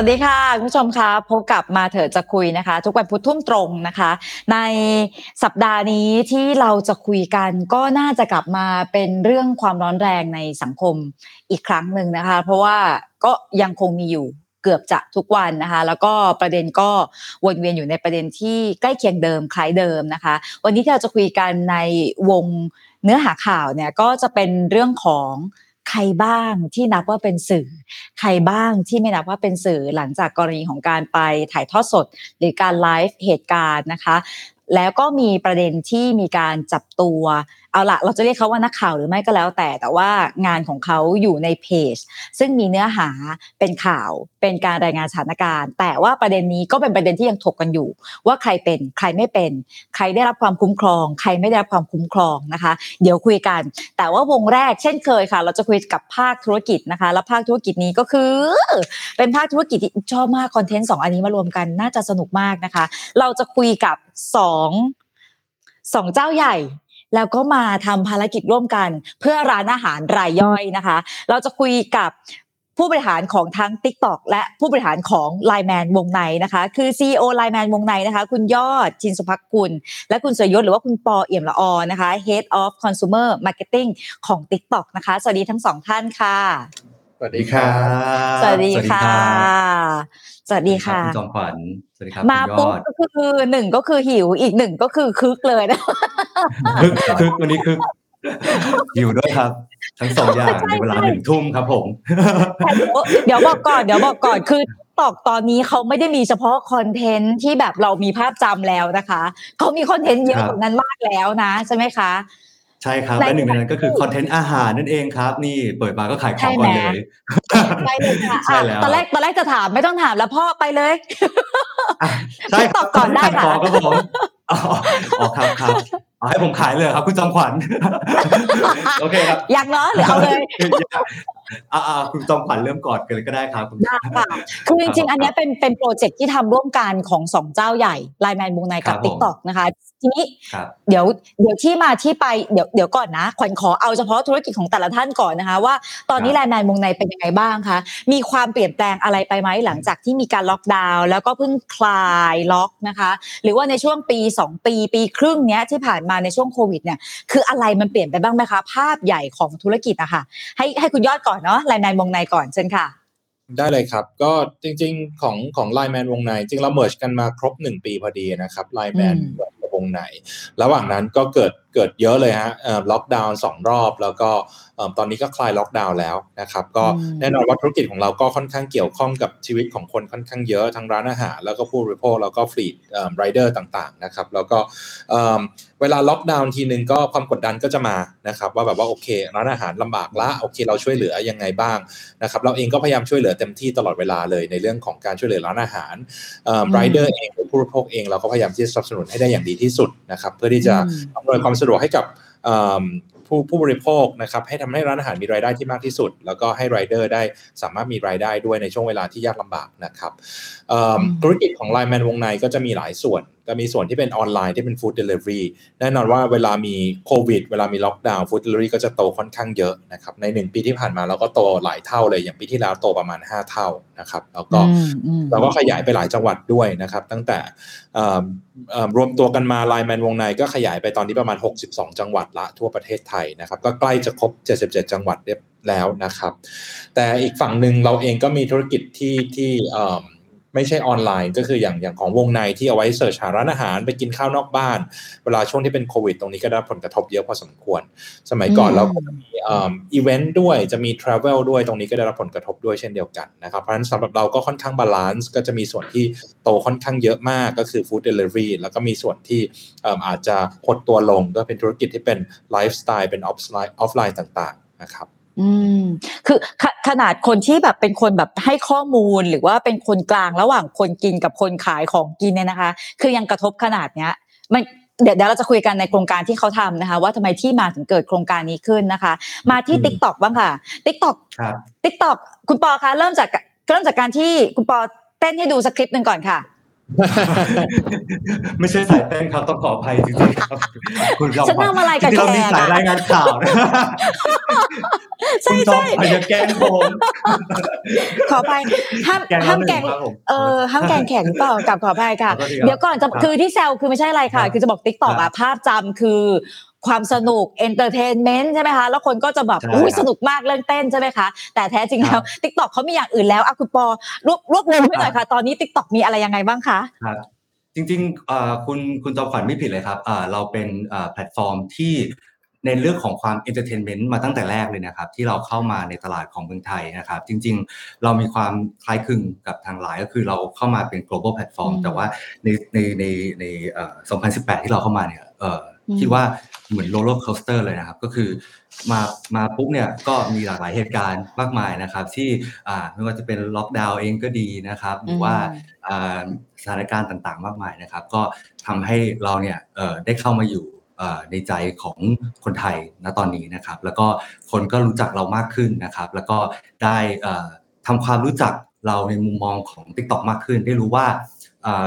วัสดีค่ะ คุณผู้ชมคะพบกับมาเถิดจะคุยนะคะ ทุกวันพุธทุ่มตรงนะคะ ในสัปดาห์นี้ที่เราจะคุยกันก็น่าจะกลับมาเป็นเรื่องความร้อนแรงในสังคมอีกครั้งหนึ่งนะคะ เพราะว่าก็ยังคงมีอยู่เกือบจะทุกวันนะคะ แล้วก็ประเด็นก็วนเวียนอยู่ในประเด็นที่ใกล้เคียงเดิมคล้ายเดิมนะคะ วันนี้ที่เราจะคุยกันในวงเนื้อหาข่าวเนี่ยก็จะเป็นเรื่องของ ใครบ้างที่นับว่าเป็นสื่อ ใครบ้างที่ไม่นับว่าเป็นสื่อหลังจากกรณีของการไปถ่ายทอดสด หรือการไลฟ์เหตุการณ์นะคะ แล้วก็มีประเด็นที่มีการจับตัว เอาละเราจะเรียกเขาว่านักข่าวหรือไม่ก็แล้วแต่ แต่ว่างานของเขาอยู่ในเพจ ซึ่งมีเนื้อหาเป็นข่าวเป็นการรายงานสถานการณ์ แต่ว่าประเด็นนี้ก็เป็นประเด็นที่ยังถกกันอยู่ ว่าใครเป็นใครไม่เป็น ใครได้รับความคุ้มครอง ใครไม่ได้รับความคุ้มครองนะคะ เดี๋ยวคุยกัน แต่ว่าวงแรกเช่นเคยค่ะ เราจะคุยกับภาคธุรกิจนะคะ แล้วภาคธุรกิจนี้ก็คือ เป็นภาคธุรกิจที่ชอบมากคอนเทนต์สองอันนี้มารวมกันน่าจะสนุกมากนะคะ เราจะคุยกับสองสองเจ้าใหญ่ แล้วก็มาทำภารกิจร่วมกัน เพื่อร้านอาหารรายย่อยนะคะ เราจะคุยกับผู้บริหารของทั้ง TikTok และผู้บริหารของ Line Man วงในนะคะ คือ CEO Line Man วงในนะคะ คุณยอดชินสุภักกุล และคุณสยยศหรือว่าคุณปอเอี่ยมละออนะคะ Head of Consumer Marketing ของ TikTok นะคะ สวัสดีทั้งสองท่านค่ะ สวัสดีครับสวัสดีค่ะสวัสดีค่ะคุณจอมขวัญสวัสดีครับมาคุณยปุ๊บอดก็คือหนึ่งก็คือหิวอีกหนึ่งก็คือคึกเลยนะคึกคึกวันนี้คึกอยู่ด้วยครับ ทั้งสองอย่างในเวลาหนึ่งทุ่มครับผมแต่เดี๋ยวเดี๋ยวบอกก่อนเดี๋ยวบอกก่อนคือตอกตอนนี้เขาไม่ได้มีเฉพาะคอนเทนต์ที่แบบเรามีภาพจำแล้วนะคะเขามีคอนเทนต์เยอะครับกว่านั้นมากแล้วนะใช่ไหมคะ ใช่ครับในและหนึ่งในนั้นก็คือคอนเทนต์อาหารนั่นเองครับ นี่เปิดมาก็ขายของก่อนใช่ไหมเลยไปเลยค่ะใช่แล้วอะตอนแรกตอนแรกจะถามไม่ต้องถามแล้วพ่อไปเลยอะใช่ครับตอบก่อนได้ค่ะขายข องครับผมอ๋ออ๋อครับครับเอาให้ผมขายเลยครับ คุณจอมขวัญโอเคครับอยากเนาะหรือเอาเลยอ่าๆคุณจอมขวัญเริ่มก่อนกันเลยก็ได้ครับคุณได้ค่ะคือจริงๆ อันเนี้ยเป็นเป็น project ที่ทำร่วมกันของสองเจ้าใหญ่ LINE MAN Wongnai กับครับผม TikTok นะคะ ทีนี้ครับเดี๋ยวเดี๋ยวที่มาที่ไปเดี๋ยวเดี๋ยวก่อนนะขวัญขอเอาเฉพาะธุรกิจของแต่ละท่านก่อนนะคะ ว่าตอนนี้ครับไลน์แมนวงในเป็นยังไงบ้างคะมีความเปลี่ยนแปลงอะไรไปไหมหลังจากที่มีการล็อกดาวน์แล้วก็เพิ่งคลายล็อกนะคะ หรือว่าในช่วงปี2 ปีปีครึ่งเนี้ยที่ผ่านมาในช่วงโควิดเนี่ยคืออะไรมันเปลี่ยนไปบ้างไหมคะ ภาพใหญ่ของธุรกิจอะค่ะ ให้ให้คุณยอดก่อนเนาะไลน์แมนวงในก่อนเชิญค่ะ ได้เลยครับ ก็จริง ๆ ของของไลน์แมนวงในจริงเรา merge กันมาครบหนึ่งปีพอดีนะครับไลน์แมนอืมกับวงในระหว่างนั้นก็เกิด เกิดเยอะเลยฮะเอ่อล็อกดาวน์สองรอบ แล้วก็เอิ่มตอนนี้ก็คลายล็อกดาวน์แล้วนะครับ ก็อืมแน่นอนว่าธุรกิจของเราก็ค่อนข้างเกี่ยวข้องกับชีวิตของคนค่อนข้างเยอะทั้งร้านอาหารแล้วก็ผู้บริโภคแล้วก็ fleet ไรเดอร์ต่างๆนะครับแล้วก็เอิ่มเวลาล็อกดาวน์ทีนึงก็ความกดดันก็จะมานะครับว่าแบบว่าโอเค ร้านอาหารลำบากละโอเค เราช่วยเหลือยังไงบ้างนะครับเราเองก็พยายามช่วยเหลือเต็มที่ตลอดเวลาเลยในเรื่องของการช่วยเหลือร้านอาหารอืมไรเดอร์เองหรือผู้บริโภคเองเราก็พยายามที่จะสนับสนุนให้ได้อย่างดีที่สุดนะครับเพื่อที่จะอืมอำนวยความสะดวกให้กับเอิ่มผู้ผู้บริโภคนะครับให้ทำให้ร้านอาหารมีรายได้ที่มากที่สุด แล้วก็ให้ไรเดอร์ได้สามารถมีรายได้ด้วยในช่วงเวลาที่ยากลำบากนะครับเอิ่มอืมธุรกิจของไลน์แมนวงในก็จะมีหลายส่วน ก็มีส่วนที่เป็นออนไลน์ที่เป็นฟู้ดเดลิเวอรี่แน่นอนว่าเวลามีโควิด เวลามีล็อกดาวน์ฟู้ดเดลิเวอรี่ก็จะโตค่อนข้างเยอะนะครับในหนึ่งปีที่ผ่านมาเราก็โตหลายเท่าเลยอย่างปีที่แล้วโตประมาณ 5 เท่านะครับแล้วก็อืมอืมเราก็ขยายไปหลายจังหวัดด้วยนะครับ ตั้งแต่เอิ่มเอิ่มรวมตัวกันมาไลน์แมนวงในก็ขยายไปตอนนี้ประมาณ 62 จังหวัดละทั่วประเทศไทยนะครับก็ใกล้จะครบ 77 จังหวัดเรียบแล้วนะครับ แต่อีกฝั่งหนึ่งเราเองก็มีธุรกิจที่ที่เอิ่ม ไม่ใช่ออนไลน์ ก็คืออย่างอย่างของวงในที่เอาไว้ search หาร้านอาหารไปกินข้าวนอกบ้าน เวลาช่วงที่เป็นโควิด ตรงนี้ก็ได้รับผลกระทบเยอะพอสมควร สมัยก่อนอืมเราก็จะมีอีเวนต์ด้วยจะมี travel ด้วยตรงนี้ก็ได้รับผลกระทบด้วยเช่นเดียวกันนะครับเพราะฉะนั้นสำหรับเราก็ค่อนข้าง balance ก็จะมีส่วนที่โตค่อนข้างเยอะมากก็คือฟู้ดเดลิเวอรี่แล้วก็มีส่วนที่เอิ่มอาจจะหดตัวลงก็เป็นธุรกิจที่เป็นไลฟ์สไตล์เป็นออฟไลน์ออฟไลน์ต่างๆนะครับ อืมคือขขนาดคนที่แบบเป็นคนแบบให้ข้อมูลหรือว่าเป็นคนกลางระหว่างคนกินกับคนขายของกินเนี่ยนะคะ คือยังกระทบขนาดเนี้ย มันเดี๋ยวเดี๋ยวเราจะคุยกันในโครงการที่เขาทำนะคะ ว่าทำไมที่มาถึงเกิดโครงการนี้ขึ้นนะคะ มาที่อืม t ิ k t o k บ้างค่ะ t ิ k t o k ครับ t ิ k t o k คุณปอคะเริ่มจากเริ่มจากการที่คุณปอเต้นให้ดูสคริปต์หนึ่งก่อนค่ะ ไม่ใช่สายเต้นครับต้องขออภัยจริงๆครับคุณจอมฉันทำอะไรกับจงๆเรามีแขกอะสายรายงานข่าวนะใช่คุณจอมใช่ขวัญจะแกล้งผมขอไปห้ามแกล้งห้ามละหแกนึ่งงครับผมเออห้ามแกงแข็งหรือเปล่ากับขออภัยค่ะขอโทษทีครับเดี๋ยวก่อนจะครับคือที่แซวคือไม่ใช่อะไรค่ะครับคือจะบอกติ๊กต็อกครัอะบภาพจำคือ ความสนุกเอนเตอร์เทนเมนต์ใช่ไหมคะแล้วคนก็จะแบบใช่อุ้ยครับสนุกมากเรื่องเต้นใช่ไหมคะแต่แท้จริงคแล้รัวบติ๊กต็อกเขามีอย่างอื่นแล้วอะคุณปอรวบรวบรวมให้หน่อยค่ะ ตอนนี้ติ๊กต็อกมีอะไรยังไงบ้างคะครับจริงๆเอ่อคุณคุณจอมขวัญไม่ผิดเลยครับเอ่อเราเป็นเอ่อแพลตฟอร์มที่ในเรื่องของความ entertainment มาตั้งแต่แรกเลยนะครับ ที่เราเข้ามาในตลาดของเมืองไทยนะครับ จริง ๆ เรามีความคล้ายคลึงกับทางไลน์ก็คือเราเข้ามาเป็น global platform อืมแต่ว่าในในในในเอ่อ2018 ที่เราเข้ามาเนี่ยเอ่ออม คิดว่าเหมือน roller coaster เลยนะครับ ก็คือมามาปุ๊บเนี่ยก็มีหลากหลายเหตุการณ์มากมายนะครับ ที่อ่าไม่ว่าจะเป็นล็อกดาวน์เองก็ดีนะครับหรือว่าอ่าสถานการณ์ต่างๆ มากมายนะครับ ก็ทำให้เราเนี่ยเอ่อได้เข้ามาอยู่เอ่อในใจของคนไทยณตอนนี้นะครับ แล้วก็คนก็รู้จักเรามากขึ้นนะครับ แล้วก็ได้เอ่อทำความรู้จักเราในมุมมองของ TikTok มากขึ้น ได้รู้ว่าอ่า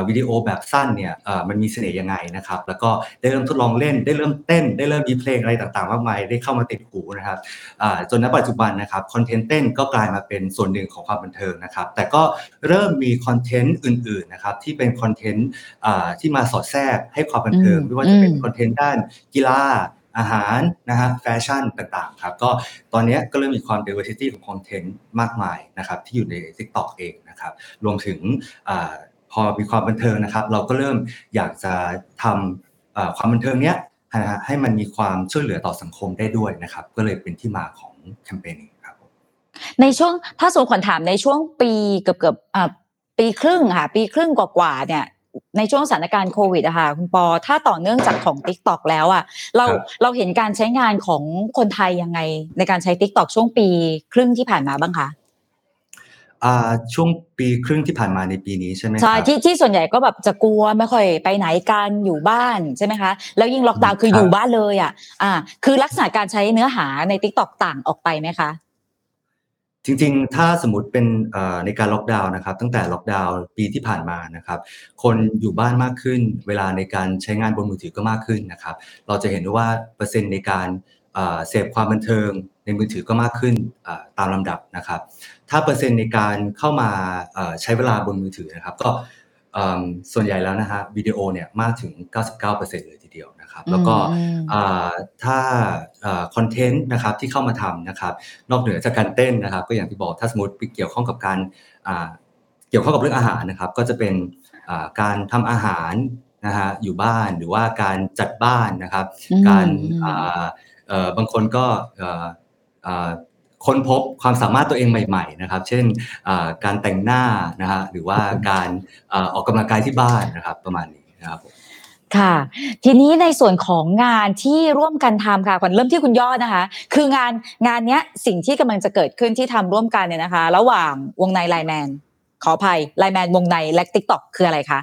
วิดีโอแบบสั้นเนี่ยเอ่อมันมีเสน่ห์ยังไงนะครับ แล้วก็ได้เริ่มทดลองเล่น ได้เริ่มเต้น ได้เริ่มมีเพลงอะไรต่างๆมากมาย ได้เข้ามาติดหูนะครับอ่าจนณปัจจุบันนะครับคอนเทนต์เต้นก็กลายมาเป็นส่วนหนึ่งของความบันเทิงนะครับ แต่ก็เริ่มมีคอนเทนต์อื่นๆนะครับที่เป็นคอนเทนต์อ่าที่มาสอดแทรกให้ความบันเทิงอืมไม่ว่าจะเป็นอืมคอนเทนต์ด้านกีฬาอาหารนะฮะแฟชั่นต่างๆครับก็ตอนเนี้ยก็เริ่มมีความ diversity ของคอนเทนต์มากมายนะครับที่อยู่ใน TikTok เองนะครับรวมถึงอ่า พอมีความบันเทิงนะครับ เราก็เริ่มอยากจะทำอ่าความบันเทิงเนี้ยนะฮะให้มันมีความช่วยเหลือต่อสังคมได้ด้วยนะครับ ก็เลยเป็นที่มาของแคมเปญนี้ครับผมในช่วงถ้าสมมติขวัญถามในช่วงปีเกือบเกือบๆอ่าปีครึ่งค่ะปีครึ่งกว่าๆเนี่ยในช่วงสถานการณ์โควิดอะค่ะคุณปอ ถ้าต่อเนื่องจากของ t ิ k t o k แล้วอะเราเราเห็นการใช้งานของคนไทยยังไง ในการใช้ t ิ k t o k ช่วงปีครึ่งที่ผ่านมาบ้างคะ อ่าช่วงปีครึ่งที่ผ่านมาในปีนี้ใช่ไหมคใช่รับที่ที่ส่วนใหญ่ก็แบบจะกลัวไม่ค่อยไปไหนกันอยู่บ้านใช่ไหมคะแล้วยิ่งล็อกดาวน์คือครับอยู่บ้านเลยอะอ่า คือลักษณะการใช้เนื้อหาใน t ิ k t o k ต่างออกไปไหมคะ จริงๆ ถ้าสมมติเป็นเอ่อในการล็อกดาวน์นะครับ ตั้งแต่ล็อกดาวน์ปีที่ผ่านมานะครับ คนอยู่บ้านมากขึ้น เวลาในการใช้งานบนมือถือก็มากขึ้นนะครับ เราจะเห็นได้ว่าเปอร์เซ็นต์ในการเอ่อเสพความบันเทิงในมือถือก็มากขึ้นเอ่อตามลำดับนะครับ ถ้าเปอร์เซ็นต์ในการเข้ามาเอ่อใช้เวลาบนมือถือนะครับ ก็เอิ่มส่วนใหญ่แล้วนะฮะวิดีโอเนี่ยมากถึง 99%เลยทีเดียวนะครับ แล้วก็อืมอ่าถ้าคอนเทนต์นะครับที่เข้ามาทำนะครับ นอกเหนือจากการเต้นนะครับ ก็อย่างที่บอกถ้าสมมติเกี่ยวข้องกับการอ่าเกี่ยวข้องกับเรื่องอาหารนะครับ ก็จะเป็นอ่าการทำอาหารนะฮะอยู่บ้านหรือว่าการจัดบ้านนะครับอืมการอืมอ่าเอ่อบางคนก็เอ่ออ่า ค้นพบความสามารถตัวเองใหม่ๆนะครับ เช่นการแต่งหน้านะฮะหรือว่าการอออกกำลังกายที่บ้านนะครับ ประมาณนี้นะครับค่ะ ทีนี้ในส่วนของงานที่ร่วมกันทำค่ะขวัญเริ่มที่คุณยอดนะคะ คืองานงานเนี้ยสิ่งที่กำลังจะเกิดขึ้นที่ทำร่วมกันเนี่ยนะคะ ระหว่างวงในไลแมนขออภัยไลแมนวงในและติ๊กต็อกคืออะไรคะ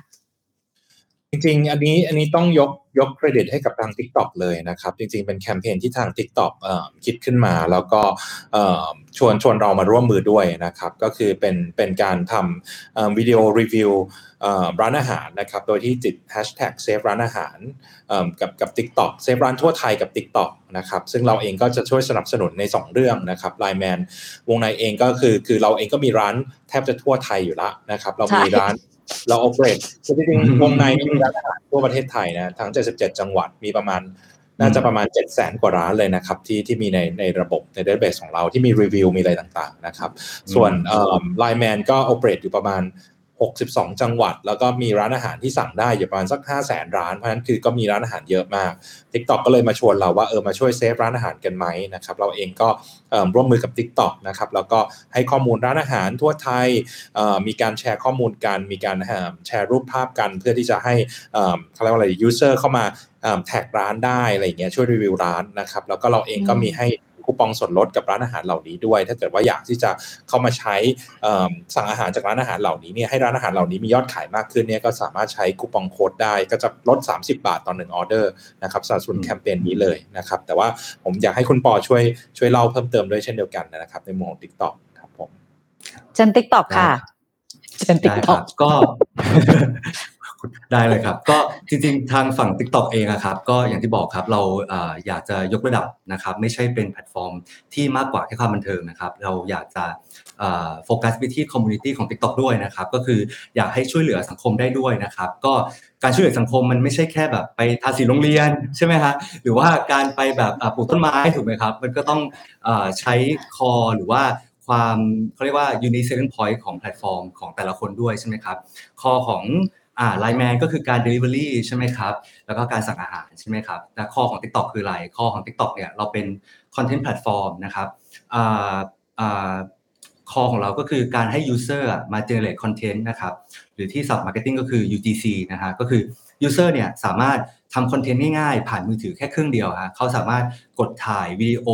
จริงๆ อันนี้อันนี้ต้องยกยกเครดิตให้กับทาง TikTok เลยนะครับ จริงๆ เป็นแคมเปญที่ทาง TikTok เอ่อคิดขึ้นมา แล้วก็เอ่อชวนชวนเรามาร่วมมือด้วยนะครับ ก็คือเป็นเป็นการทำวิดีโอรีวิวร้านอาหารนะครับ โดยที่ติด hashtag save ร้านอาหารกับกับ TikTok save ร้านทั่วไทยกับ TikTok นะครับ ซึ่งเราเองก็จะช่วยสนับสนุนใน 2 เรื่องนะครับไลแมนวงในเองก็คือคือเราเองก็มีร้านแทบจะทั่วไทยอยู่แล้วนะครับ เรามีร้าน เราโอเปเรตคือจริงๆวงในมีร้านอาหารทั่วประเทศไทยนะทั้ง 77 จังหวัดมีประมาณน่าจะประมาณ 7 0 0 0 0 0กว่าร้านเลยนะครับที่ที่มีในในระบบใน database ของเราที่มีรีวิวมีอะไรต่างๆนะครับ ส่วนไลแมนก็โอเปเรตอยู่ประมาณ 62 จังหวัด แล้วก็มีร้านอาหารที่สั่งได้อยู่ประมาณสัก 5 0 0แสนร้าน เพราะฉะนั้นคือก็มีร้านอาหารเยอะมาก TikTok ก็เลยมาชวนเราว่าเออมาช่วยเซฟร้านอาหารกันไหมนะครับเราเองก็ร่วมมือกับ TikTok นะครับแล้วก็ให้ข้อมูลร้านอาหารทั่วไทยมีการแชร์ข้อมูลกัน มีการแชร์รูปภาพกัน เพื่อที่จะให้เขาเรียกว่าอะไร user เข้ามา tag ร้านได้อะไรเงี้ยช่วยรีวิวร้านนะครับแล้วก็เราเองก็มีให้ คูปองส่วนลดกับร้านอาหารเหล่านี้ด้วย ถ้าเกิดว่าอยากที่จะเข้ามาใช้สั่งอาหารจากร้านอาหารเหล่านี้เนี่ยให้ร้านอาหารเหล่านี้มียอดขายมากขึ้นเนี่ยก็สามารถใช้คูปองโค้ดได้ก็จะลด 30 บาทต่อหนึ่งออเดอร์นะครับสำหรับส่วนแคมเปญนี้เลยนะครับ แต่ว่าผมอยากให้คุณปอช่วยช่วยเล่าเพิ่มเติมด้วยเช่นเดียวกันนะครับ ในมุมของ TikTok ครับผมเจนติ๊กต็อกค่ะเจนติ๊กได้ต็คอกรับก็ ได้เลยครับ ก็จริงๆ ทางฝั่ง TikTok เองอะครับก็อย่างที่บอกครับเราอยากจะยกระดับนะครับไม่ใช่เป็นแพลตฟอร์มที่มากกว่าแค่ความบันเทิงนะครับเราอยากจะโฟกัสไปที่ community ของ TikTok ด้วยนะครับก็คืออยากให้ช่วยเหลือสังคมได้ด้วยนะครับก็การช่วยเหลือสังคมมันไม่ใช่แค่แบบไปทาสีโรงเรียนใช่ไหมฮะหรือว่าการไปแบบปลูกต้นไม้ถูกไหมครับมันก็ต้องใช้คอหรือว่าความเขาเรียกว่า unique selling point ของแพลตฟอร์มของแต่ละคนด้วยใช่ไหมครับคอของ อ่าไลแมนก็คือการ Delivery ใช่ไหมครับ แล้วก็การสั่งอาหารใช่ไหมครับแต่คอของ TikTok คืออะไรคอของ TikTok เนี่ยเราเป็น Content Platform นะครับอ่าอ่าคอของเราก็คือการให้ User อะมา generate content นะครับ หรือที่ Sub Marketing ก็คือ UGC นะฮะก็คือ User เนี่ยสามารถทำคอนเทนต์ง่ายๆ ผ่านมือถือแค่เครื่องเดียวฮะเขาสามารถกดถ่ายวิดีโอ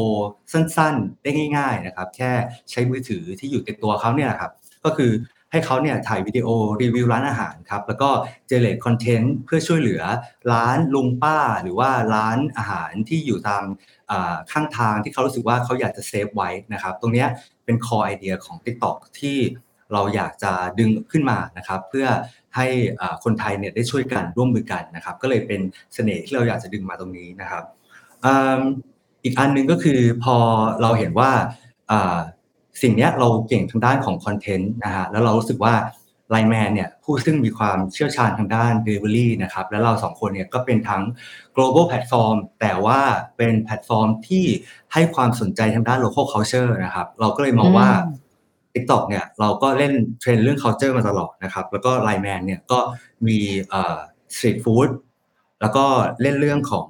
สั้นๆ ได้ง่าย ๆนะครับ แค่ใช้มือถือที่อยู่ติดตัวเขาเนี่ยครับ ก็คือ ให้เขาเนี่ยถ่ายวิดีโอรีวิวร้านอาหารครับแล้วก็เจเ r ตคอนเทนต์เพื่อช่วยเหลือร้านลุงป้า หรือว่าร้านอาหารที่อยู่ตามข้างทางที่เขารู้สึกว่าเขาอยากจะเซฟไว้นะครับตรงเนี้ยเป็น core idea ของ TikTok ที่เราอยากจะดึงขึ้นมานะครับ เพื่อให้คนไทยเนี่ยได้ช่วยกันร่วมมือกันนะครับ ก็เลยเป็นเสน่ห์ที่เราอยากจะดึงมาตรงนี้นะครับอ,อีกอันหนึงก็คือพอเราเห็นว่า สิ่งเนี้ยเราเก่งทางด้านของคอนเทนต์นะฮะแล้วเรารู้สึกว่าไลแมนเนี่ยผู้ซึ่งมีความเชี่ยวชาญทางด้าน Delivery นะครับแล้วเราสองคนเนี่ยก็เป็นทั้ง global platform แต่ว่าเป็นแพลตฟอร์มที่ให้ความสนใจทางด้าน local culture นะครับ เราก็เลยมองว่าอืม TikTok เนี่ยเราก็เล่นเทรนด์เรื่อง culture มาตลอดนะครับ แล้วก็ไลแมนเนี่ยก็มีเอ่อ street food แล้วก็เล่นเรื่องของ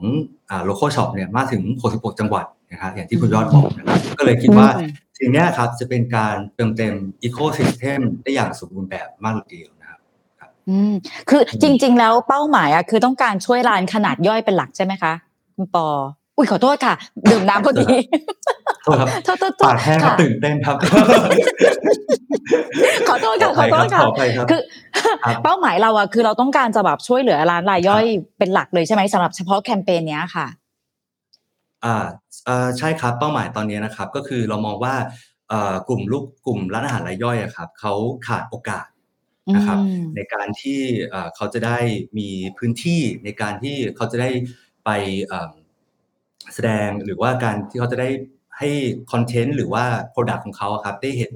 อ่า local shop เนี่ยมาถึง 66 จังหวัด นะครับอย่างที่คุณยอดบอกนะครับก็เลยคิดว่าอืมสิ่งเนี้ยครับจะเป็นการเติมเต็ม ecosystem ได้อย่างสมบูรณ์แบบมากทีเดียวนะครับอืมคือจริง ๆ แล้วเป้าหมายอะคือต้องการช่วยร้านขนาดย่อยเป็นหลักใช่ไหมคะคุณปออุ้ยขอโทษค่ะ ดื่มน้ำพอดีโทษครับโทษโทษโทปาษกแห้งครับค่ะตื่นเต้นครับ ขอโทษค่ะขอโทษขค่ะออภัยครับคือครับเป้าหมายเราอะคือเราต้องการจะแบบช่วยเหลือร้านรายย่อยเป็นหลักเลยใช่ไหมสำหรับเฉพาะแคมเปญเนี้ยค่ะ อ่าอ่าใช่ครับเป้าหมายตอนนี้นะครับ ก็คือเรามองว่าเอ่อกลุ่มลูกกลุ่มร้านอาหารรายย่อยอะครับเขาขาดโอกาสนะครับอืมในการที่เอ่อเขาจะได้มีพื้นที่ในการที่เขาจะได้ไปเอิ่มแสดงหรือว่าการที่เขาจะได้ให้คอนเทนต์หรือว่า product ของเขาอะครับได้เห็น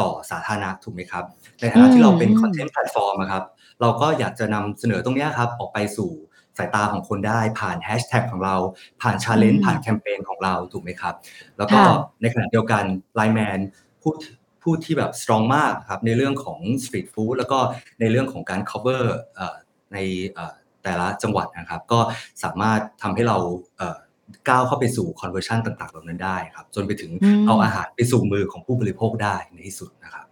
ต่อสาธารณะถูกไหมครับ ในฐานะที่เราเป็นอืมคอนเทนต์แพลตฟอร์มครับ เราก็อยากจะนำเสนอตรงเนี้ยครับออกไปสู่ สายตาของคนได้ผ่านแฮชแท็กของเรา ผ่าน challenge ผ่านแคมเปญของเราถูกไหมครับ แล้วก็ค่ะในขณะเดียวกันไลน์แมนพูดพูดที่แบบสตรองมากครับในเรื่องของสตรีทฟู้ดแล้วก็ในเรื่องของการ cover เอ่อในเอ่อแต่ละจังหวัดนะครับ ก็สามารถทำให้เราเอ่อก้าวเข้าไปสู่ conversion ต่างๆเหล่านั้นได้ครับ จนไปถึงอืมเอาอาหารไปสู่มือของผู้บริโภคได้ในที่สุดนะครับ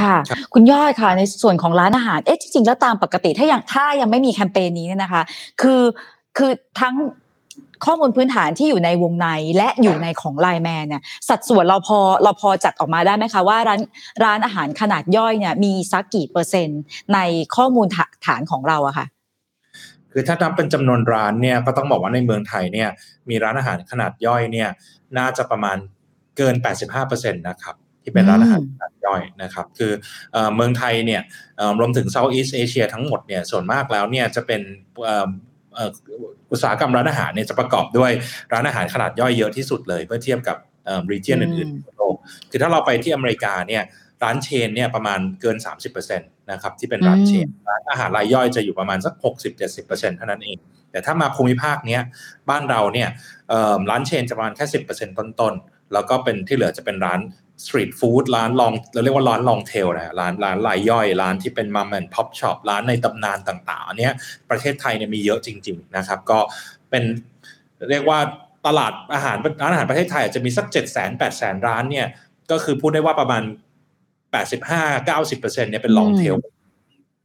ค่ะ คุณยอดค่ะในส่วนของร้านอาหารเอ๊ะจริงๆแล้วตามปกติถ้ายังถ้ายังไม่มีแคมเปญนี้เนี่ยนะคะ คือคือทั้งข้อมูลพื้นฐานที่อยู่ในวงในและอยู่ในของไลแมนเนี่ยสัดส่วนเราพอเราพอจัดออกมาได้ไหมคะว่าร้านร้านอาหารขนาดย่อยเนี่ยมีสักกี่เปอร์เซ็นต์ในข้อมูลฐาฐานของเราอะค่ะคือถ้านับเป็นจำนวนร้านเนี่ยก็ต้องบอกว่าในเมืองไทยเนี่ยมีร้านอาหารขนาดย่อยเนี่ยน่าจะประมาณเกิน 85%นะครับ ที่เป็นร้านอาหารอืมขนาดย่อยนะครับคือเอ่อเมืองไทยเนี่ยเอ่อรวมถึง Southeast Asia ทั้งหมดเนี่ยส่วนมากแล้วเนี่ยจะเป็นเอ่อเอ่ออุตสาหกรรมร้านอาหารเนี่ยจะประกอบด้วยร้านอาหารขนาดย่อยเยอะที่สุดเลยเมื่อเทียบกับเอ่อ region อืมอื่นๆทั่วโลกคือถ้าเราไปที่อเมริกาเนี่ยร้าน chain เนี่ยประมาณเกิน 30%นะครับที่เป็นร้าน chain ร้านอาหารรายย่อยจะอยู่ประมาณสัก 60-70%เท่านั้นเอง แต่ถ้ามาภูมิภาคเนี้ยบ้านเราเนี่ยเอ่อร้าน chain จะประมาณแค่ 10%ต้นๆ แล้วก็เป็นที่เหลือจะเป็นร้าน สตรีทฟู้ดร้าน long เราเรียกว่าร้าน long tail นะฮะร้านร้านรายย่อยร้านที่เป็น mom and pop shop ร้านในตำนานต่างๆอันนี้ประเทศไทยเนี่ยมีเยอะจริง ๆนะครับ ก็เป็นเรียกว่าตลาดอาหารร้านอาหารประเทศไทยอาจจะมีสัก7 0 0 0 0 0 8 0 0 0 ร้านเนี่ยก็คือพูดได้ว่าประมาณ 85-90%เนี่ยเป็นลองเทล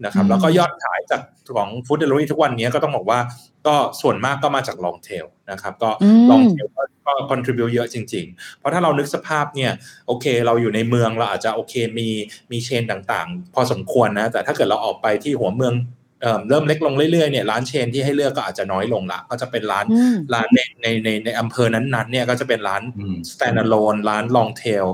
นะครับอืมแล้วก็ยอดขายจากของฟู้ดเดลิเวอรี่ทุกวันนี้ก็ต้องบอกว่าก็ส่วนมากก็มาจากลองเทลนะครับก็อืมลองเทลก็ contribute เยอะจริง ๆ เพราะถ้าเรานึกสภาพเนี่ยโอเค เราอยู่ในเมืองเราอาจจะโอเคมีมีเชนต่างๆ พอสมควรนะแต่ถ้าเกิดเราออกไปที่หัวเมืองเอ่อเริ่มเล็กลงเรื่อยๆเนี่ยร้านเชนที่ให้เลือกก็อาจจะน้อยลงละ ก็จะเป็นร้านอืมร้านในในในในอำเภอนั้นๆเนี่ยก็จะเป็นร้านอืม standalone ร้าน long tail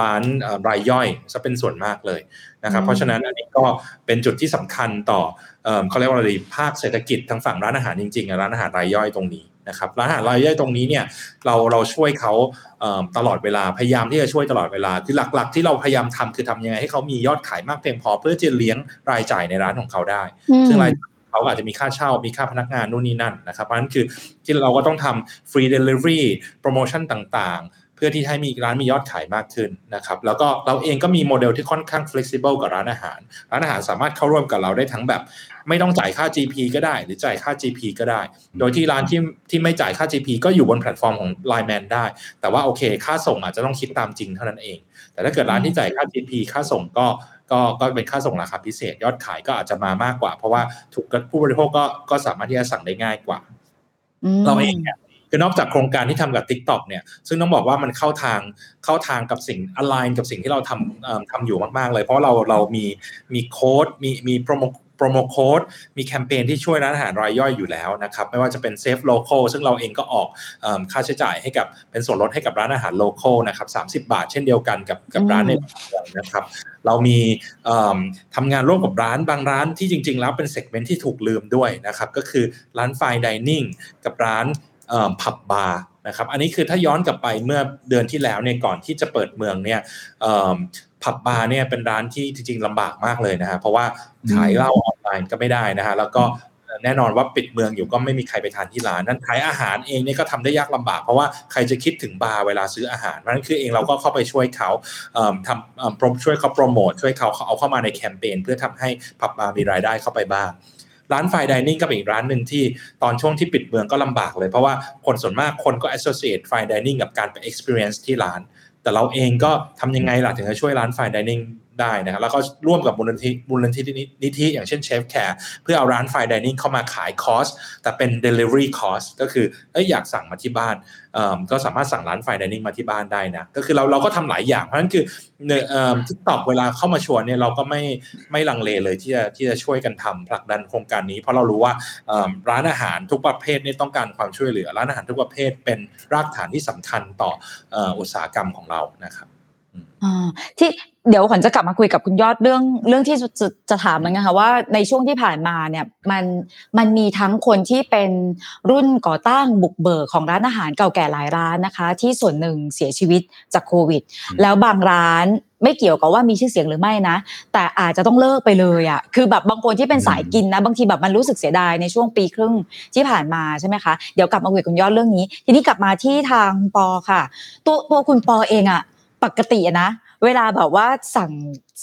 ร้านเอ่อรายย่อยจะเป็นส่วนมากเลย นะครับอืมเพราะฉะนั้นอันนี้ก็เป็นจุดที่สำคัญต่อเอิ่มเขาเรียกว่าอะไรดีภาคเศรษฐกิจทางฝั่งร้านอาหารจริงๆอะร้านอาหารรายย่อยตรงนี้นะครับร้านอาหารรายย่อยตรงนี้เนี่ยเราเราช่วยเขาเอิ่มตลอดเวลาพยายามที่จะช่วยตลอดเวลาคือหลัก ๆ ที่เราพยายามทำคือทำยังไงให้เขามียอดขายมากเพียงพอ เพื่อจะเลี้ยงรายจ่ายในร้านของเขาได้ ซึ่งรายจ่ายเขาอาจจะมีค่าเช่ามีค่าพนักงานนู่นนี่นั่นนะครับเพราะฉะนั้นคือที่เราก็ต้องทำ free delivery โปรโมชั่นต่างๆเพื่อที่ให้มีร้านมียอดขายมากขึ้นนะครับแล้วก็เราเองก็มีโมเดลที่ค่อนข้าง flexible กับร้านอาหาร ร้านอาหารสามารถเข้าร่วมกับเราได้ทั้งแบบ ไม่ต้องจ่ายค่า GP ก็ได้ หรือจ่ายค่า GP ก็ได้ โดยที่ร้านที่ที่ไม่จ่ายค่า GP ก็อยู่บนแพลตฟอร์มของ Line Man ได้ แต่ว่าโอเค ค่าส่งอาจจะต้องคิดตามจริงเท่านั้นเอง แต่ถ้าเกิดร้านที่จ่ายค่า GP ค่าส่งก็ก็ก็เป็นค่าส่งราคาพิเศษยอดขายก็อาจจะมามากกว่า เพราะว่าถูกผู้บริโภคก็ก็สามารถที่จะสั่งได้ง่ายกว่า เราเองเนี่ย คือนอกจากโครงการที่ทำกับ TikTok เนี่ยซึ่งต้องบอกว่ามันเข้าทางเข้าทางกับสิ่ง align กับสิ่งที่เราทำเอิ่มทำอยู่มาก ๆ เลย เพราะเราเรามีมีโค้ดมีมีโปรโมpromo code มีแคมเปญที่ช่วยร้านอาหารรายย่อยอยู่แล้วนะครับไม่ว่าจะเป็น Save Local ซึ่งเราเองก็ออกเอิ่มค่าใช้จ่ายให้กับเป็นส่วนลดให้กับร้านอาหาร local นะครับ30 บาท เช่นเดียวกันกับกับร้านในเมืองนะครับเรามีเอิ่มทำงานร่วมกับร้านบางร้านที่จริง ๆ แล้วเป็น segment ที่ถูกลืมด้วยนะครับก็คือร้าน fine dining กับร้าน ผับบาร์นะครับอันนี้คือถ้าย้อนกลับไปเมื่อเดือนที่แล้วเนี่ยก่อนที่จะเปิดเมืองเนี่ยผับบาร์เนี่ยเป็นร้านที่จริงๆลำบากมากเลยนะฮะเพราะว่าขายเหล้าออนไลน์ก็ไม่ได้นะฮะแล้วก็แน่นอนว่าปิดเมืองอยู่ก็ไม่มีใครไปทานที่ร้านนั้นขายอาหารเองเนี่ยก็ทำได้ยากลำบาก เพราะว่าใครจะคิดถึงบาร์เวลาซื้ออาหารเพราะนั้นคือเองเราก็เข้าไปช่วยเขาทำเอิ่มโปรช่วยเขาโปรโมทช่วยเขาเอาเข้ามาในแคมเปญเพื่อทำให้ผับบาร์มีรายได้เข้าไปบ้าง ร้าน fine dining ก็เป็นอีกร้านหนึ่งที่ตอนช่วงที่ปิดเมืองก็ลำบากเลย เพราะว่าคนส่วนมากคนก็ associate ไฟดิเนิ่งกับการไป experience ที่ร้าน แต่เราเองก็ทำยังไงล่ะถึงจะช่วยร้าน fine dining ได้นะครับแล้วก็ร่วมกับมูลนิธิมูลนิธินิธิอย่างเช่น Chef Cares เพื่อเอาร้าน fine dining เข้ามาขายคอสแต่เป็น delivery course ก็คือเอ้ยอยากสั่งมาที่บ้านก็สามารถสั่งร้าน fine dining มาที่บ้านได้นะก็คือเราเราก็ทำหลายอย่าง เพราะฉะนั้นคือเนี่ยเอ่อ TikTok เวลาเข้ามาชวนเนี่ยเราก็ไม่ไม่ลังเลเลยที่จะที่จะช่วยกันทำผลักดันโครงการนี้ เพราะเรารู้ว่าร้านอาหารทุกประเภทนี่ต้องการความช่วยเหลือ ร้านอาหารทุกประเภทเป็นรากฐานที่สำคัญต่ออุตสาหกรรมของเรานะครับที่ เดี๋ยวขวัญจะกลับมาคุยกับคุณยอดเรื่องเรื่องที่จะจะจะถามเหมือนกันค่ะว่าในช่วงที่ผ่านมาเนี่ยมันมันมีทั้งคนที่เป็นรุ่นก่อตั้งบุกเบิกของร้านอาหารเก่าแก่หลายร้านนะคะ ที่ส่วนหนึ่งเสียชีวิตจากโควิด แล้วบางร้านไม่เกี่ยวกับว่ามีชื่อเสียงหรือไม่นะ แต่อาจจะต้องเลิกไปเลยอะคือแบบบางคนที่เป็นสายกินนะ บางทีแบบมันรู้สึกเสียดายในช่วงปีครึ่งที่ผ่านมาใช่ไหมคะเดี๋ยวกลับมาคุยกับคุณยอดเรื่องนี้ ทีนี้กลับมาที่ทางปอค่ะ ตัวตัวคุณปอเองอะ ปกติอะนะ เวลาแบบว่าสั่ง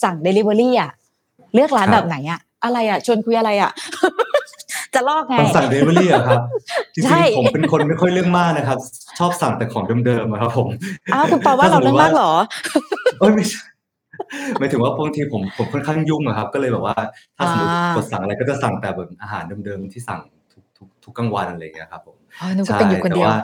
สั่งเดลิเวอรี่อะเลือกร้านครับแบบไหนอะอะไรอะชวนคุยอะไรอะจะเลือกไงตอนสั่งเดลิเวอรี่อะครับใช่จริงๆผมเป็นคนไม่ค่อยเรื่องมากนะครับ ชอบสั่งแต่ของเดิมๆอะครับผมอ้าวคุณปอว่าเราเรื่องมากเหรอเอ้ยไม่ใช่หมายถึงว่าบางทีผมผมค่อนข้างยุ่งอะครับ ก็เลยแบบว่าถ้าสมมติอ่ากดสั่งอะไรก็จะสั่งแต่แบบอาหารเดิมๆที่สั่งทุกทุกทุกกลางวันอะไรอย่างเงี้ยครับผมอ๋อนึกว่าเป็นอยู่คนเดียวแต่า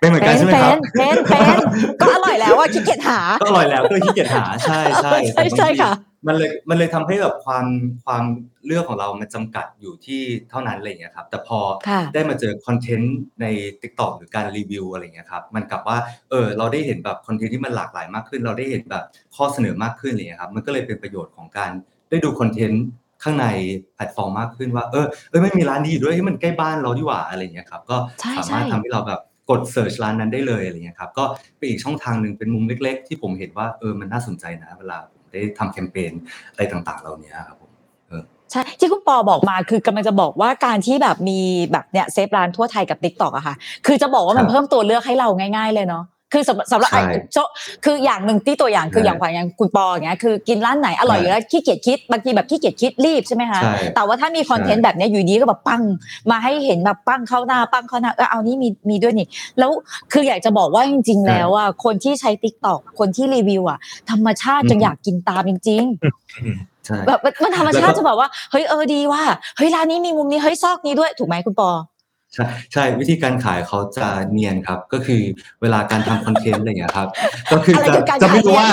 เป็นเหมือนเป็กันนใช่ไหมเป็ครับนเป็นเป็นก็อร่อยแล้วอะขี้เกียจหา ก็อร่อยแล้วก็เลยขี้เกียจหาใช่ใช่ใช่ใช่ค่ะ มันเลยมันเลยทำให้แบบความความเลือกของเรามันจำกัดอยู่ที่เท่านั้นอะไรอย่างเงี้ยครับ แต่พอค่ะได้มาเจอคอนเทนต์ใน TikTok หรือการรีวิวอะไรอย่างเงี้ยครับ มันกลับว่าเออเราได้เห็นแบบคอนเทนต์ที่มันหลากหลายมากขึ้น เราได้เห็นแบบข้อเสนอมากขึ้นอะไรอย่างเงี้ยครับ มันก็เลยเป็นประโยชน์ของการได้ดูคอนเทนต์ข้างในแพลตฟอร์มมากขึ้นว่า เออเออไม่มีร้านนี้อยู่ด้วยที่มันใกล้บ้านเราดีกว่าอะไรอย่างเงี้ยครับ ก็ใช่สามารถใช่ทำให้เราแบบ กดเสิร์ชร้านนั้นได้เลยอะไรเงี้ยครับก็เป็นอีกช่องทางหนึ่งเป็นมุมเล็ก ๆ ที่ผมเห็นว่าเออมันน่าสนใจนะเวลาผมได้ทำแคมเปญอะไรต่างๆ เหล่านี้ครับผมใช่ที่คุณปอบอกมาคือกำลังจะบอกว่าการที่แบบมีแบบเนี้ยเซฟร้านทั่วไทยกับ t ิ k t o k อะค่ะ คือจะบอกว่ามันครับเพิ่มตัวเลือกให้เราง่าย ๆ เลยเนาะ คือสำหรับสำหรับใช่ไอ้โจคืออย่างหนึ่งที่ตัวอย่างคือใช่อย่างขวัญอย่างคุณปออย่างเงี้ยคือกินร้านไหนอร่อยอยู่แล้วขี้เกียจคิดบางทีแบบขี้เกียจคิดรีบใช่ไหมคะใช่แต่ว่าถ้ามีคอนเทนต์ใช่แบบเนี้ยอยู่ดีก็แบบปั้งมาให้เห็นแบบปั้งเข้าหน้าปั้งเข้าหน้าเออเอานี่มีมีด้วยนี่แล้วคืออยากจะบอกว่าจริง ๆ แล้วอะคนที่ใช้ t ิ k t o k คนที่รีวิวอะธรรมชาติจนอยากกินตามจริงๆใช่แบบมันมันธรรมชาแล้วติก็จะแบบว่าเฮ้ยเออดีว่าเฮ้ยร้านนี้มีมุมนี้เฮ้ยซอกนี้ด้วยถูกไหมคุณปอ ใช่ใช่วิธีการขายเขาจะเนียนครับ ก็คือเวลาการทำคอนเทนต์อะไรอย่างเงี้ยครับ ก็คืออะไรจะคือการจะไม่รู้ขายว่า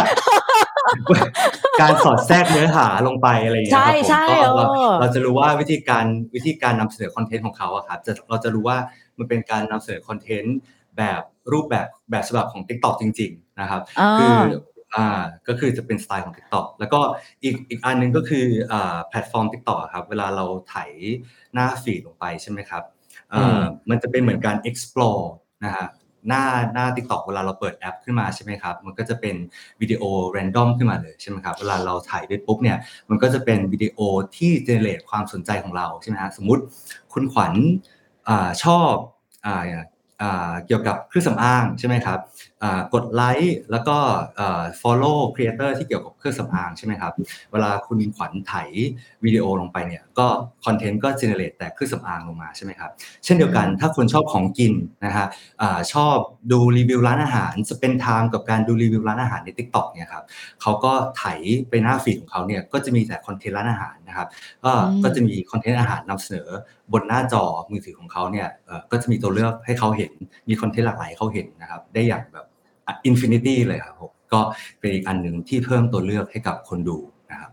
การสอดแทรกเนื้อหาลงไปอะไรอย่างเงี้ยครับผมใช่ใช่ก็เราเออเราจะรู้ว่าวิธีการวิธีการนำเสนอคอนเทนต์ของเขาอะครับจะเราจะรู้ว่ามันเป็นการนำเสนอคอนเทนต์แบบรูปแบบแบบฉบับของ TikTok จริง ๆ นะครับอ่าคืออ่าก็คือจะเป็นสไตล์ของ TikTok แล้วก็อีกอีกอันหนึงก็คืออ่าแพลตฟอร์ม TikTok อะครับ เวลาเราไถหน้าฟีดลงไปใช่ไหมครับเอ่ออ มันจะเป็นเหมือนการ explore นะฮะหน้าหน้า TikTok เวลาเราเปิดแอปขึ้นมาใช่ไหมครับ มันก็จะเป็นวิดีโอ random ขึ้นมาเลยใช่ไหมครับ เวลาเราถ่ายไปปุ๊บเนี่ย มันก็จะเป็นวิดีโอที่ generate ความสนใจของเราใช่ไหมฮะ สมมุติคุณขวัญอ่าชอบอ่าอ่าเกี่ยวกับเครื่องสำอางใช่ไหมครับอ่า กดไลค์แล้วก็อ่า follow creator ที่เกี่ยวกับเครื่องสำอางใช่ไหมครับ เวลาคุณขวัญไถวิดีโอลงไปเนี่ยก็คอนเทนต์ก็ generate แต่เครื่องสำอางลงมาใช่ไหมครับ เช่นเดียวกันถ้าคนชอบของกินนะฮะอ่าชอบดูรีวิวร้านอาหาร spend time กับการดูรีวิวร้านอาหารใน TikTok เนี่ยครับเขาก็ไถไปหน้าฟีดของเขาเนี่ยก็จะมีแต่คอนเทนต์ร้านอาหาร นะครับก็อืมก็จะมีคอนเทนต์อาหารนำเสนอบนหน้าจอมือถือของเขาเนี่ยเอ่อก็จะมีตัวเลือกให้เขาเห็นมีคอนเทนต์หลากหลายให้เขาเห็นนะครับ ได้อย่างแบบ infinity เลยครับผมก็เป็นอีกอันหนึ่งที่เพิ่มตัวเลือกให้กับคนดูนะครับ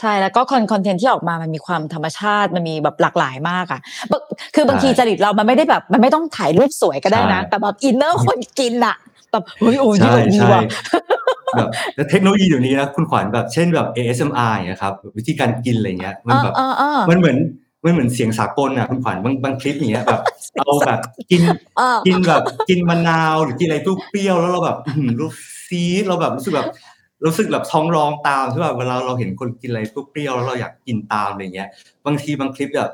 ใช่แล้วก็คอนคอนเทนต์ที่ออกมามันมีความธรรมชาติมันมีแบบหลากหลายมากอะบางคือบางทีจริตเรามันไม่ได้แบบ มันไม่ต้องถ่ายรูปสวยก็ได้นะใช่แต่แบบ inner คนกินอะแบบเฮ้ยโอ้ยใช่ดีใช่ว่ะ แบบแล้วเทคโนโลยีเดี๋ยวนี้นะคุณขวัญแบบเช่นแบบ ASMR อย่างเงี้ยครับวิธีการกินอะไรเงี้ยมันแบบเออเออเออมันเหมือนมันเหมือนเสียงสากลอะคุณขวัญบางบางคลิปอย่างเงี้ยแบบเอาแบบกินเออกินแบบกินมะนาวหรือกินอะไรเปรี้ยวๆแล้วเราแบบอื้อหือรู้ซีดเราแบบรู้สึกแบบรู้สึกแบบท้องร้องตามใช่ป่ะเวลาเราเห็นคนกินอะไรเปรี้ยวๆแล้วเราอยากกินตามอะไรเงี้ย บางทีบางคลิปแบบ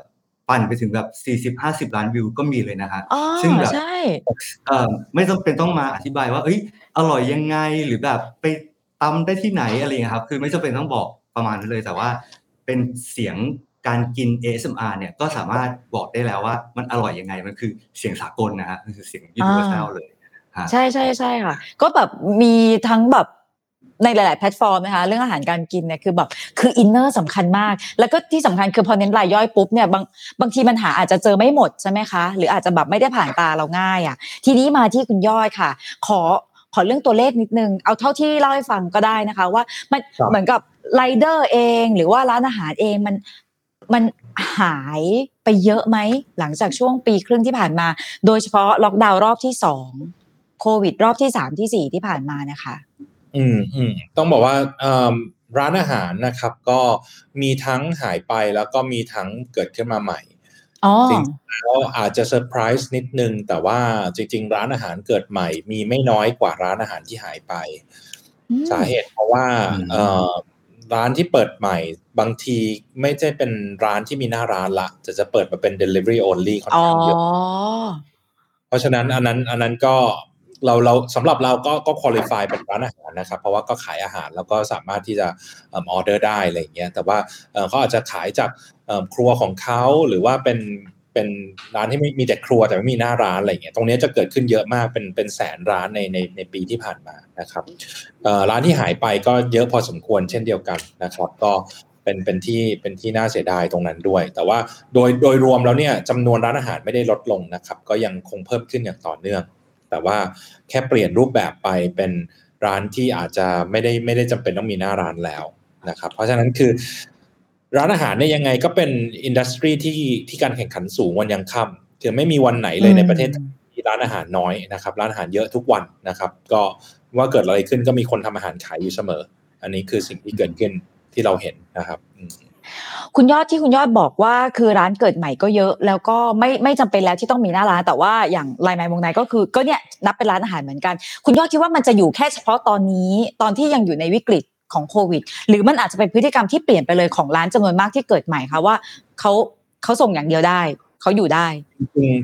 ปั่นไปถึงแบบสี่สิบห้าสิบล้านวิวก็มีเลยนะฮะอ๋อซึ่งแบบใช่เอ่อไม่จำเป็นต้องมาอธิบายว่า เอ้ย อร่อยยังไงหรือแบบไปตำได้ที่ไหนอะไรเงี้ยครับ คือไม่จำเป็นต้องบอกประมาณนั้นเลย แต่ว่าเป็นเสียงการกิน ASMR เนี่ยก็สามารถบอกได้แล้วว่ามันอร่อยยังไงมันคือเสียงสากลนะฮะมันคือเสียง universal เลยใช่ใช่ใช่ค่ะ ก็แบบมีทั้งแบบในหลาย ๆ แพลตฟอร์มนะคะเรื่องอาหารการกินเนี่ยคือแบบคือ inner สำคัญมาก แล้วก็ที่สำคัญคือพอเน้นรายย่อยปุ๊บเนี่ยบางบางทีมันหาอาจจะเจอไม่หมดใช่ไหมคะ หรืออาจจะแบบไม่ได้ผ่านตาเราง่ายอะทีนี้มาที่คุณยอดค่ะ ขอ ขอเรื่องตัวเลขนิดนึง เอาเท่าที่เล่าให้ฟังก็ได้นะคะ ว่ามันครับเหมือนกับไรเดอร์เองหรือว่าร้านอาหารเองมันมันหายไปเยอะไหม หลังจากช่วงปีครึ่งที่ผ่านมา โดยเฉพาะล็อกดาวน์รอบที่สองโควิดรอบที่สามที่สี่ที่ผ่านมานะคะ อืมอืมต้องบอกว่าเอิ่มร้านอาหารนะครับ ก็มีทั้งหายไปแล้วก็มีทั้งเกิดขึ้นมาใหม่อ๋อ จริงแล้วอาจจะเซอร์ไพรส์นิดนึง แต่ว่าจริง ๆ ร้านอาหารเกิดใหม่ มีไม่น้อยกว่าร้านอาหารที่หายไปอืมสาเหตุเพราะว่าอืมเอ่อร้านที่เปิดใหม่บางทีไม่ใช่เป็นร้านที่มีหน้าร้านละจะจะเปิดมาเป็น delivery only ค่อนอ๋อข้างเยอะเพราะฉะนั้นอันนั้นอันนั้นก็เราเราสำหรับเราก็ก็คุริฟายเป็นร้านอาหารนะครับ เพราะว่าก็ขายอาหารแล้วก็สามารถที่จะออเดอร์ได้อะไรอย่างเงี้ยแต่ว่าเอ่อเขาอาจจะขายจากเอ่อ ครัวของเขาหรือว่าเป็นเป็นร้านที่ไม่มีแต่ครัวแต่ไม่มีหน้าร้านอะไรเงี้ยตรงนี้จะเกิดขึ้นเยอะมากเป็นเป็นแสนร้านในในในปีที่ผ่านมานะครับร้านที่หายไปก็เยอะพอสมควรเช่นเดียวกันนะครับ ก็เป็นเป็นที่เป็นที่น่าเสียดายตรงนั้นด้วย แต่ว่าโดยโดยรวมแล้วเนี่ยจำนวนร้านอาหารไม่ได้ลดลงนะครับ ก็ยังคงเพิ่มขึ้นอย่างต่อเนื่อง แต่ว่าแค่เปลี่ยนรูปแบบไปเป็นร้านที่อาจจะไม่ได้ไม่ได้จำเป็นต้องมีหน้าร้านแล้วนะครับ เพราะฉะนั้นคือ ร้านอาหารเนี่ยยังไงก็เป็นอินดัสทรีที่ที่การแข่งขันสูงวันยังค่ำคือไม่มีวันไหนเลยในประเทศไทยที่ร้านอาหารน้อยนะครับ ร้านอาหารเยอะทุกวันนะครับ ก็ว่าเกิดอะไรขึ้นก็มีคนทำอาหารขายอยู่เสมอ อันนี้คือสิ่งที่เกิดขึ้นที่เราเห็นนะครับอืมคุณยอดที่คุณยอดบอกว่าคือร้านเกิดใหม่ก็เยอะ แล้วก็ไม่ไม่จำเป็นแล้วที่ต้องมีหน้าร้าน แต่ว่าอย่างไลน์แมนวงในก็คือก็เนี่ยนับเป็นร้านอาหารเหมือนกัน คุณยอดคิดว่ามันจะอยู่แค่เฉพาะตอนนี้ ตอนที่ยังอยู่ในวิกฤต ของโควิด หรือมันอาจจะเป็นพฤติกรรมที่เปลี่ยนไปเลยของร้านจำนวนมากที่เกิดใหม่คะว่าเขาเขาส่งอย่างเดียวได้เขาอยู่ได้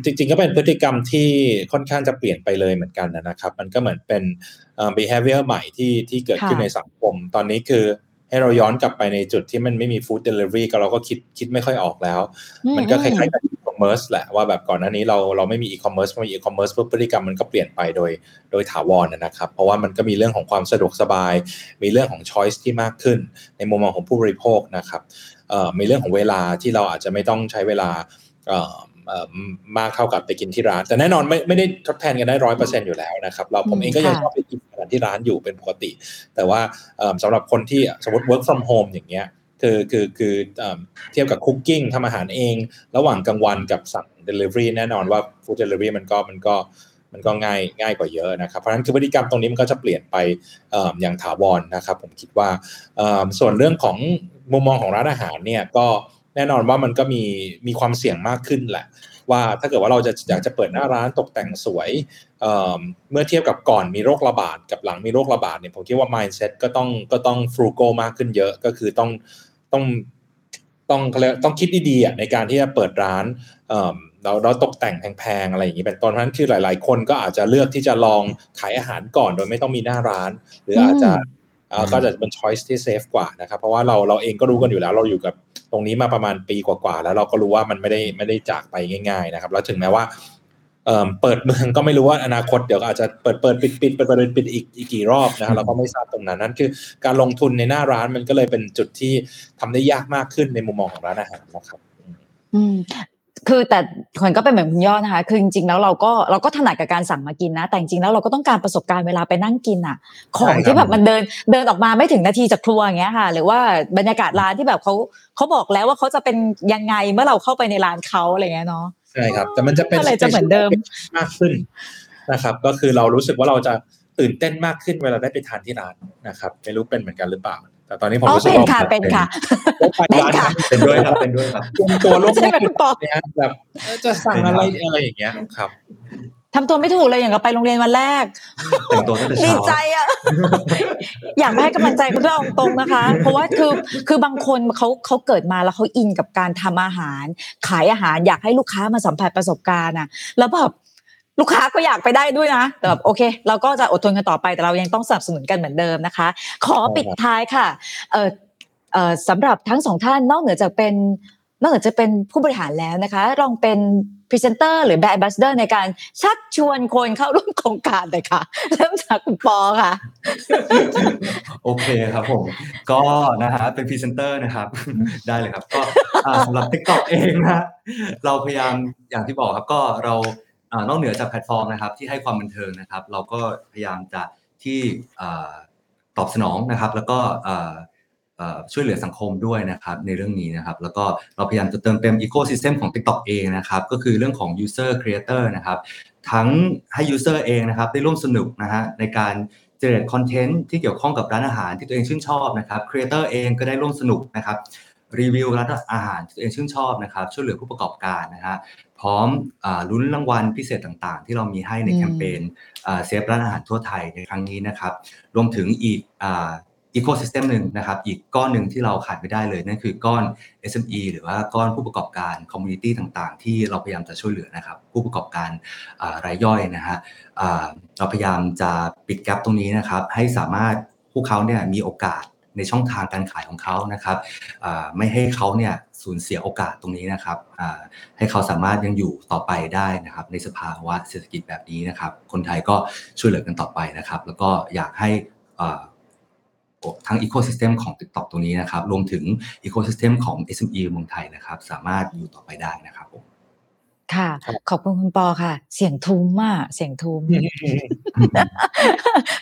จริงๆจริงก็เป็นพฤติกรรมที่ค่อนข้างจะเปลี่ยนไปเลยเหมือนกันนะครับ มันก็เหมือนเป็น behavior ใหม่ที่ที่เกิดขึ้นในสังคม ตอนนี้คือ ให้เราย้อนกลับไปในจุดที่มันไม่มี food delivery ก็เราก็คิดคิดไม่ค่อยออกแล้ว มันก็คล้ายๆกับ e-commerce แหละว่าแบบก่อนหน้านี้เราเราไม่มี e-commerce พอมี e-commerce ปุ๊บพฤติกรรมมันก็เปลี่ยนไปโดยโดยถาวรนะครับ เพราะว่ามันก็มีเรื่องของความสะดวกสบาย มีเรื่องของ choice ที่มากขึ้น ในมุมมองของผู้บริโภคนะครับเอ่อมีเรื่องของเวลาที่เราอาจจะไม่ต้องใช้เวลาเอ่อเอ่อ มากเท่ากับไปกินที่ร้าน แต่แน่นอนไม่ไม่ได้ทดแทนกันได้ร้อยเปอร์เซ็นอยู่แล้วนะครับ เราผมเองก็ยังชอบไปกินอาหารที่ร้านอยู่เป็นปกติ แต่ว่าเอ่อสำหรับคนที่สมมติ work from home อย่างเงี้ยคือคือคือเอ่อเทียบกับคุกกิ้งทำอาหารเอง ระหว่างกลางวันกับสั่ง delivery แน่นอนว่า food delivery มันก็มันก็มันก็ง่ายง่ายกว่าเยอะนะครับ เพราะฉะนั้นคือพฤติกรรมตรงนี้มันก็จะเปลี่ยนไปเอ่ออย่างถาวรนะครับ ผมคิดว่าเอ่อส่วนเรื่องของมุมมองของร้านอาหารเนี่ยก็ แน่นอนว่ามันก็มีมีความเสี่ยงมากขึ้นแหละ ว่าถ้าเกิดว่าเราจะอยากจะเปิดหน้าร้านตกแต่งสวยเเมื่อเทียบกับก่อนมีโรคระบาดกับหลังมีโรคระบาดเนี่ยผมคิดว่า mindset ก็ต้องก็ต้อง frugal มากขึ้นเยอะก็คือต้องต้องต้องเขาเรียกต้องคิดดีๆในการที่จะเปิดร้านเเราเราตกแต่งแพงๆอะไรอย่างนี้เป็นต้นเพราะฉะนั้นคือหลาย ๆ คนก็อาจจะเลือกที่จะลองขายอาหารก่อนโดยไม่ต้องมีหน้าร้าน หรืออาจจะ ก็จะเป็น choice ที่ safe กว่านะครับ เพราะว่าเราเราเองก็รู้กันอยู่แล้ว เราอยู่กับตรงนี้มาประมาณปีกว่าๆแล้วเราก็รู้ว่ามันไม่ได้ไม่ได้จากไปง่าย ๆ นะครับ แล้วถึงแม้ว่าเอ่อเปิดเมืองก็ไม่รู้ว่าอนาคตเดี๋ยวก็อาจจะเปิดเปิดปิดปิดเปิดเปิดปิดอีกอีกกี่รอบนะครับเราก็ไม่ทราบตรงนั้นนั่นคือ การลงทุนในหน้าร้านมันก็เลยเป็นจุดที่ทำได้ยากมากขึ้นในมุมมองของร้านอาหารนะครับ อืม คือแต่คนก็เป็นเหมือนคุณยอดนะคะ คือจริงๆแล้วเราก็เราก็ถนัดกับการสั่งมากินนะ แต่จริงๆแล้วเราก็ต้องการประสบการณ์เวลาไปนั่งกินอะ ของใช่ครับที่แบบมันเดินเดินออกมาไม่ถึงนาทีจากครัวอย่างเงี้ยค่ะ หรือว่าบรรยากาศร้านที่แบบเขาเขาบอกแล้วว่าเขาจะเป็นยังไงเมื่อเราเข้าไปในร้านเขาอะไรเงี้ยเนาะใช่ครับ แต่มันจะเป็นก็เลยจะเหมือนเดิมมากขึ้นนะครับ ก็คือเรารู้สึกว่าเราจะตื่นเต้นมากขึ้นเวลาได้ไปทานที่ร้านนะครับ ไม่รู้เป็นเหมือนกันหรือเปล่า แต่ตอนนี้ผมอ๋อรู้สึกเป็นว่าค่ะเป็นค่ะได้ไปร้านเป็นค่ะเป็นด้วยครับเป็นด้วยครับเตรียมตัวล่วงหใช่น้าไหมคุณปอเนี่ยแบบเอ้ยจะสั่งอะไรอะไรอย่างเงี้ยครับทำตัวไม่ถูกเลยอย่างกับไปโรงเรียนวันแรกแต่งตัวตั้งแต่ดีเช้าใจอะอยากไปให้กำลังใจคุณเราตรงๆนะคะ เพราะว่าคือคือบางคนเขาเขาเกิดมาแล้วเขาอินกับการทำอาหาร ขายอาหารอยากให้ลูกค้ามาสัมผัสประสบการณ์อะ แล้วแบบ ลูกค้าก็อยากไปได้ด้วยนะแต่แบบโอเค เราก็จะอดทนกันต่อไปแต่เรายังต้องสนับสนุนกันเหมือนเดิมนะคะ ขอปิดท้ายค่ะเอ่อเอ่อสำหรับทั้งสองท่านนอกเหนือจากเป็นนอกเหนือจะเป็นผู้บริหารแล้วนะคะ ลองเป็นพรีเซนเตอร์หรือ brand ambassador ในการชักชวนคนเข้าร่วมโครงการเลยค่ะ เริ่มจากคุณปอค่ะ โอเคครับผม ก็นะฮะเป็นพรีเซนเตอร์นะครับ ได้เลยครับ ก็สำหรับ TikTok เองนะเราพยายามอย่างที่บอกครับก็เรา นอกเหนือจากแพลตฟอร์มนะครับที่ให้ความบันเทิงนะครับ เราก็พยายามจะที่อตอบสนองนะครับ แล้วก็ช่วยเหลือสังคมด้วยนะครับในเรื่องนี้นะครับ แล้วก็เราพยายามจะเติมเต็ม Ecosystem ของ TikTok เองนะครับ ก็คือเรื่องของ User Creator นะครับ ทั้งให้ User เองนะครับ ได้ร่วมสนุกนะฮะในการ generate คอนเทนต์ที่เกี่ยวข้องกับร้านอาหารที่ตัวเองชื่นชอบนะครับ creator เองก็ได้ร่วมสนุกนะครับรีวิวร้านอาหารที่ตัวเองชื่นชอบนะครับ ช่วยเหลือผู้ประกอบการนะฮะ พร้อมอาลุ้นรางวัลพิเศษต่างๆ ที่เรามีให้ในอืมแคมเปญเซฟร้านอาหารทั่วไทยในครั้งนี้นะครับ รวมถึงอีก ecosystem หนึ่งนะครับ อีกก้อนหนึ่งที่เราขาดไม่ได้เลย นั่นคือก้อน SME หรือว่าก้อนผู้ประกอบการ community ต่างๆ ที่เราพยายามจะช่วยเหลือนะครับ ผู้ประกอบการอ่ารายย่อยนะฮะอ่าเราพยายามจะปิด gap ตรงนี้นะครับ ให้สามารถพวกเขาเนี่ยมีโอกาสในช่องทางการขายของเขานะครับอ่าไม่ให้เขาเนี่ย สูญเสียโอกาสตรงนี้นะครับอ่าให้เขาสามารถยังอยู่ต่อไปได้นะครับ ในสภาวะเศรษฐกิจแบบนี้นะครับ คนไทยก็ช่วยเหลือกันต่อไปนะครับ แล้วก็อยากให้อ่าทั้งอีโค y ิสเต็มของ TikTok ตรงนี้นะครับ รวมถึงอีโค y ิสเต็มของ SME เมืองไทยนะครับ สามารถอยู่ต่อไปได้นะครับผมค่ะครับขอบคุณคุณปอค่ะ เสียงทุ้มอะเสียงทุ้ม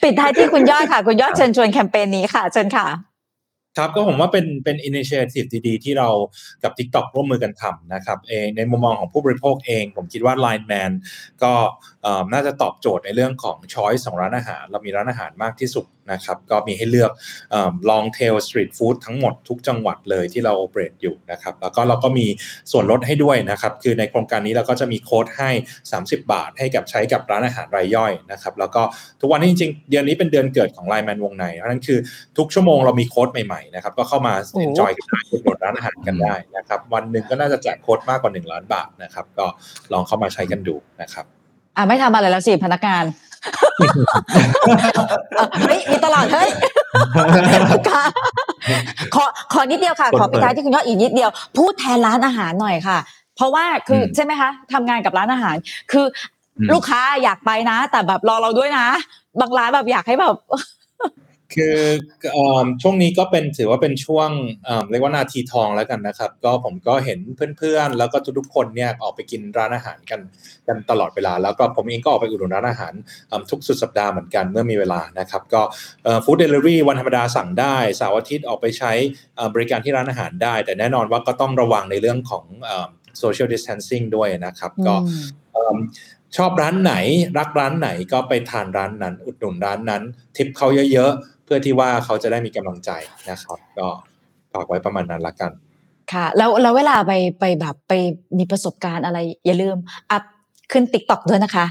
ปิดท้ายที่คุณยอดค่ะ คุณยอดเชิญชวนแคมเปญนี้ค่ะ เชิญค่ะ ครับก็ผมว่าเป็นเป็นอินิเชทีฟดีๆ ที่เรากับ TikTok ร่วมมือกันทำนะครับเองในมุมมองของผู้บริโภคเอง ผมคิดว่า Line Man ก็น่าจะตอบโจทย์ในเรื่องของ Choice ของร้านอาหาร เรามีร้านอาหารมากที่สุดนะครับ ก็มีให้เลือกเอ่อ Long Tail Street Food ทั้งหมดทุกจังหวัดเลยที่เรา operate อยู่นะครับ แล้วก็เราก็มีส่วนลดให้ด้วยนะครับ คือในโครงการนี้เราก็จะมีโค้ดให้ 30 บาท ให้กับใช้กับร้านอาหารรายย่อยนะครับ แล้วก็ทุกวันนี้จริงๆ เดือนนี้เป็นเดือนเกิดของ Line Man วงใน เพราะฉะนั้นคือทุกชั่วโมงเรามีโค้ดใหม่ๆนะครับ ก็เข้ามาโอ้ enjoy กันได้อุดหนุนร้านอาหารกันได้นะครับ วันหนึ่งก็น่าจะแจกโค้ดมากกว่า 1 ล้านบาทนะครับ ก็ลองเข้ามาใช้กันดูนะครับ อะไม่ทำอะไรแล้วสิพนักงานเออเฮ้ยมีตลอดเฮ้ยค่ะขอขอนิดเดียวค่ะ ขอปิดท้ายที่คุณยอดอีกนิดเดียว พูดแทนร้านอาหารหน่อยค่ะ เพราะว่าคืออมใช่ไหมคะทำงานกับร้านอาหาร คืออมลูกค้าอยากไปนะ แต่แบบรอเราด้วยนะ บางร้านแบบอยากให้แบบ คือเอ่อช่วงนี้ก็เป็นถือว่าเป็นช่วงเอ่อเรียกว่านาทีทองแล้วกันนะครับ ก็ผมก็เห็นเพื่อนๆ แล้วก็ทุกๆคนเนี่ยออกไปกินร้านอาหารกันกันตลอดเวลา แล้วก็ผมเองก็ออกไปอุดหนุนร้านอาหารเอิ่มทุกสุดสัปดาห์เหมือนกันเมื่อมีเวลานะครับ ก็ฟู้ดเดลิเวอรี่วันธรรมดาสั่งได้เสาร์อาทิตย์ออกไปใช้เอ่อบริการที่ร้านอาหารได้ แต่แน่นอนว่าก็ต้องระวังในเรื่องของโซเชียลดิส a ทนซิ่งด้วยนะครับ ก็อืมเอิ่มชอบร้านไหนรักร้านไหนก็ไปทานร้านนั้น อุดหนุนร้านนั้น ทิปเขาเยอะๆเพื่อที่ว่าเขาจะได้มีกำลังใจนะครับ ก็ฝากไว้ประมาณนั้นละกัน ค่ะ แล้วแล้วเวลาไปไปแบบไปมีประสบการณ์อะไร อย่าลืมอัพขึ้นติ๊กต็อกด้วยนะคะ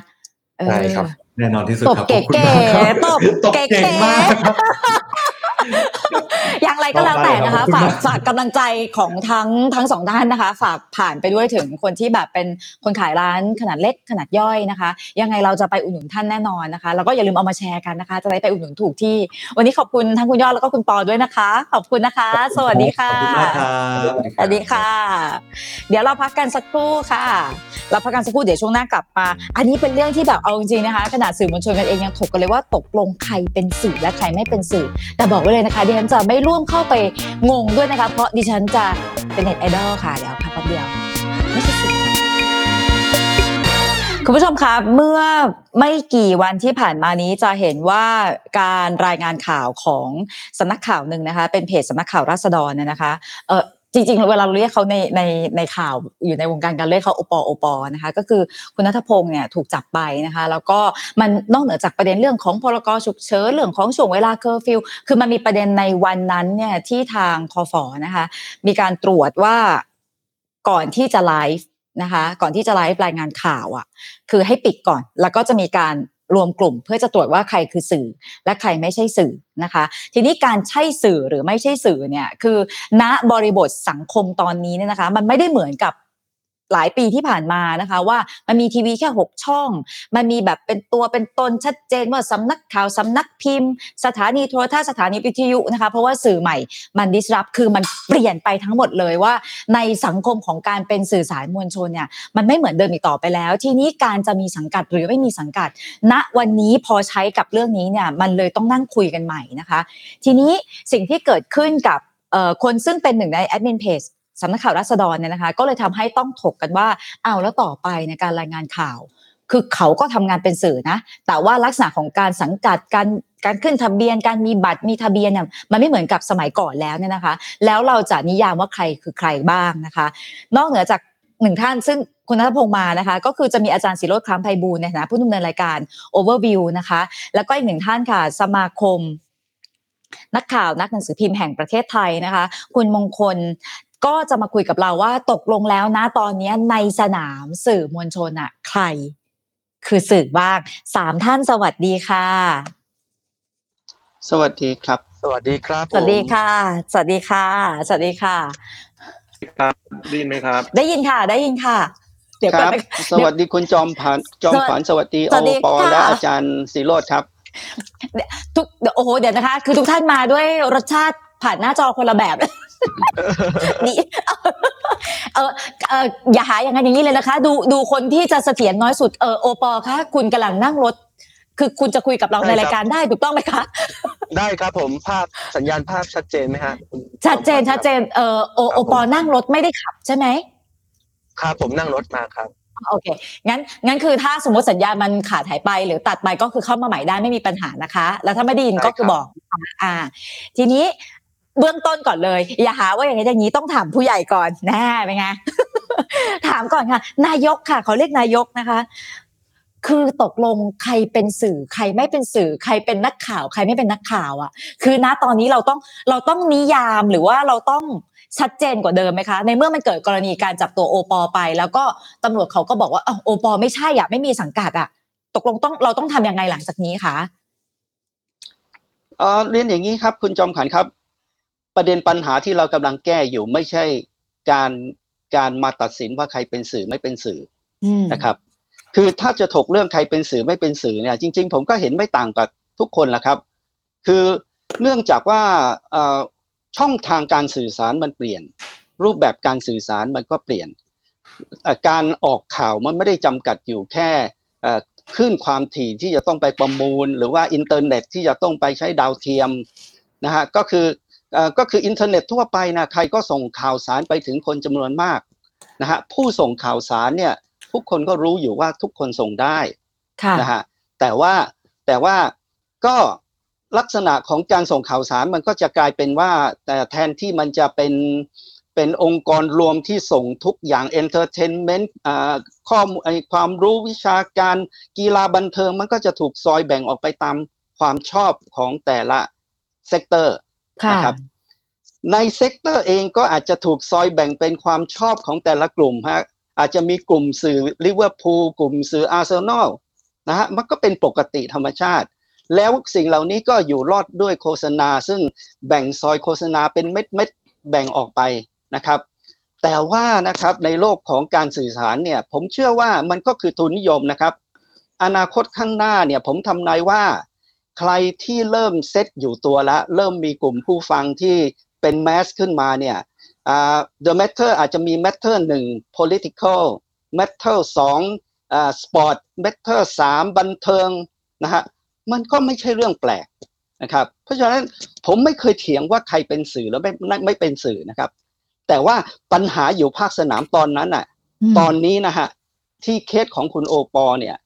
เออได้ครับแน่นอนที่สุดตบครับเก๋ขอบคุณมากครับๆตบตบเก๋เก่งมากครับ อย่างไรก็แล้วแต่นะคะขอบคุณฝากมากฝากกำลังใจของทั้งทั้งสองด้านนะคะ ฝากผ่านไปด้วยถึงคนที่แบบเป็นคนขายร้านขนาดเล็กขนาดย่อยนะคะ ยังไงเราจะไปอุดหนุนท่านแน่นอนนะคะ แล้วก็อย่าลืมเอามาแชร์กันนะคะ จะได้ไปอุดหนุนถูกที่ วันนี้ขอบคุณทั้งคุณยอดแล้วก็คุณปอด้วยนะคะ ขอบคุณนะคะ สวัสดีค่ะขอบคุณมากครับสวัสดีค่ะ เดี๋ยวเราพักกันสักครู่ค่ะ เราพักกันสักครู่เดี๋ยวช่วงหน้ากลับมา อันนี้เป็นเรื่องที่แบบเอาจริงๆนะคะขนาดสื่อมวลชนกันเองยังถกกันเลยว่าตกลงใครเป็นสื่อและใครไม่เป็นสื่อ แต่บอกไว้เลยนะคะดิฉันจะไม่ร่วมเข้าไปงงด้วยนะคะ เพราะดิฉันจะเป็นเน็ตไอดอลค่ะ เดี๋ยวพักแป๊บเดียวไม่ใช่สื่อคุณผู้ชมคะเมื่อไม่กี่วันที่ผ่านมานี้จะเห็นว่าการรายงานข่าวของสำนักข่าวหนึ่งนะคะ เป็นเพจสำนักข่าวราษฎรเนี่ยนะคะเออ จริงๆ เวลาเราเรียกเขาในในในข่าวอยู่ในวงการการเรียกเขาโอปอโอปอนะคะ ก็คือคุณนัทพงศ์เนี่ยถูกจับไปนะคะ แล้วก็มันนอกเหนือจากประเด็นเรื่องของพรกฉุกเฉินเรื่องของช่วงเวลาเคอร์ฟิวคือมันมีประเด็นในวันนั้นเนี่ยที่ทางคอฟอนะคะ มีการตรวจว่าก่อนที่จะไลฟ์นะคะ ก่อนที่จะไลฟ์รายงานข่าวอะ คือให้ปิดก่อนแล้วก็จะมีการรวมกลุ่ม เพื่อจะตรวจว่าใครคือสื่อ และใครไม่ใช่สื่อ นะคะ ทีนี้การใช่สื่อหรือไม่ใช่สื่อเนี่ยคือณบริบทสังคมตอนนี้เนี่ยนะคะ มันไม่ได้เหมือนกับ หลายปีที่ผ่านมานะคะว่ามันมีทีวีแค่หกช่อง มันมีแบบเป็นตัวเป็นตนชัดเจนว่าสำนักข่าวสำนักพิมพ์ สถานีโทรทัศน์สถานีวิทยุนะคะเพราะว่าสื่อใหม่มันดิสรับคือมันเปลี่ยนไปทั้งหมดเลยว่า ในสังคมของการเป็นสื่อสารมวลชนเนี่ยมันไม่เหมือนเดิมอีกต่อไปแล้ว ทีนี้การจะมีสังกัดหรือไม่มีสังกัด ณวันนี้พอใช้กับเรื่องนี้เนี่ยมันเลยต้องนั่งคุยกันใหม่นะคะ ทีนี้สิ่งที่เกิดขึ้นกับคนซึ่งเป็นหนึ่งในแอดมินเพจ สำนักข่าวราษฎรเนี่ยนะคะ ก็เลยทำให้ต้องถกกันว่าเอาแล้วต่อไปในการรายงานข่าว คือเขาก็ทำงานเป็นสื่อนะ แต่ว่าลักษณะของการสังกัดการการขึ้นทะเบียนการมีบัตรมีทะเบียนเนี่ยมันไม่เหมือนกับสมัยก่อนแล้วเนี่ยนะคะ แล้วเราจะนิยามว่าใครคือใครบ้างนะคะ นอกเหนือจากหนึ่งท่านซึ่งคุณนัทพงศ์มานะคะ ก็คือจะมีอาจารย์ศิโรธคล้ำไพบูลในฐานะผู้ดำเนินรายการ Overview นะคะ แล้วก็อีกหนึ่งท่านค่ะ สมาคม นักข่าวนักหนังสือพิมพ์แห่งประเทศไทยนะคะ คุณมงคล ก็จะมาคุยกับเราว่าตกลงแล้วนะตอนนี้ในสนามสื่อมวลชนอะใคร คือสื่อบ้างสามท่านสวัสดีค่ะ สวัสดีครับ สวัสดีครับ สวัสดีค่ะ สวัสดีค่ะ สวัสดีค่ะครับได้ยินไหมครับ ได้ยินค่ะได้ยินค่ะเดี๋ยวคก่อนรับนะสวัสดีคุณจอมผ่านจอมผ่านสวัสดีสโอวัสดีปอค่ะและอาจารย์ศิโรธครับทุกเดี๋ยวโอ้โหเดี๋ยวนะคะ คือทุกท่านมาด้วยรสชาติ ผ่านหน้าจอคนละแบบนี่เออเอออย่าหาอย่างนั้นอย่างนี้เลยนะคะ ดูดูคนที่จะเสถียรน้อยสุดเออโอปอคะคุณกำลังนั่งรถ คือคุณจะคุยกับเราในได้ครับรายการได้ถูกต้องไหมคะ ได้ครับผมภาพสัญญาณภาพชัดเจนไหมฮะคุณชัดเจนจอมขวัญชัดเจนเออโอโอปอนั่งรถไม่ได้ขับใช่ไหมครับผมนั่งรถมาครับโอเค งั้น งั้นคือถ้าสมมติสัญญาณมันขาดหายไป หรือตัดไปก็คือเข้ามาใหม่ได้ไม่มีปัญหานะคะ แล้วถ้าไม่ได้ยินได้ก็คือครับบอกนะคะอ่า ทีนี้ เบื้องต้นก่อนเลย อย่าหาว่าอย่างนี้อย่างนี้ต้องถามผู้ใหญ่ก่อนแน่ไหมไงถามก่อนค่ะ นายกค่ะเขาเรียกนายกนะคะ คือตกลงใครเป็นสื่อ ใครไม่เป็นสื่อ ใครเป็นนักข่าว ใครไม่เป็นนักข่าวอะ คือณตอนนี้เราต้องเราต้องนิยามหรือว่าเราต้องชัดเจนกว่าเดิมไหมคะ ในเมื่อมันเกิดกรณีการจับตัวโอปอไป แล้วก็ตำรวจเขาก็บอกว่าโอปอไม่ใช่อะไม่มีสังกัดอะตกลงต้องเราต้องทำยังไงหลังจากนี้คะเออเรียนอย่างนี้ครับ คุณจอมขวัญครับ ประเด็นปัญหาที่เรากำลังแก้อยู่ไม่ใช่การการมาตัดสินว่าใครเป็นสื่อไม่เป็นสื่ออืมนะครับ คือถ้าจะถกเรื่องใครเป็นสื่อไม่เป็นสื่อเนี่ย จริง ๆ ผมก็เห็นไม่ต่างกับทุกคนแหละครับ คือเนื่องจากว่าเอ่อช่องทางการสื่อสารมันเปลี่ยน รูปแบบการสื่อสารมันก็เปลี่ยนเอ่อการออกข่าวมันไม่ได้จำกัดอยู่แค่เอ่อคลื่นความถี่ที่จะต้องไปประมูล หรือว่าอินเทอร์เน็ตที่จะต้องไปใช้ดาวเทียมนะฮะก็คือเอ่อ ก็คืออินเทอร์เน็ตทั่วไปนะใครก็ส่งข่าวสารไปถึงคนจำนวนมากนะฮะผู้ส่งข่าวสารเนี่ยทุกคนก็รู้อยู่ว่าทุกคนส่งได้ค่ะนะฮะแต่ว่าแต่ว่าก็ลักษณะของการส่งข่าวสารมันก็จะกลายเป็นว่าแต่แทนที่มันจะเป็นเป็นองค์กรรวมที่ส่งทุกอย่าง entertainment ข้อมูลไอ้ความรู้วิชาการกีฬาบันเทิงมันก็จะถูกซอยแบ่งออกไปตามความชอบของแต่ละ sector ค่ะ นะครับใน sector เองก็อาจจะถูกซอยแบ่งเป็นความชอบของแต่ละกลุ่มฮะอาจจะมีกลุ่มสื่อลิเวอร์พูลกลุ่มสื่ออาร์เซนอลนะฮะมันก็เป็นปกติธรรมชาติ แล้วสิ่งเหล่านี้ก็อยู่รอดด้วยโฆษณา ซึ่งแบ่งซอยโฆษณาเป็นเม็ดเม็ดๆแบ่งออกไปนะครับ แต่ว่านะครับในโลกของการสื่อสารเนี่ยผมเชื่อว่ามันก็คือทุนนิยมนะครับ อนาคตข้างหน้าเนี่ยผมทำนายว่า ใครที่เริ่มเซตอยู่ตัวแล้ว เริ่มมีกลุ่มผู้ฟังที่เป็นแมสขึ้นมาเนี่ยอ่า the matter อาจจะมี matter หนึ่ง political matter สองอ่า sport matter สามบันเทิงนะฮะมันก็ไม่ใช่เรื่องแปลกนะครับ เพราะฉะนั้นผมไม่เคยเถียงว่าใครเป็นสื่อแล้วไม่ไม่ไม่เป็นสื่อนะครับ แต่ว่าปัญหาอยู่ภาคสนามตอนนั้นน่ะมตอนนี้นะฮะที่เคสของคุณโอปอเนี่ย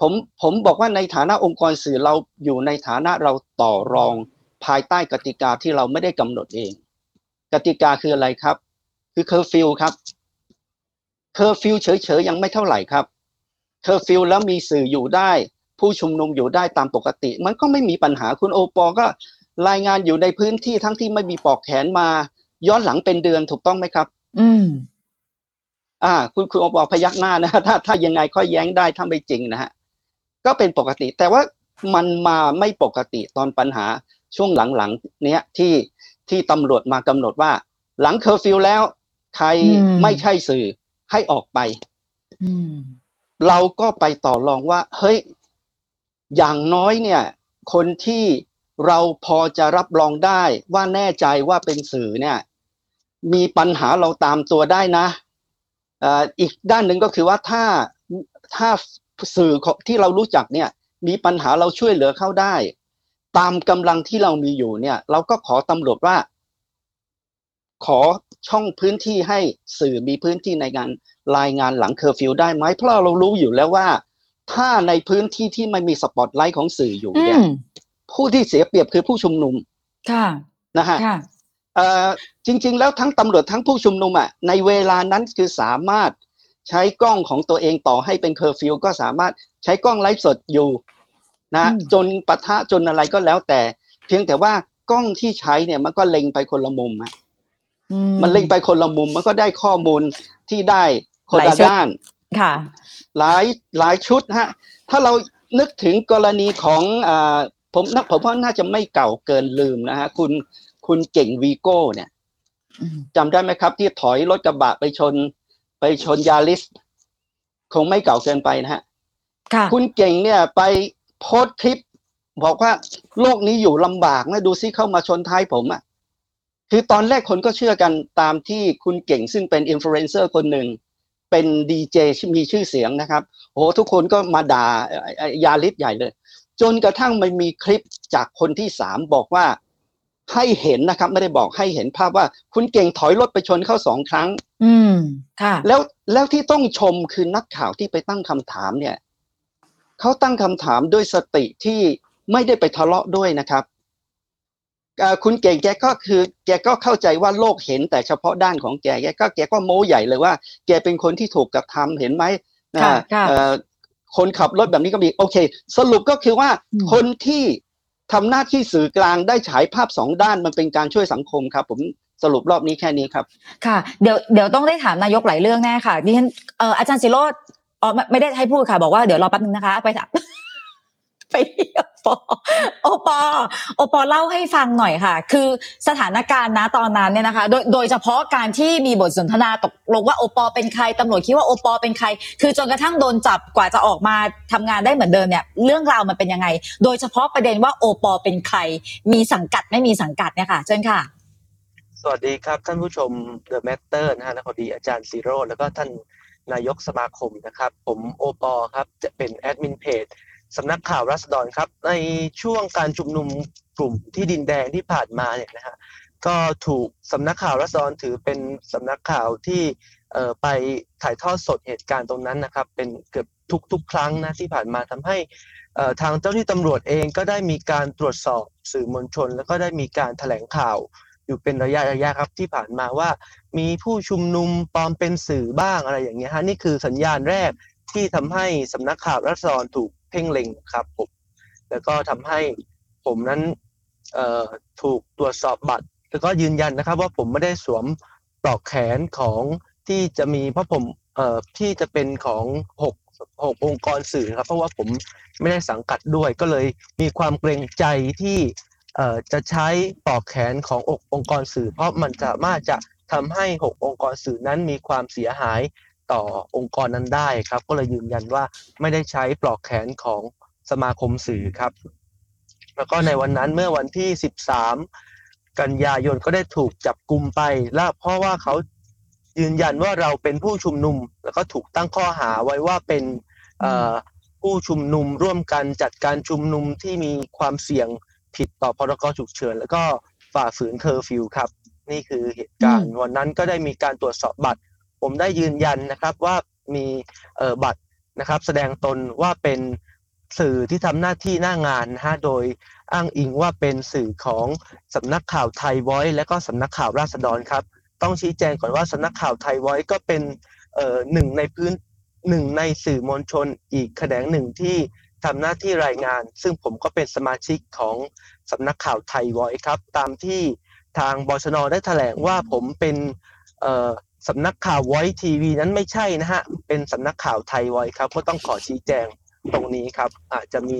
ผมผมบอกว่าในฐานะองค์กรสื่อเราอยู่ในฐานะเราต่อรองภายใต้กติกาที่เราไม่ได้กำหนดเอง กติกาคืออะไรครับ คือเคอร์ฟิวครับเคอร์ฟิวเฉยๆยังไม่เท่าไหร่ครับเคอร์ฟิวแล้วมีสื่ออยู่ได้ ผู้ชุมนุมอยู่ได้ตามปกติ มันก็ไม่มีปัญหาคุณโอปอก็รายงานอยู่ในพื้นที่ทั้งที่ไม่มีปลอกแขนมา ย้อนหลังเป็นเดือนถูกต้องไหมครับ อืม อ่า คุณคุณโอปอพยักหน้านะถ้าถ้ายังไงค่อยแย้งได้ถ้าไม่จริงนะฮะ ก็เป็นปกติ แต่ว่ามันมาไม่ปกติตอนปัญหาช่วงหลังๆเนี้ยที่ที่ตำรวจมากำหนดว่า หลังเคอร์ฟิวแล้ว ใครอืมไม่ใช่สื่อให้ออกไปอืมเราก็ไปต่อรองว่า เฮ้ย อย่างน้อยเนี่ย คนที่เราพอจะรับรองได้ว่าแน่ใจว่าเป็นสื่อเนี่ย มีปัญหาเราตามตัวได้นะเอ่ออีกด้านหนึ่งก็คือว่าถ้าถ้า สื่อของที่เรารู้จักเนี่ย มีปัญหาเราช่วยเหลือเขาได้ ตามกำลังที่เรามีอยู่เนี่ย เราก็ขอตำรวจว่า ขอช่องพื้นที่ให้สื่อมีพื้นที่ในการรายงานหลังเคอร์ฟิวได้ไหมเพราะเรารู้อยู่แล้วว่า ถ้าในพื้นที่ที่ไม่มีสปอตไลท์ของสื่ออยู่เนี่ยอืมผู้ที่เสียเปรียบคือผู้ชุมนุม ค่ะนะฮะค่ะเอ่อจริง ๆ แล้วทั้งตำรวจทั้งผู้ชุมนุมอะในเวลานั้นคือสามารถ ใช้กล้องของตัวเองต่อให้เป็นเคอร์ฟิวก็สามารถใช้กล้องไลฟ์สดอยู่นะอืมจนปะทะจนอะไรก็แล้วแต่ เพียงแต่ว่ากล้องที่ใช้เนี่ยมันก็เล็งไปคนละมุมอะอืมันเล็งไปคนละมุมมันก็ได้ข้อมูลที่ได้คนละชุดด้านค่ะ หลายหลายชุดฮะ ถ้าเรานึกถึงกรณีของอ่าผมนะผมว่าน่าจะไม่เก่าเกินลืมนะฮะคุณคุณเก่งวีโก้เนี่ยอืมจำได้ไหมครับ ที่ถอยรถกระบะไปชน ไปชนยาริสคงไม่เก่าเกินไปนะฮะค่ะคุณเก่งเนี่ยไปโพสต์คลิป บอกว่าโลกนี้อยู่ลำบากนะดูซิเข้ามาชนท้ายผมอะ่ะ คือตอนแรกคนก็เชื่อกันตามที่คุณเก่งซึ่งเป็นอินฟลูเอนเซอร์คนหนึ่ง เป็นดีเจมีชื่อเสียงนะครับโอ้โหทุกคนก็มาด่าเอ่อเอ่อยาลิสใหญ่เลย จนกระทั่งมันมีคลิปจากคนที่สามบอกว่า ให้เห็นนะครับ ไม่ได้บอกให้เห็นภาพว่า คุณเก่งถอยรถไปชนเข้าสองครั้ง อืมค่ะแล้วแล้วที่ต้องชมคือนักข่าวที่ไปตั้งคำถามเนี่ยเขาตั้งคำถามด้วยสติที่ไม่ได้ไปทะเลาะด้วยนะครับเอ่อคุณเก่งแกก็คือ แกก็เข้าใจว่าโลกเห็นแต่เฉพาะด้านของแกแกก็แกก็โม้ใหญ่เลยว่า แกเป็นคนที่ถูกกระทำเห็นไหมค่ะอ่าค่ะเอ่อคนขับรถแบบนี้ก็มีโอเค สรุปก็คือว่าอืมคนที่ ทำหน้าที่สื่อกลางได้ฉายภาพสองด้านมันเป็นการช่วยสังคมครับ ผมสรุปรอบนี้แค่นี้ครับ ค่ะ เดี๋ยวเดี๋ยวต้องได้ถามนายกหลายเรื่องแน่ค่ะดิฉันอาจารย์สิโรธอ๋อไม่ได้ให้พูดค่ะ บอกว่าเดี๋ยวรอแป๊บนึงนะคะ ไปถาม ไปที่โอปอโอปอโอปอเล่าให้ฟังหน่อยค่ะ คือสถานการณ์นะตอนนั้นเนี่ยนะคะ โดยโดยเฉพาะการที่มีบทสนทนาตกลงว่าโอปอเป็นใครตำรวจคิดว่าโอปอเป็นใคร คือจนกระทั่งโดนจับกว่าจะออกมาทำงานได้เหมือนเดิมเนี่ยเรื่องราวมันเป็นยังไง โดยเฉพาะประเด็นว่าโอปอเป็นใคร มีสังกัดไม่มีสังกัดเนี่ยค่ะเชิญค่ะสวัสดีครับ ท่านผู้ชม The Matter นะฮะและพอดีอาจารย์ซีโร่แล้วก็ท่านนายกสมาคมนะครับ ผมโอปอครับจะเป็นแอดมินเพจ สำนักข่าวรัษฎรครับ ในช่วงการชุมนุมกลุ่มที่ดินแดงที่ผ่านมาเนี่ยนะฮะก็ถูกสำนักข่าวรัษฎรถือเป็นสำนักข่าวที่ไปถ่ายทอดสดเหตุการณ์ตรงนั้นนะครับ เป็นเกือบทุกๆ ครั้งนะที่ผ่านมาทำให้ทางเจ้าที่ตำรวจเองก็ได้มีการตรวจสอบสื่อมวลชน แล้วก็ได้มีการแถลงข่าวอยู่เป็นระยะระยะครับที่ผ่านมาว่า มีผู้ชุมนุมปลอมเป็นสื่อบ้างอะไรอย่างเงี้ยฮะนี่คือสัญญาณแรกที่ทำให้สำนักข่าวรัศดรถูก พ่งเล็งครับผมแล้วก็ทำให้ผมนั้นถูกตรวจสอบบัตร แล้วก็ยืนยันนะครับ ว่าผมไม่ได้สวมปลอกแขนของที่จะมีเพราะผมที่จะเป็นของหกหกองค์กรสื่อครับ เพราะว่าผมไม่ได้สังกัดด้วย ก็เลยมีความเกรงใจที่จะใช้ปลอกแขนของอกองค์กรสื่อ เพราะมันสามารถจะทำให้ 6 องค์กรสื่อนั้นมีความเสียหาย ต่อองค์กรนั้นได้ครับ ก็เลยยืนยันว่าไม่ได้ใช้ปลอกแขนของสมาคมสื่อครับ แล้วก็ในวันนั้นเมื่อวันที่ 13 กันยายนก็ได้ถูกจับกลุ่มไปและเพราะว่าเขายืนยันว่าเราเป็นผู้ชุมนุม แล้วก็ถูกตั้งข้อหาไว้ว่าเป็นผู้ชุมนุมร่วมกันจัดการชุมนุมที่มีความเสี่ยงผิดต่อพรกฉุกเฉิน แล้วก็ฝ่าฝืนเคอร์ฟิวครับ นี่คือเหตุการณ์ วันนั้นก็ได้มีการตรวจสอบบัตร ผมได้ยืนยันนะครับว่ามีบัตรนะครับ แสดงตนว่าเป็นสื่อที่ทำหน้าที่หน้างานนะฮะโดยอ้างอิงว่าเป็นสื่อของสำนักข่าวไทยไวท์และก็สำนักข่าวราษฎรครับ ต้องชี้แจงก่อนว่าสำนักข่าวไทยไวท์ก็เป็นหนึ่งในพื้นหนึ่งในสื่อมวลชนอีกแขนงหนึ่งที่ทำหน้าที่รายงาน ซึ่งผมก็เป็นสมาชิกของสำนักข่าวไทยไวท์ครับ ตามที่ทางบชนได้แถลงว่าผมเป็น สำนักข่าวไวท์ทีวีนั้นไม่ใช่นะฮะ เป็นสำนักข่าวไทยไวท์ครับ ก็ต้องขอชี้แจงตรงนี้ครับ อาจจะมี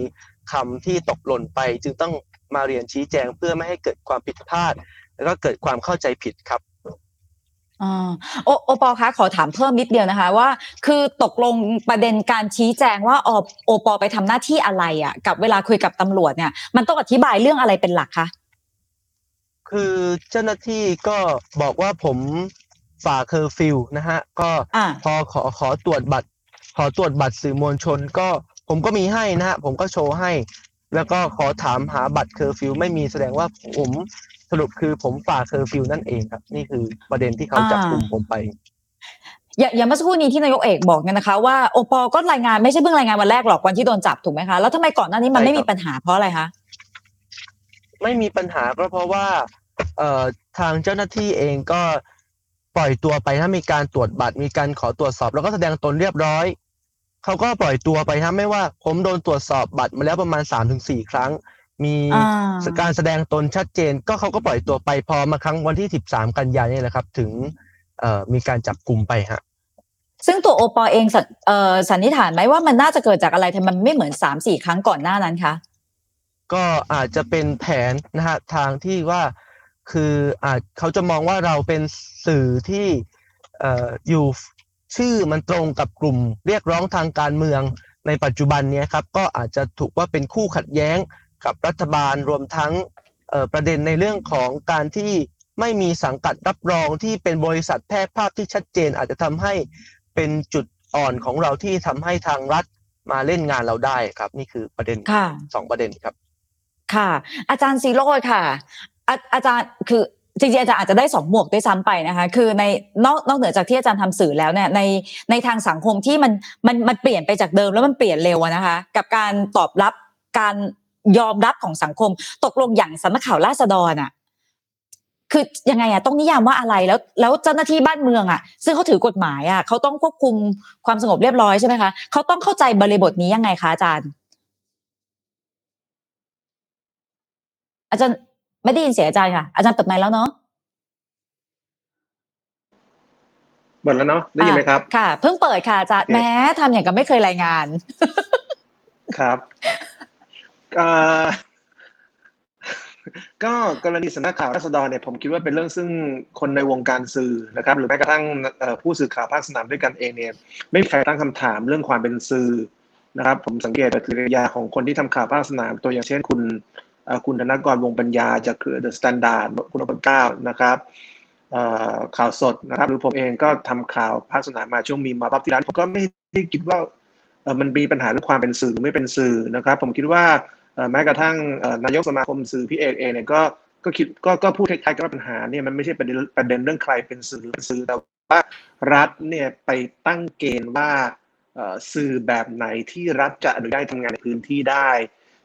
คำที่ตกหล่นไป จึงต้องมาเรียนชี้แจงเพื่อไม่ให้เกิดความผิดพลาด แล้วก็เกิดความเข้าใจผิดครับอ่าโอโอปอคะขอถามเพิ่มนิดเดียวนะคะว่า คือตกลงประเด็นการชี้แจงว่าอโอปอไปทำหน้าที่อะไรอะ กับเวลาคุยกับตำรวจเนี่ย มันต้องอธิบายเรื่องอะไรเป็นหลักคะคือเจ้าหน้าที่ก็บอกว่าผม ฝ่าเคอร์ฟิวนะฮะ ก็อ่าพอขอขอตรวจบัตร ขอตรวจบัตรสื่อมวลชนก็ผมก็มีให้นะฮะ ผมก็โชว์ให้ แล้วก็ขอถามหาบัตรเคอร์ฟิวไม่มีแสดงว่าผมสรุปคือผมฝ่าเคอร์ฟิวนั่นเองครับ นี่คือประเด็นที่เขาจับกลุ่มผมไปอย่าอย่างเมื่อสักครู่นี้ที่นายกเอกบอกเนี่ยนะคะ ว่าโอปอก็รายงานไม่ใช่เพิ่งรายงานวันแรกหรอกวันที่โดนจับถูกไหมคะแล้วทำไมก่อนหน้านี้มันไม่มีปัญหาใช่ครับเพราะอะไรคะไม่มีปัญหาก็เพราะว่าเอ่อทางเจ้าหน้าที่เองก็ ปล่อยตัวไปถ้ามีการตรวจบัตรมีการขอตรวจสอบ แล้วก็แสดงตนเรียบร้อยเขาก็ปล่อยตัวไปถ้าไม่ว่า ผมโดนตรวจสอบบัตรมาแล้วประมาณสามถึงสี่ครั้ง มีอ่าการแสดงตนชัดเจน ก็เขาก็ปล่อยตัวไปพอมาครั้งวันที่สิบสามกันยายนนี่แหละครับ ถึงเอ่อมีการจับกลุ่มไปฮะซึ่งตัวโอปอเองสันเอ่อสันนิษฐานไหมว่ามันน่าจะเกิดจากอะไรทำไมมันไม่เหมือนสามสี่ครั้งก่อนหน้านั้นคะก็อาจจะเป็นแผนนะฮะทางที่ว่า คืออาจเขาจะมองว่าเราเป็นสื่อที่เอ่ออยู่ชื่อมันตรงกับกลุ่มเรียกร้องทางการเมืองในปัจจุบันเนี้ยครับก็อาจจะถูกว่าเป็นคู่ขัดแย้งกับรัฐบาลรวมทั้งเอ่อประเด็นในเรื่องของการที่ไม่มีสังกัดรับรองที่เป็นบริษัทแพร่ภาพที่ชัดเจน อาจจะทำให้เป็นจุดอ่อนของเราที่ทำให้ทางรัฐมาเล่นงานเราได้ครับ นี่คือประเด็นค่ะสองประเด็นครับค่ะ อาจารย์ซีโรดค่ะ อาอาจารย์คือจริงๆอาจารย์อาจจะได้สองหมวกด้วยซ้ำไปนะคะคือในนอกนอกเหนือจากที่อาจารย์ทำสื่อแล้วเนี่ยในในทางสังคมที่มันมันมันเปลี่ยนไปจากเดิมแล้วมันเปลี่ยนเร็วนะคะ กับการตอบรับการยอมรับของสังคม ตกลงอย่างสำนักข่าวราษฎรอะคือยังไงอะต้องนิยามว่าอะไรแล้วแล้วเจ้าหน้าที่บ้านเมืองอะซึ่งเขาถือกฎหมายอะเขาต้องควบคุมความสงบเรียบร้อยใช่ไหมคะเขาต้องเข้าใจบริบทนี้ยังไงคะอาจารย์ อาจารย์ ไม่ได้ยินเสียงอาจารย์ค่ะ อาจารย์เปิดไมค์แล้วเนาะหมดแล้วเนาะได้ยินไหมครับอะค่ะ เพิ่งเปิดค่ะอาจารย์โอเคแม้ทำอย่างกับไม่เคยรายงาน ครับอ่าก็กรณีสำนักข่าวรัษฎรเนี่ยผมคิดว่าเป็นเรื่องซึ่งคนในวงการสื่อนะครับ หรือแม้กระทั่งเอ่อผู้สื่อข่าวภาคสนามด้วยกันเองเนี่ยไม่มีใครตั้งคำถามเรื่องความเป็นสื่อนะครับ ผมสังเกตปฏิกิริยาของคนที่ทำข่าวภาคสนามตัวอย่างเช่นคุณเอ่อ คุณธนกรวงษ์ปัญญาจากเครือ The Standard คุณอปเก้านะครับข่าวสดนะครับหรือผมเองก็ทำข่าวภาคสนามมาช่วงมีม็อบที่ร้านผมก็ไม่ได้คิดว่ามันมีปัญหาเรื่องความเป็นสื่อหรือไม่เป็นสื่อนะครับ ผมคิดว่าแม้กระทั่งนายกสมาคมสื่อพี่เอกเองเนี่ยก็ก็คิดก็ก็พูดคล้ายๆกับปัญหาเนี่ยมันไม่ใช่ประเด็นประเด็นเรื่องใครเป็นสื่อหรือเป็นสื่อแต่ว่ารัฐเนี่ยไปตั้งเกณฑ์ว่าสื่อแบบไหนที่รัฐจะอนุญาตทำงานในพื้นที่ได้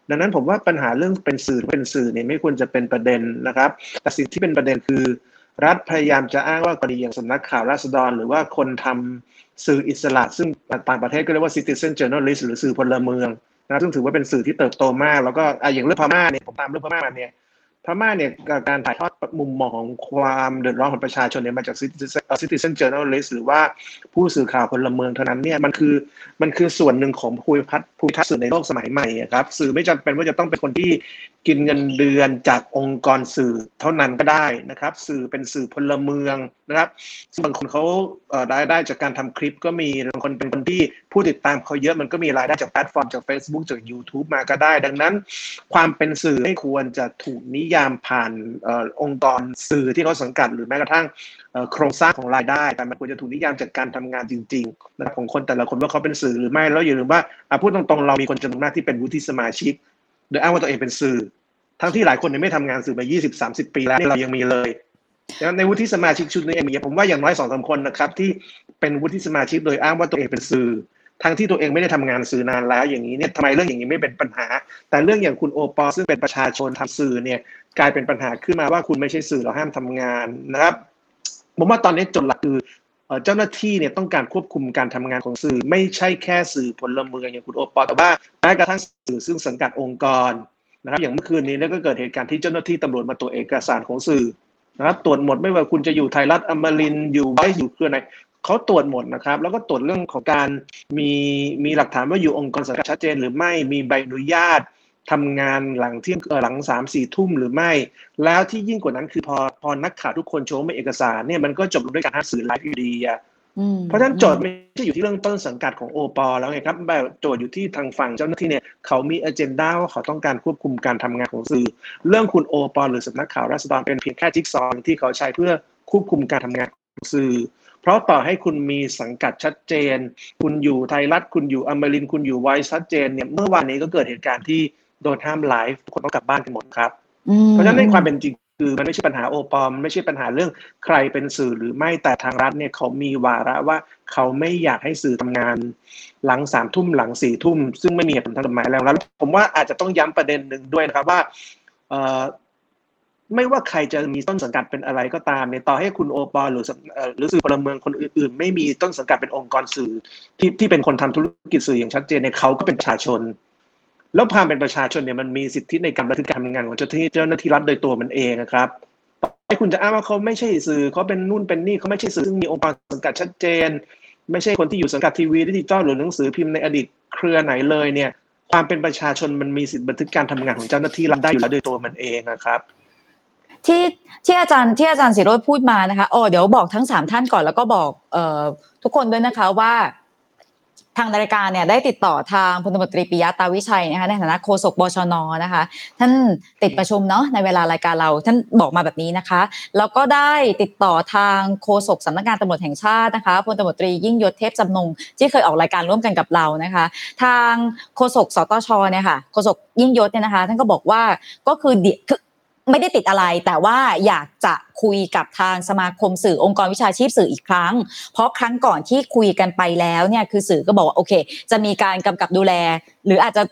ดังนั้นผมว่าปัญหาเรื่องเป็นสื่อเป็นสื่อเนี่ยไม่ควรจะเป็นประเด็นนะครับ แต่สิ่งที่เป็นประเด็นคือ รัฐพยายามจะอ้างว่ากรณีอย่างสำนักข่าวราษฎร หรือว่าคนทำสื่ออิสระ ซึ่งต่างประเทศก็เรียกว่า citizen journalist หรือสื่อพลเมืองนะซึ่งถือว่าเป็นสื่อที่เติบโตมาก แล้วก็อย่างเรื่องพม่าเนี่ยผมตามเรื่องพม่าเนี่ย พม่าเนี่ยการถ่ายทอดมุมมองของความเดือดร้อนของประชาชนเนี่ยมาจาก citizen journalist หรือว่าผู้สื่อข่าวพลเมืองเท่านั้นเนี่ยมันคือมันคือส่วนหนึ่งของภูมิพัฒน์ภูมิทัศน์สื่อในโลกสมัยใหม่ครับสื่อไม่จำเป็นว่าจะต้องเป็นคนที่กินเงินเดือนจากองค์กรสื่อเท่านั้นก็ได้นะครับ สื่อเป็นสื่อพลเมืองนะครับบางคนเขาได้ได้จากการทำคลิปก็มีบางคนเป็นคนที่ผู้ติดตามเขาเยอะมันก็มีรายได้จากแพลตฟอร์มจาก Facebook จาก YouTube มาก็ได้ ดังนั้น ความเป็นสื่อไม่ควรจะถูกนิยามผ่านองค์กรสื่อที่เขาสังกัด หรือแม้กระทั่งโครงสร้างของรายได้ แต่มันควรจะถูกนิยามจากการทำงานจริงๆนะครับของคนแต่ละคนว่าเขาเป็นสื่อหรือไม่แล้วอย่าลืมว่าพูดตรงๆเรามีคนจำนวนมากที่เป็นวุฒิสมาชิก โดยอ้างว่าตัวเองเป็นสื่อ ทั้งที่หลายคนยังไม่ทำงานสื่อมา 20-30 ปีแล้วนี่เรายังมีเลยแล้วในวุฒิสมาชิกชุดนี้มีผมว่าอย่างน้อยสองสาคนนะครับที่เป็นวุฒิสมาชิกโดยอ้างว่าตัวเองเป็นสื่อ ทั้งที่ตัวเองไม่ได้ทำงานสื่อนานแล้วอย่างนี้เนี่ยทำไมเรื่องอย่างนี้ไม่เป็นปัญหา แต่เรื่องอย่างคุณโอปอซึ่งเป็นประชาชนทำสื่อเนี่ยกลายเป็นปัญหาขึ้นมาว่าคุณไม่ใช่สื่อเราห้ามทำงานนะครับผมว่าตอนนี้จดหลักคือ เจ้าหน้าที่เนี่ยต้องการควบคุมการทำงานของสื่อ ไม่ใช่แค่สื่อพลเมืองอย่างคุณโอปอแต่ว่าแม้กระทั่งสื่อซึ่งสังกัดองค์กรนะครับอย่างเมื่อคืนนี้ก็เกิดเหตุการณ์ที่เจ้าหน้าที่ตำรวจมาตรวจเอกสารของสื่อนะครับตรวจหมดไม่ว่าคุณจะอยู่ไทยรัฐอมรินอยู่ไว้อยู่เครือไหนเขาตรวจหมดนะครับ แล้วก็ตรวจเรื่องของการมีมีหลักฐานว่าอยู่องค์กรสังกัดชัดเจน หรือไม่มีใบอนุญาต ทำงานหลังเที่ยงหลังสามสี่ทุ่มหรือไม่ แล้วที่ยิ่งกว่านั้นคือพอพอนักข่าวทุกคนโชว์ไม่เอกสารเนี่ยมันก็จบลงด้วยการหาสื่อไลฟ์อยู่ดีอะเพราะฉะนั้นโจทย์ไม่ใช่อยู่ที่เรื่องต้นสังกัดของโอปอแล้วไงครับแบบโจทย์อยู่ที่ทางฝั่งเจ้าหน้าที่เนี่ยเขามีอเจนดาว่าเขาต้องการควบคุมการทำงานของสื่อ เรื่องคุณโอปอหรือสำนักข่าวราษฎรเป็นเพียงแค่จิ๊กซอว์ที่เขาใช้เพื่อควบคุมการทำงานของสื่อ เพราะต่อให้คุณมีสังกัดชัดเจน คุณอยู่ไทยรัฐคุณอยู่อมรินคุณอยู่ไวชัดเจนเนี่ยเมื่อวานนี้ก็เกิดเหตุการณ์ที่ โดนห้ามไลฟ์ทุกคนต้องกลับบ้านกันหมดครับเพราะฉะนั้นในความเป็นจริงคือมันไม่ใช่ปัญหาโอปอมไม่ใช่ปัญหาเรื่องใครเป็นสื่อหรือไม่แต่ทางรัฐเนี่ยเขามีวาระว่าเขาไม่อยากให้สื่อทำงาน หลังสามทุ่มหลังสี่ทุ่มซึ่งไม่มีเหตุผลทางกฎหมายแล้วแล้ว ผมว่าอาจจะต้องย้ำประเด็นหนึ่งด้วยนะครับว่าเอ่อไม่ว่าใครจะมีต้นสังกัดเป็นอะไรก็ตามเนี่ยต่อให้คุณโอปอหรือหรือสื่อพลเมืองคนอื่น ๆ ไม่มีต้นสังกัดเป็นองค์กรสื่อที่ที่เป็นคนทำธุรกิจสื่ออย่างชัดเจนเนี่ยเขาก็เป็นประชาชน แล้วความเป็นประชาชนเนี่ยมันมีสิทธิในการบันทึกการทำงานของเจ้าหน้าที่เจ้าหน้าที่รัฐโดยตัวมันเองนะครับให้คุณจะอ้างว่าเขาไม่ใช่สื่อเขาเป็นนู่นเป็นนี่เขาไม่ใช่สื่อซึ่งมีองค์กรสังกัดชัดเจน ไม่ใช่คนที่อยู่สังกัดทีวีดิจิตอลหรือหนังสือพิมพ์ในอดีตเครือไหนเลยเนี่ยความเป็นประชาชนมันมีสิทธิบันทึกการทำงานของเจ้าหน้าที่รัฐได้อยู่แล้วโดยตัวมันเองนะครับที่ที่อาจารย์ที่อาจารย์ศิโรตม์พูดมานะคะอ๋อเดี๋ยวบอกทั้งสามท่านก่อนแล้วก็บอกเอ่อทุกคนด้วยนะคะว่า ทางรายการเนี่ยได้ติดต่อทางพลตำรวจตรีปิยะต๊ะวิชัยนะคะในฐานะโฆษกบชนนะคะ ท่านติดประชุมเนาะในเวลารายการเราท่านบอกมาแบบนี้นะคะแล้วก็ได้ติดต่อทางโฆษกสำนักงานตำรวจแห่งชาตินะคะพลตตรียิ่งยศเทพจำนงที่เคยออกรายการร่วมกันกับเรานะคะ ทางโฆษกสตชเนี่ยค่ะโฆษกยิ่งยศเนี่ยนะคะ ท่านก็บอกว่าก็คือคือ ไม่ได้ติดอะไร แต่ว่าอยากจะคุยกับทางสมาคมสื่อองค์กรวิชาชีพสื่ออีกครั้ง เพราะครั้งก่อนที่คุยกันไปแล้วเนี่ยคือสื่อก็บอกว่าโอเค จะมีการกำกับดูแล หรืออาจจะ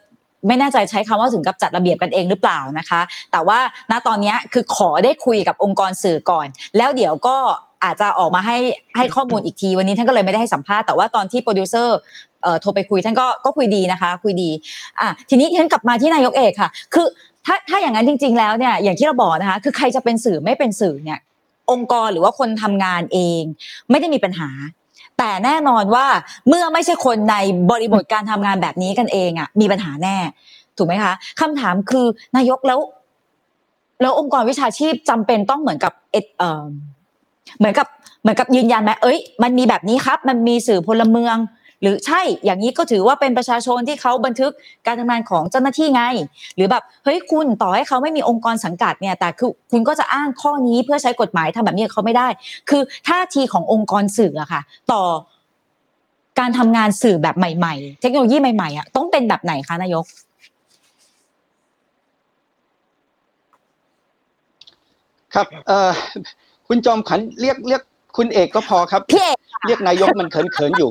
ไม่แน่ใจใช้คำว่าถึงกับจัดระเบียบกันเองหรือเปล่านะคะ แต่ว่าณตอนนี้คือขอได้คุยกับองค์กรสื่อก่อน แล้วเดี๋ยวก็อาจจะออกมาให้ให้ข้อมูลอีกที วันนี้ท่านก็เลยไม่ได้ให้สัมภาษณ์แต่ว่าตอนที่โปรดิวเซอร์โทรไปคุยท่านก็ก็คุยดีนะคะ คุยดีอะทีนี้ท่านกลับมาที่นายกเอกค่ะ คือ ถ้าถ้าอย่างนั้นจริง ๆ แล้วเนี่ยอย่างที่เราบอกนะคะ คือใครจะเป็นสื่อไม่เป็นสื่อเนี่ย องค์กรหรือว่าคนทำงานเอง ไม่ได้มีปัญหา แต่แน่นอนว่าเมื่อไม่ใช่คนในบริบทการทำงานแบบนี้กันเองอะมีปัญหาแน่ ถูกไหมคะคำถามคือนายกแล้ว แล้วองค์กรวิชาชีพจำเป็นต้องเหมือนกับเอเอเหมือนกับเหมือนกับยืนยันไหมเอ้ย มันมีแบบนี้ครับ มันมีสื่อพลเมือง หรือใช่อย่างนี้ก็ถือว่าเป็นประชาชนที่เขาบันทึกการทำงานของเจ้าหน้าที่ไง หรือแบบเฮ้ยคุณต่อให้เขาไม่มีองค์กรสังกัดเนี่ยแต่คือคุณก็จะอ้างข้อนี้เพื่อใช้กฎหมายทำแบบนี้กับเขาไม่ได้ คือท่าทีขององค์กรสื่ออะค่ะ ต่อการทำงานสื่อแบบใหม่ ๆ เทคโนโลยีใหม่ๆอะต้องเป็นแบบไหนคะนายกครับเอ่อคุณจอมขวัญเรียกเรียกคุณเอกก็พอครับพี่เอกเรียกนายกมันเขินเขินๆอยู่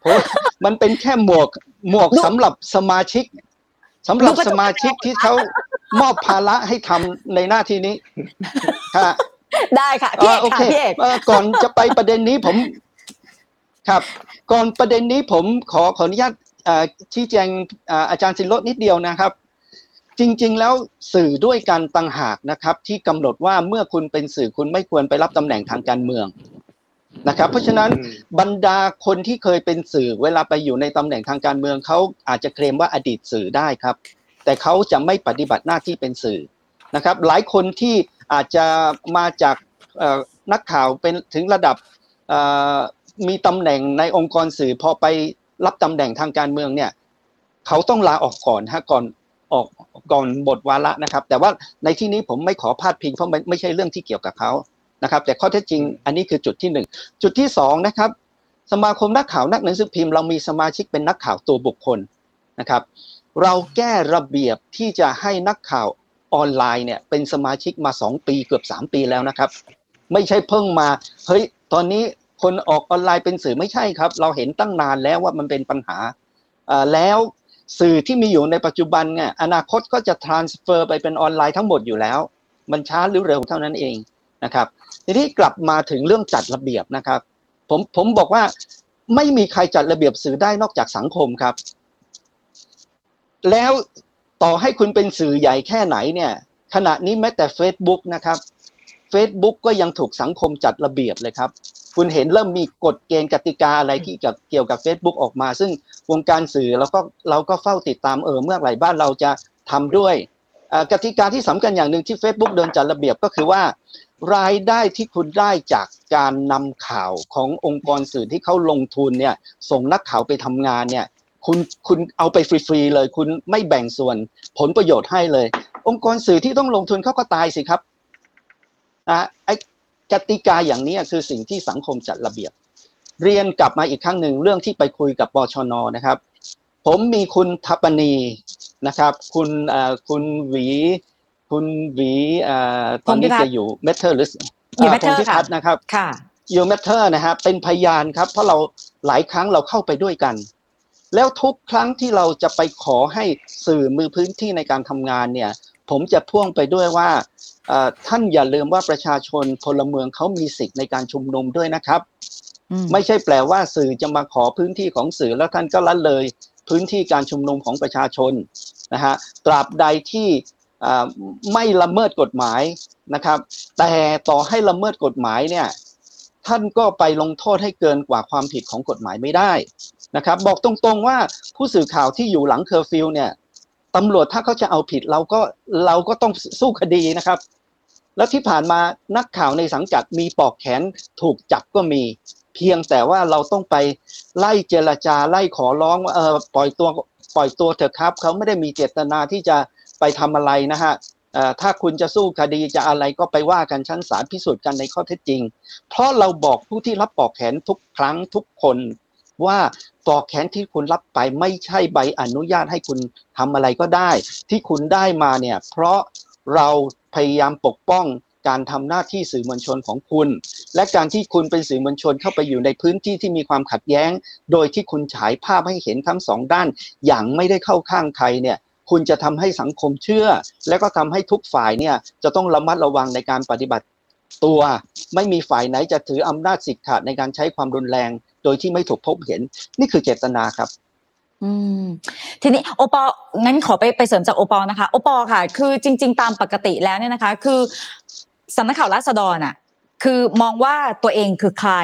เพราะมันเป็นแค่หมวกหมวกดูสำหรับสมาชิกสำหรับดูกระจกสมาชิกที่เขามอบภาระให้ทำในหน้าที่นี้ฮะได้ค่ะพี่เอกโอค่ะเคพี่เอกเอ่อก่อนจะไปประเด็นนี้ผม ครับ ก่อนประเด็นนี้ผมขอขออนุญาตเอ่อชี้แจงเอ่ออาจารย์สินรดนิดเดียวนะครับ จริง ๆ แล้วสื่อด้วยกันต่างหากนะครับ ที่กำหนดว่าเมื่อคุณเป็นสื่อคุณไม่ควรไปรับตำแหน่งทางการเมือง นะครับ เพราะฉะนั้นอืมบรรดาคนที่เคยเป็นสื่อเวลาไปอยู่ในตำแหน่งทางการเมืองเขาอาจจะเคลมว่าอดีตสื่อได้ครับ แต่เขาจะไม่ปฏิบัติหน้าที่เป็นสื่อนะครับ หลายคนที่อาจจะมาจากเอ่อนักข่าวเป็นถึงระดับเอ่อมีตำแหน่งในองค์กรสื่อพอไปรับตำแหน่งทางการเมืองเนี่ยเขาต้องลาออกก่อนฮะก่อนออกก่อนหมดวาระนะครับ แต่ว่าในที่นี้ผมไม่ขอพาดพิงเพราะมันไม่ใช่เรื่องที่เกี่ยวกับเขา นะครับ แต่ข้อเท็จจริงอันนี้คือจุดที่หนึ่งจุดที่สองนะครับ สมาคมนักข่าวนักหนังสือพิมพ์เรามีสมาชิกเป็นนักข่าวตัวบุคคลนะครับ เราแก้ระเบียบที่จะให้นักข่าวออนไลน์เนี่ยเป็นสมาชิกมาสองปีเกือบสามปีแล้วนะครับ ไม่ใช่เพิ่งมาเฮ้ยตอนนี้คนออกออนไลน์เป็นสื่อไม่ใช่ครับ เราเห็นตั้งนานแล้วว่ามันเป็นปัญหาแล้วสื่อที่มีอยู่ในปัจจุบันเนี่ยอนาคตก็จะ transfer ไปเป็นออนไลน์ทั้งหมดอยู่แล้ว มันช้าหรือเร็วเท่านั้นเองนะครับ ทีนี้กลับมาถึงเรื่องจัดระเบียบนะครับ ผมผมบอกว่าไม่มีใครจัดระเบียบสื่อได้นอกจากสังคมครับ แล้วต่อให้คุณเป็นสื่อใหญ่แค่ไหนเนี่ย ขณะนี้แม้แต่ Facebook นะครับ Facebook ก็ยังถูกสังคมจัดระเบียบเลยครับ คุณเห็นเริ่มมีกฎเกณฑ์กติกาอะไรที่เกี่ยวกับ Facebook ออกมา ซึ่งวงการสื่อเราก็เราก็เฝ้าติดตามเออเมื่อไหร่บ้านเราจะทำด้วยกติกาที่สำคัญอย่างหนึ่งที่ Facebook เดินจัดระเบียบก็คือว่า รายได้ที่คุณได้จากการนำข่าวขององค์กรสื่อที่เขาลงทุนเนี่ย ส่งนักข่าวไปทำงานเนี่ย คุณคุณเอาไปฟรีๆเลย คุณไม่แบ่งส่วนผลประโยชน์ให้เลย องค์กรสื่อที่ต้องลงทุนเขาก็ตายสิครับนะไอ้กติกาอย่างนี้คือสิ่งที่สังคมจัดระเบียบ เรียนกลับมาอีกครั้งหนึ่งเรื่องที่ไปคุยกับปชนนะครับ ผมมีคุณทัปนีนะครับ คุณอ่อคุณหวี คุณหวีเอ่อตอนนี้จะอยู่เมเทอร์หรืออยู่เอ่อ Matter พงศ์พิพัฒน์นะครับค่ะอยู่ Matter นะฮะเป็นพยานครับ เพราะเราหลายครั้งเราเข้าไปด้วยกัน แล้วทุกครั้งที่เราจะไปขอให้สื่อมีพื้นที่ในการทำงานเนี่ย ผมจะพ่วงไปด้วยว่าเอ่อท่านอย่าลืมว่าประชาชนพลเมืองเขามีสิทธิ์ในการชุมนุมด้วยนะครับอืมไม่ใช่แปลว่าสื่อจะมาขอพื้นที่ของสื่อแล้วท่านก็ละเลยพื้นที่การชุมนุมของประชาชนนะฮะตราบใดที่อ่า ไม่ละเมิดกฎหมายนะครับ แต่ต่อให้ละเมิดกฎหมายเนี่ยท่านก็ไปลงโทษให้เกินกว่าความผิดของกฎหมายไม่ได้นะครับ บอกตรงๆว่าผู้สื่อข่าวที่อยู่หลังเคอร์ฟิวเนี่ยตำรวจถ้าเขาจะเอาผิดเราก็เราก็ต้องสู้คดีนะครับ แล้วที่ผ่านมานักข่าวในสังกัดมีปลอกแขนถูกจับก็มี เพียงแต่ว่าเราต้องไปไล่เจรจาไล่ขอร้องว่าเออปล่อยตัวปล่อยตัวเถอะครับ เขาไม่ได้มีเจตนาที่จะ ไปทำอะไรนะฮะถ้าคุณจะสู้คดีจะอะไรก็ไปว่ากันชั้นศาลพิสูจน์กันในข้อเท็จจริง เพราะเราบอกผู้ที่รับปอกแขนทุกครั้งทุกคนว่าปอกแขนที่คุณรับไปไม่ใช่ใบอนุญาตให้คุณทำอะไรก็ได้ ที่คุณได้มาเนี่ยเพราะเราพยายามปกป้องการทำหน้าที่สื่อมวลชนของคุณ และการที่คุณเป็นสื่อมวลชนเข้าไปอยู่ในพื้นที่ที่มีความขัดแย้ง โดยที่คุณฉายภาพให้เห็นทั้งสองด้าน อย่างไม่ได้เข้าข้างใครเนี่ย คุณจะทำให้สังคมเชื่อ และก็ทำให้ทุกฝ่ายเนี่ยจะต้องระมัดระวังในการปฏิบัติตัวไม่มีฝ่ายไหนจะถืออำนาจสิทธิ์ขาดในการใช้ความรุนแรง โดยที่ไม่ถูกพบเห็น นี่คือเจตนาครับ อืม ทีนี้โอปองั้นขอไปไปเสริมจากโอปอนะคะ โอปอค่ะ คือจริง ๆ ตามปกติแล้วเนี่ยนะคะ คือสำนักข่าวราษฎรอะคือมองว่าตัวเองคือใคร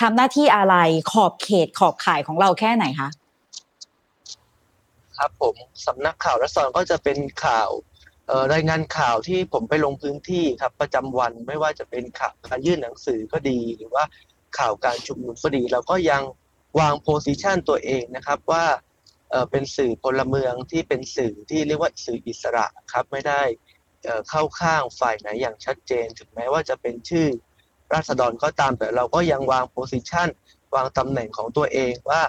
ทำหน้าที่อะไรขอบเขตขอบข่ายของเราแค่ไหนคะ ครับผมสำนักข่าวรัศดรก็จะเป็นข่าวรายงานข่าวที่ผมไปลงพื้นที่ครับประจำวันไม่ว่าจะเป็นข่าวการยื่นหนังสือก็ดี หรือว่าข่าวการชุมนุมก็ดีเราก็ยังวางโพสิชันตัวเองนะครับว่าเป็นสื่อพลเมืองที่เป็นสื่อที่เรียกว่าสื่ออิสระครับไม่ได้เอ่อเข้าข้างฝ่ายไหนอย่างชัดเจน ถึงแม้ว่าจะเป็นชื่อราษฎรก็ตามแต่เราก็ยังวางโพสิชันวางตำแหน่งของตัวเองว่า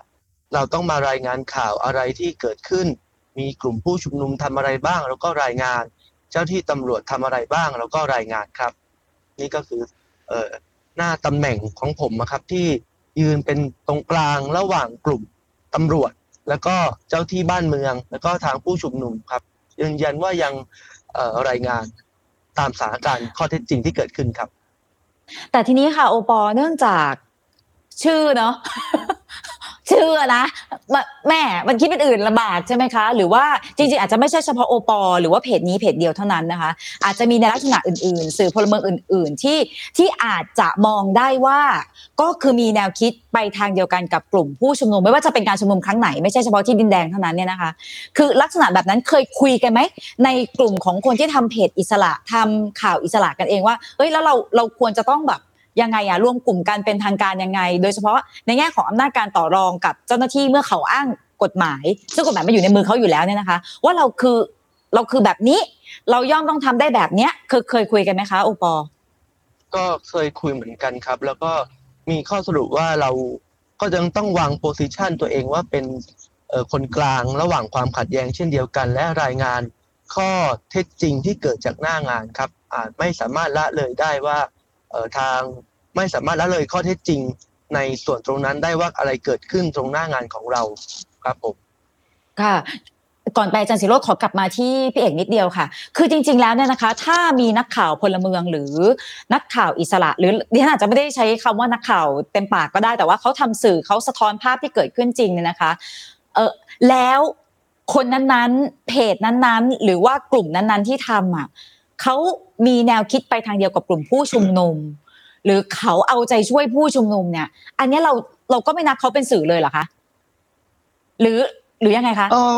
เราต้องมารายงานข่าวอะไรที่เกิดขึ้น มีกลุ่มผู้ชุมนุมทำอะไรบ้าง แล้วก็รายงาน เจ้าที่ตำรวจทำอะไรบ้าง แล้วก็รายงานครับ นี่ก็คือเอ่อหน้าตำแหน่งของผมอะครับที่ยืนเป็นตรงกลางระหว่างกลุ่มตำรวจ แล้วก็เจ้าที่บ้านเมือง แล้วก็ทางผู้ชุมนุมครับ ยืนยันว่ายังเอ่อรายงานตามสถานการณ์ข้อเท็จจริงที่เกิดขึ้นครับ แต่ทีนี้ค่ะโอปอเนื่องจากชื่อเนาะ ชื่อนะแม่มันคิดเป็นอื่นลำบากใช่ไหมคะ หรือว่าจริงๆ อาจจะไม่ใช่เฉพาะโอปอหรือว่าเพจนี้เพจเดียวเท่านั้นนะคะ อาจจะมีในลักษณะอื่นๆ สื่อพลเมืองอื่น ๆ ที่ที่อาจจะมองได้ว่า ก็คือมีแนวคิดไปทางเดียวกันกับกลุ่มผู้ชุมนุม ไม่ว่าจะเป็นการชุมนุมครั้งไหนไม่ใช่เฉพาะที่ดินแดงเท่านั้นเนี่ยนะคะ คือลักษณะแบบนั้นเคยคุยกันไหมในกลุ่มของคนที่ทำเพจอิสระทำข่าวอิสระกันเองว่าเอ้ยแล้วเราเราควรจะต้องแบบ ยังไงอะรวมกลุ่มกันเป็นทางการยังไง โดยเฉพาะในแง่ของอำนาจการต่อรองกับเจ้าหน้าที่เมื่อเขาอ้างกฎหมาย ซึ่งกฎหมายมันอยู่ในมือเขาอยู่แล้วเนี่ยนะคะ ว่าเราคือเราคือแบบนี้ เราย่อมต้องทำได้แบบเนี้ยเคยเคยคุยกันไหมคะโอปอก็เคยคุยเหมือนกันครับ แล้วก็มีข้อสรุปว่าเราก็ยังต้องวางโพสิชันตัวเองว่าเป็นคนกลางระหว่างความขัดแย้งเช่นเดียวกัน และรายงานข้อเท็จจริงที่เกิดจากหน้างานครับ อาจไม่สามารถละเลยได้ว่า ทางไม่สามารถละเลยข้อเท็จจริงในส่วนตรงนั้นได้ว่าอะไรเกิดขึ้นตรงหน้างานของเราครับผมค่ะก่อนไปอาจารย์สิโรจน์ขอกลับมาที่พี่เอกนิดเดียวค่ะ คือจริง ๆ แล้วเนี่ยนะคะ ถ้ามีนักข่าวพลเมืองหรือนักข่าวอิสระ หรือดิฉันอาจจะไม่ได้ใช้คำว่านักข่าวเต็มปากก็ได้แต่ว่าเขาทำสื่อเขาสะท้อนภาพที่เกิดขึ้นจริงเนี่ยนะคะ เออแล้วคนนั้นๆ เพจนั้นๆ หรือว่ากลุ่มนั้นๆที่ทำอะ เขามีแนวคิดไปทางเดียวกับกลุ่มผู้ชุมนุม หรือเขาเอาใจช่วยผู้ชุมนุมเนี่ย อันนี้เราเราก็ไม่นับเขาเป็นสื่อเลยเหรอคะหรือหรือยังไงคะเออ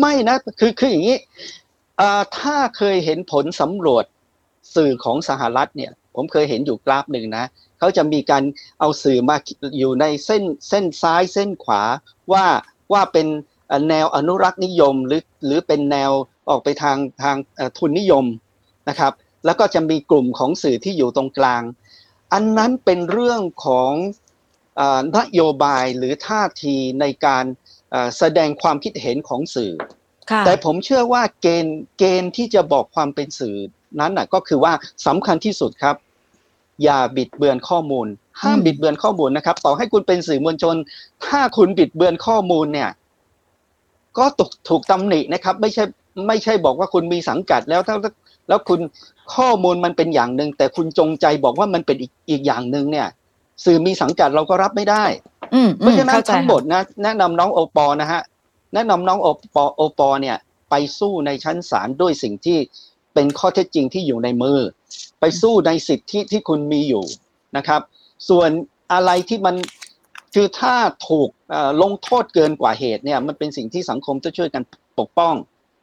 ไม่นะคือคืออย่างนี้อ่อถ้าเคยเห็นผลสำรวจสื่อของสหรัฐเนี่ย ผมเคยเห็นอยู่กราฟหนึ่งนะเขาจะมีการเอาสื่อมาอยู่ในเส้นเส้นซ้ายเส้นขวาว่าว่าเป็นแนวอนุรักษ์นิยมหรือหรือเป็นแนวออกไปทางทางทุนนิยม นะครับ แล้วก็จะมีกลุ่มของสื่อที่อยู่ตรงกลาง อันนั้นเป็นเรื่องของเอ่อนโยบายหรือท่าทีในการเอ่อแสดงความคิดเห็นของสื่อค่ะแต่ผมเชื่อว่าเกณฑ์เกณฑ์ที่จะบอกความเป็นสื่อนั้นน่ะก็คือว่าสำคัญที่สุดครับ อย่าบิดเบือนข้อมูล ห้ามอืมบิดเบือนข้อมูลนะครับ ต่อให้คุณเป็นสื่อมวลชน ถ้าคุณบิดเบือนข้อมูลเนี่ย ก็ถูกถูกตำหนินะครับ ไม่ใช่ไม่ใช่บอกว่าคุณมีสังกัดแล้วถ้า แล้วคุณข้อมูลมันเป็นอย่างหนึ่งแต่คุณจงใจบอกว่ามันเป็นอีกอีกอย่างหนึ่งเนี่ย สื่อมีสังกัดเราก็รับไม่ได้อืมเพราะฉะนั้นเข้าใจทั้งหมดนะแนะนำน้องโอปอนะฮะแนะนำน้องโอปอโอปอเนี่ย ไปสู้ในชั้นศาลด้วยสิ่งที่เป็นข้อเท็จจริงที่อยู่ในมือ ไปสู้ในสิทธิที่คุณมีอยู่นะครับ ส่วนอะไรที่มันคือถ้าถูกเอ่อลงโทษเกินกว่าเหตุเนี่ย มันเป็นสิ่งที่สังคมจะช่วยกันปกป้อง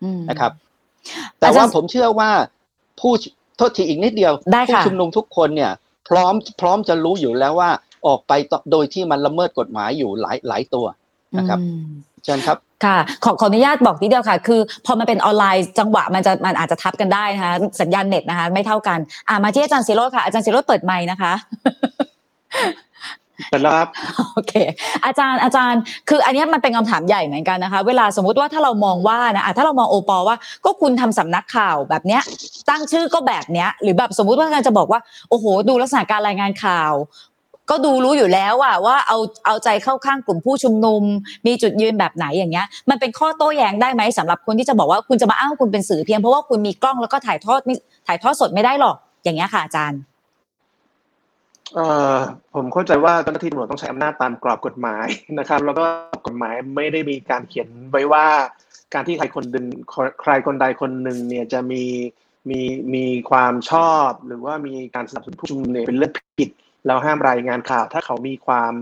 อืมนะครับ แต่ว่าอาจารย์ผมเชื่อว่าผู้โทษทีอีกนิดเดียวได้ผู้ค่ะชุมนุมทุกคนเนี่ย พร้อมพร้อมจะรู้อยู่แล้วว่าออกไปต่อโดยที่มันละเมิดกฎหมายอยู่หลายหลายตัวนะครับอืมเชิญครับค่ะขอขออนุญาตบอกนิดเดียวค่ะ คือ พอมันเป็นออนไลน์จังหวะมันจะมันอาจจะทับกันได้นะคะสัญญาณเน็ตนะคะ ไม่เท่ากันอ่ามาที่อาจารย์ศิโรจน์ค่ะอาจารย์ศิโรจน์เปิดไมค์นะคะ แต่แล้วครับโอเค อาจารย์อาจารย์ คืออันนี้มันเป็นคำถามใหญ่เหมือนกันนะคะ เวลาสมมุติว่าถ้าเรามองว่านะถ้าเรามองโอปอว่าก็คุณทำสำนักข่าวแบบเนี้ย ตั้งชื่อก็แบบเนี้ย หรือแบบสมมุติว่าการจะบอกว่าโอ้โห ดูลักษณะการรายงานข่าว ก็ดูรู้อยู่แล้วว่าว่าเอาเอาใจเข้าข้างกลุ่มผู้ชุมนุม มีจุดยืนแบบไหนอย่างเงี้ย มันเป็นข้อโต้แย้งได้ไหมสำหรับคนที่จะบอกว่าคุณจะมาอ้างคุณเป็นสื่อเพียงเพราะว่าคุณมีกล้องแล้วก็ถ่ายทอดไม่ถ่ายทอดสดไม่ได้หรอกอย่างเงี้ยค่ะอาจารย์ ผมเข้าใจว่าเจ้าหน้าที่ตำรวจต้องใช้อำนาจตามกรอบกฎหมายนะครับ แล้วก็กฎหมายไม่ได้มีการเขียนไว้ว่าการที่ใครคนดึงใครคนใดคนหนึ่งเนี่ยจะมีมีมีความชอบหรือว่ามีการสนับสนุนผู้ชุมนุมเนี่ยเป็นเรื่องผิด เราห้ามรายงานข่าว ถ้าเขามีความ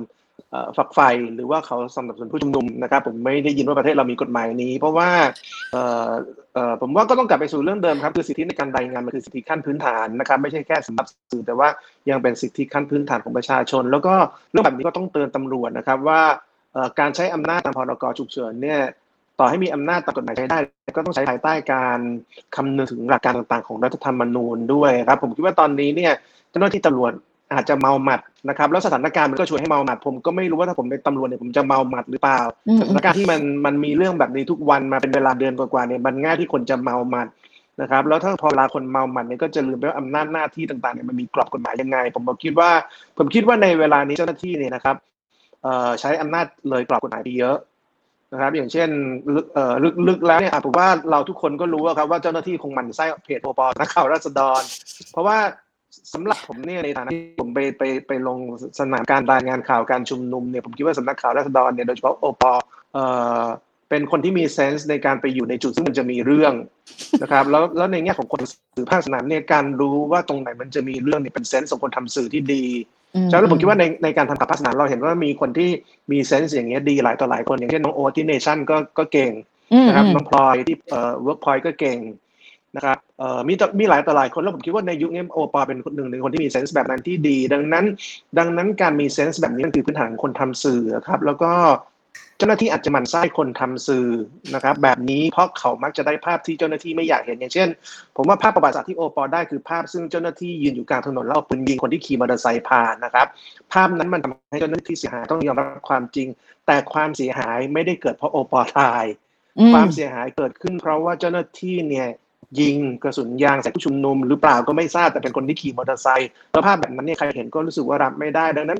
ฝักใฝ่หรือว่าเขาสนับสนุนผู้ชุมนุมนะครับ ผมไม่ได้ยินว่าประเทศเรามีกฎหมายนี้ เพราะว่าผมว่าก็ต้องกลับไปสู่เรื่องเดิมครับคือสิทธิในการรายงานมันคือสิทธิขั้นพื้นฐานนะครับ ไม่ใช่แค่สำหรับสื่อแต่ว่ายังเป็นสิทธิขั้นพื้นฐานของประชาชน แล้วก็เรื่องแบบนี้ก็ต้องเตือนตำรวจนะครับว่าการใช้อำนาจตามพรกฉุกเฉินเนี่ยต่อให้มีอำนาจตามกฎหมายใช้ได้ ก็ต้องใช้ภายใต้การคำนึงถึงหลักการต่างๆ ของรัฐธรรมนูญด้วยครับ ผมคิดว่าตอนนี้เนี่ยเจ้าหน้าที่ตำรวจ อาจจะเมาหมัดนะครับ แล้วสถานการณ์มันก็ชวนให้เมาหมัด ผมก็ไม่รู้ว่าถ้าผมเป็นตำรวจเนี่ยผมจะเมาหมัดหรือเปล่าอืมสถานการณ์ที่มันมันมีเรื่องแบบนี้ทุกวันมาเป็นเวลาเดือนกว่าๆเนี่ยมันง่ายที่คนจะเมาหมัดนะครับแล้วถ้าพอเวลาคนเมาหมัดเนี่ยก็จะลืมไปว่าอำนาจหน้าที่ต่างๆเนี่ยมันมีกรอบกฎหมายยังไง ผมบอกคิดว่า ผมคิดว่าในเวลานี้เจ้าหน้าที่เนี่ยนะครับเอ่อใช้อำนาจเลยกรอบกฎหมายไปเยอะนะครับอย่างเช่นลึกเอ่อลึกๆแล้วเนี่ยอะผมว่าเราทุกคนก็รู้อะครับว่าเจ้าหน้าที่คงหมั่นไส้เพจโอปอนักข่าวราษฎร เพราะว่า สำหรับผมเนี่ยในฐานะที่ผมไปไปไปลงสนามการรายงานข่าวการชุมนุมเนี่ยผมคิดว่าสำนักข่าวราษฎรเนี่ยโดยเฉพาะโอปอเอ่อเป็นคนที่มีเซนส์ในการไปอยู่ในจุดซึ่งมันจะมีเรื่องนะครับแล้วแล้วในแง่ของคนสื่อภาคสนามเนี่ยการรู้ว่าตรงไหนมันจะมีเรื่องเนี่ยเป็นเซนส์ของคนทำสื่อที่ดีอืฉะนั้นผมคิดว่าในในการทำข่าวภาคสนามเราเห็นว่ามีคนที่มี sense อย่างเงี้ยดีหลายต่อหลายคนอย่างเช่นน้องโอ๊ตที่เนชั่นก็ก็เก่งอืมนะครับอืมน้องพลอยที่เอ่อเวิร์กพอยก็เก่ง นะครับเอ่อมีต่อมีหลายต่อหลายคนแล้วผมคิดว่าในยุคนี้โอปอเป็นคนหนึ่งในคนที่มี sense แบบนั้นที่ดี ดังนั้น ดังนั้นการมี sense แบบนี้มันคือพื้นฐานของคนทำสื่อครับ แล้วก็เจ้าหน้าที่อาจจะหมั่นไส้คนทำสื่อนะครับ แบบนี้เพราะเขามักจะได้ภาพที่เจ้าหน้าที่ไม่อยากเห็นอย่างเช่น ผมว่าภาพประวัติศาสตร์ที่โอปอได้คือภาพซึ่งเจ้าหน้าที่ยืนอยู่กลางถนนแล้วเอาปืนยิงคนที่ขี่มอเตอร์ไซค์ผ่านนะครับ ภาพนั้นมันทำให้เจ้าหน้าที่เสียหายต้องยอมรับความจริง แต่ความเสียหายไม่ได้เกิดเพราะโอปอตายอืมความเสียหายเกิดขึ้นเพราะว่าเจ้าหน้าที่เนี่ย ยิงกระสุนยางใส่ผู้ชุมนุมหรือเปล่าก็ไม่ทราบแต่เป็นคนที่ขี่มอเตอร์ไซค์แล้วภาพแบบนั้นเนี่ยใครเห็นก็รู้สึกว่ารับไม่ได้ ดังนั้น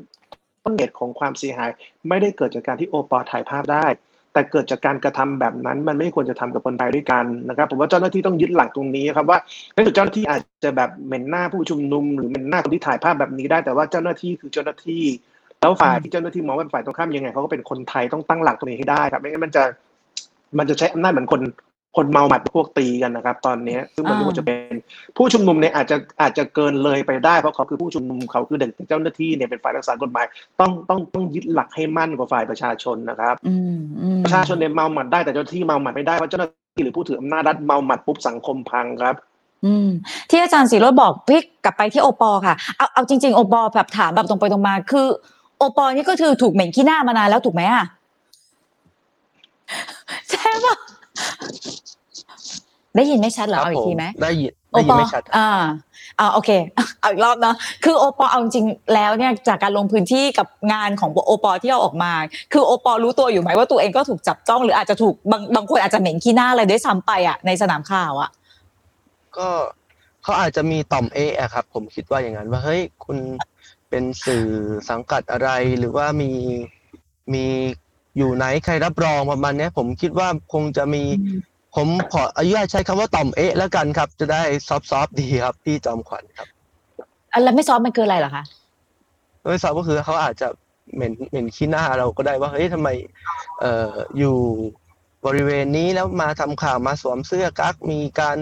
ต้นเหตุของความเสียหาย ไม่ได้เกิดจากการที่โอปอถ่ายภาพได้ แต่เกิดจากการกระทำแบบนั้น มันไม่ควรจะทำกับคนไทยด้วยกันนะครับผมว่าเจ้าหน้าที่ต้องยึดหลักตรงนี้ครับว่าในสุดเจ้าหน้าที่อาจจะแบบเหม็นหน้าผู้ชุมนุม หรือเหม็นหน้าคนที่ถ่ายภาพแบบนี้ได้แต่ว่าเจ้าหน้าที่คือเจ้าหน้าที่แล้วฝ่ายที่เจ้าหน้าที่มองว่าเป็นฝ่ายตรงข้ามยังไงเขาก็เป็นคนไทยต้องตั้งหลักตรงนี้ให้ได้ครับไม่งั้นมันจะมันจะใช้อำนาจเหมือนคน คนเมาหมัดพวกตีกันนะครับ ตอนนี้ซึ่งมันไม่ควรจะเป็นผู้ชุมนุมเนี่ยอาจจะอาจจะเกินเลยไปได้เพราะเขาคือผู้ชุมนุมเขาคือเด็กเจ้าหน้าที่เนี่ยเป็นฝ่ายรักษากฎหมาย ต้องต้องต้องยึดหลักให้มั่นกว่าฝ่ายประชาชนนะครับอืมอืมประชาชนเนี่ยเมาหมัดได้แต่เจ้าหน้าที่เมาหมัดไม่ได้เพราะเจ้าหน้าที่หรือผู้ถืออำนาจรัฐเมาหมัดปุ๊บสังคมพังครับอืมที่อาจารย์สีโรจน์บอกพี่กลับไปที่โอปอค่ะเอาเอาจริง ๆ โอปอแบบถามแบบตรงไปตรงมาคือ โอปอนี่ก็คือถูกเหม็นขี้หน้ามานานแล้วถูกไหมอะใช่ปะ ได้ยินไม่ชัดเหรอครัเอาอีผกทีไหมได้ยินโอได้ยิปนอไม่ชัดอ่าอ่าโอเคเอาอีกรอบเนาะคือโอปอเอาจริงๆแล้วเนี่ยจากการลงพื้นที่กับงานของโอปอที่เอาออกมา คือโอปอรู้ตัวอยู่ไหมว่าตัวเองก็ถูกจับจ้องหรืออาจจะถูกบางบางคนอาจจะเหม็นขี้หน้าอะไรด้วยซ้ำไปอะในสนามข่าวอะก็เขาอาจจะมีต่อมเอะอะครับ ผมคิดว่าอย่างนั้นว่าเฮ้ยคุณเป็นสื่อสังกัดอะไรหรือว่ามีมี อยู่ไหนใครรับรองประมาณเนี้ยผมคิดว่าคงจะมีผมขออนุญาตใช้คำว่าต่อมเอะแล้วกันครับ จะได้ซอฟต์ๆดีครับ พี่จอมขวัญครับอันแล้วไม่ซ้อมมันคืออะไรเหรอคะไม่ทราบก็คือเขาอาจจะเหม็นเหม็นขี้หน้าเราก็ได้ว่าเฮ้ยทำไม เอ่ออยู่บริเวณนี้แล้วมาทำข่าวมาสวมเสื้อกั๊กมีการ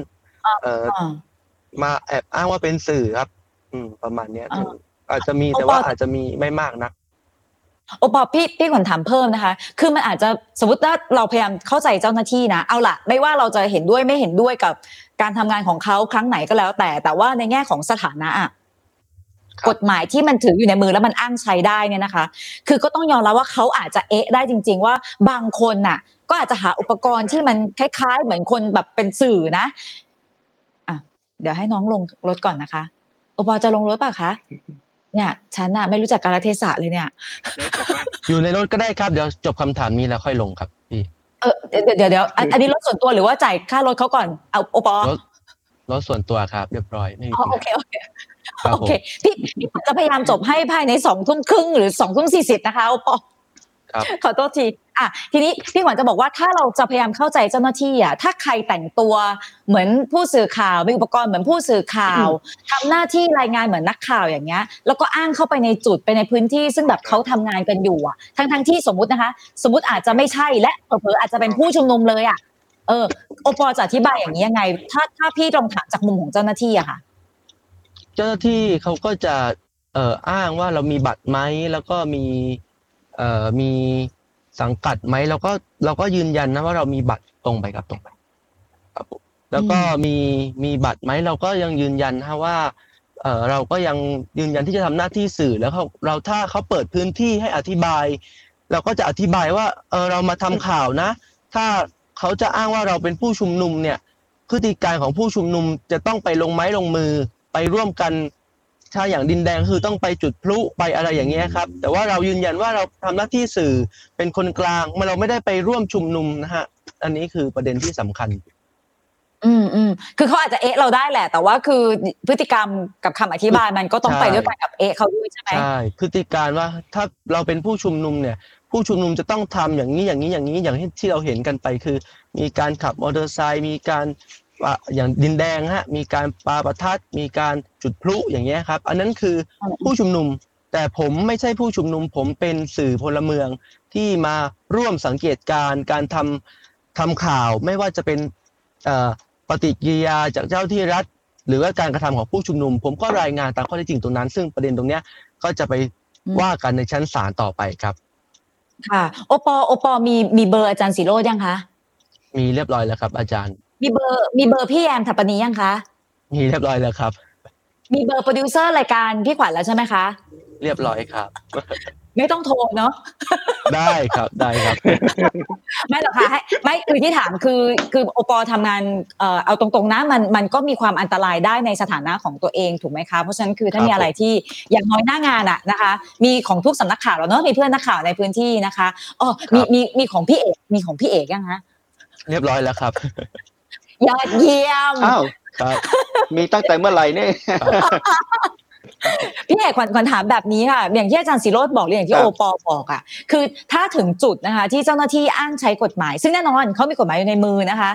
เอ่ออ่ามาแอบอ้างว่าเป็นสื่อครับ อืม ประมาณเนี้ยอ่าถึงอาจจะมีเอาแต่ว่าว่าอาจจะมีไม่มากนัก โอปอพี่พี่ขวัญถามเพิ่มนะคะ คือมันอาจจะสมมติว่าเราพยายามเข้าใจเจ้าหน้าที่นะ เอาล่ะ ไม่ว่าเราจะเห็นด้วยไม่เห็นด้วยกับการทำงานของเขาครั้งไหนก็แล้ว แต่แต่ว่าในแง่ของสถานะอะครับกฎหมายที่มันถืออยู่ในมือแล้วมันอ้างใช้ได้เนี่ยนะคะ คือก็ต้องยอมรับว่าเขาอาจจะเอะได้จริง ๆ ว่าบางคนน่ะ ก็อาจจะหาอุปกรณ์ที่มันคล้าย ๆ เหมือนคนแบบเป็นสื่อนะอะเดี๋ยวให้น้องลงรถก่อนนะคะโอปอจะลงรถป่ะคะ เนี่ยฉันน่ะไม่รู้จักกาลเทศะเลยเนี่ย อยู่ในรถก็ได้ครับเดี๋ยวจบคำถามนี้แล้วค่อยลงครับพี่เออเดี๋ยวเดี๋ยวเดี๋ยวอันอันนี้รถส่วนตัวหรือว่าจ่ายค่ารถเขาก่อนเอาโอปอรถรถส่วนตัวครับ เรียบร้อยไม่มีอ๋อปัญโอเคหาโอเคครับโอผมเคพี่พี่จะพยายามจบให้ภายในสองทุ่มครึ่งหรือสองทุ่มสี่สิบนะคะโอปอครับ ขอโทษทีอะทีนี้พี่ขวัญจะบอกว่าถ้าเราจะพยายามเข้าใจเจ้าหน้าที่อะถ้าใครแต่งตัวเหมือนผู้สื่อข่าวมีอุปกรณ์เหมือนผู้สื่อข่าวทำหน้าที่รายงานเหมือนนักข่าวอย่างเงี้ย แล้วก็อ้างเข้าไปในจุดไปในพื้นที่ซึ่งแบบเขาทำงานกันอยู่อะทั้งทั้งที่สมมุตินะคะ สมมติอาจจะไม่ใช่และเผลอๆอาจจะเป็นผู้ชุมนุมเลยอะเออโอปอจะอธิบายอย่างนี้ยังไง ถ้าถ้าพี่ลองถามจากมุมของเจ้าหน้าที่อะค่ะ เจ้าหน้าที่เขาก็จะเอ่ออ้างว่าเรามีบัตรไหมแล้วก็มีเอ่อ มีสังกัดไหมเราก็เราก็ยืนยันนะว่าเรามีบัตรตรงไปครับตรงไปครับผมแล้วก็มีมีบัตรไหมเราก็ยังยืนยันนะว่าเอ่อเราก็ยังยืนยันที่จะทำหน้าที่สื่อแล้วเขาเราถ้าเขาเปิดพื้นที่ให้อธิบาย เราก็จะอธิบายว่าเออเรามาทำข่าวนะ ถ้าเขาจะอ้างว่าเราเป็นผู้ชุมนุมเนี่ยพฤติการของผู้ชุมนุมจะต้องไปลงไม้ลงมือไปร่วมกัน ถ้าอย่างดินแดงคือต้องไปจุดพลุไปอะไรอย่างเงี้ยครับ แต่ว่าเรายืนยันว่าเราทำหน้าที่สื่อเป็นคนกลางมาเราไม่ได้ไปร่วมชุมนุมนะฮะ อันนี้คือประเด็นที่สำคัญ อืมอืมคือเขาอาจจะเอะเราได้แหละ แต่ว่าคือพฤติกรรมกับคำอธิบายมันก็ต้องใช่ไปด้วยกันกับเอะเขาด้วยใช่ไหมใช่พฤติการว่าถ้าเราเป็นผู้ชุมนุมเนี่ย ผู้ชุมนุมจะต้องทำอย่างนี้อย่างนี้อย่างนี้อย่างที่ที่เราเห็นกันไปคือ มีการขับมอเตอร์ไซค์มีการ อะอย่างดินแดงฮะมีการปาประทัดมีการจุดพลุอย่างเงี้ยครับ อันนั้นคือผู้ชุมนุม แต่ผมไม่ใช่ผู้ชุมนุม ผมเป็นสื่อพลเมืองที่มาร่วมสังเกตการณ์การทำทำข่าวไม่ว่าจะเป็นเอ่อปฏิกิริยาจากเจ้าที่รัฐ หรือว่าการกระทำของผู้ชุมนุม ผมก็รายงานตามข้อเท็จจริงตรงนั้น ซึ่งประเด็นตรงเนี้ยก็จะไปอืมว่ากันในชั้นศาลต่อไปครับ ค่ะ โอปอโอปอมีมีเบอร์อาจารย์ศิโรตม์ยังคะมีเรียบร้อยแล้วครับ อาจารย์ มีเบอร์ มีเบอร์พี่แยมฐปณีย์ยังคะมีเรียบร้อยแล้วครับ มีเบอร์โปรดิวเซอร์รายการพี่ขวัญแล้วใช่ไหมคะ เรียบร้อยครับ ไม่ต้องโทรเนาะได้ครับได้ครับ ไม่หรอกค่ะให้ไม่คือที่ถามคือคือโอปอทำงานเอ่อเอาตรงๆนะมันมันก็มีความอันตรายได้ในสถานะของตัวเองถูกไหมคะเพราะฉะนั้นคือถ้าครับมีอะไรที่อย่างน้อยหน้างานอะนะคะ มีของทุกสำนักข่าวแล้วเนาะมีเพื่อนนักข่าวในพื้นที่นะคะอ๋อมีมีมีของพี่เอกมีของพี่เอกยังคะเรียบร้อยแล้วครับ ยอดเยี่ยมอ้าวครับมีตั้งแต่เมื่อไหร่เนี่ยพี่เอกขวัญขวัญถามแบบนี้ค่ะ อย่างที่อาจารย์สิโรธบอกหรืออย่างที่ครัโอบปอบอกอะคือถ้าถึงจุดนะคะ ที่เจ้าหน้าที่อ้างใช้กฎหมาย ซึ่งแน่นอนเขามีกฎหมายอยู่ในมือนะคะ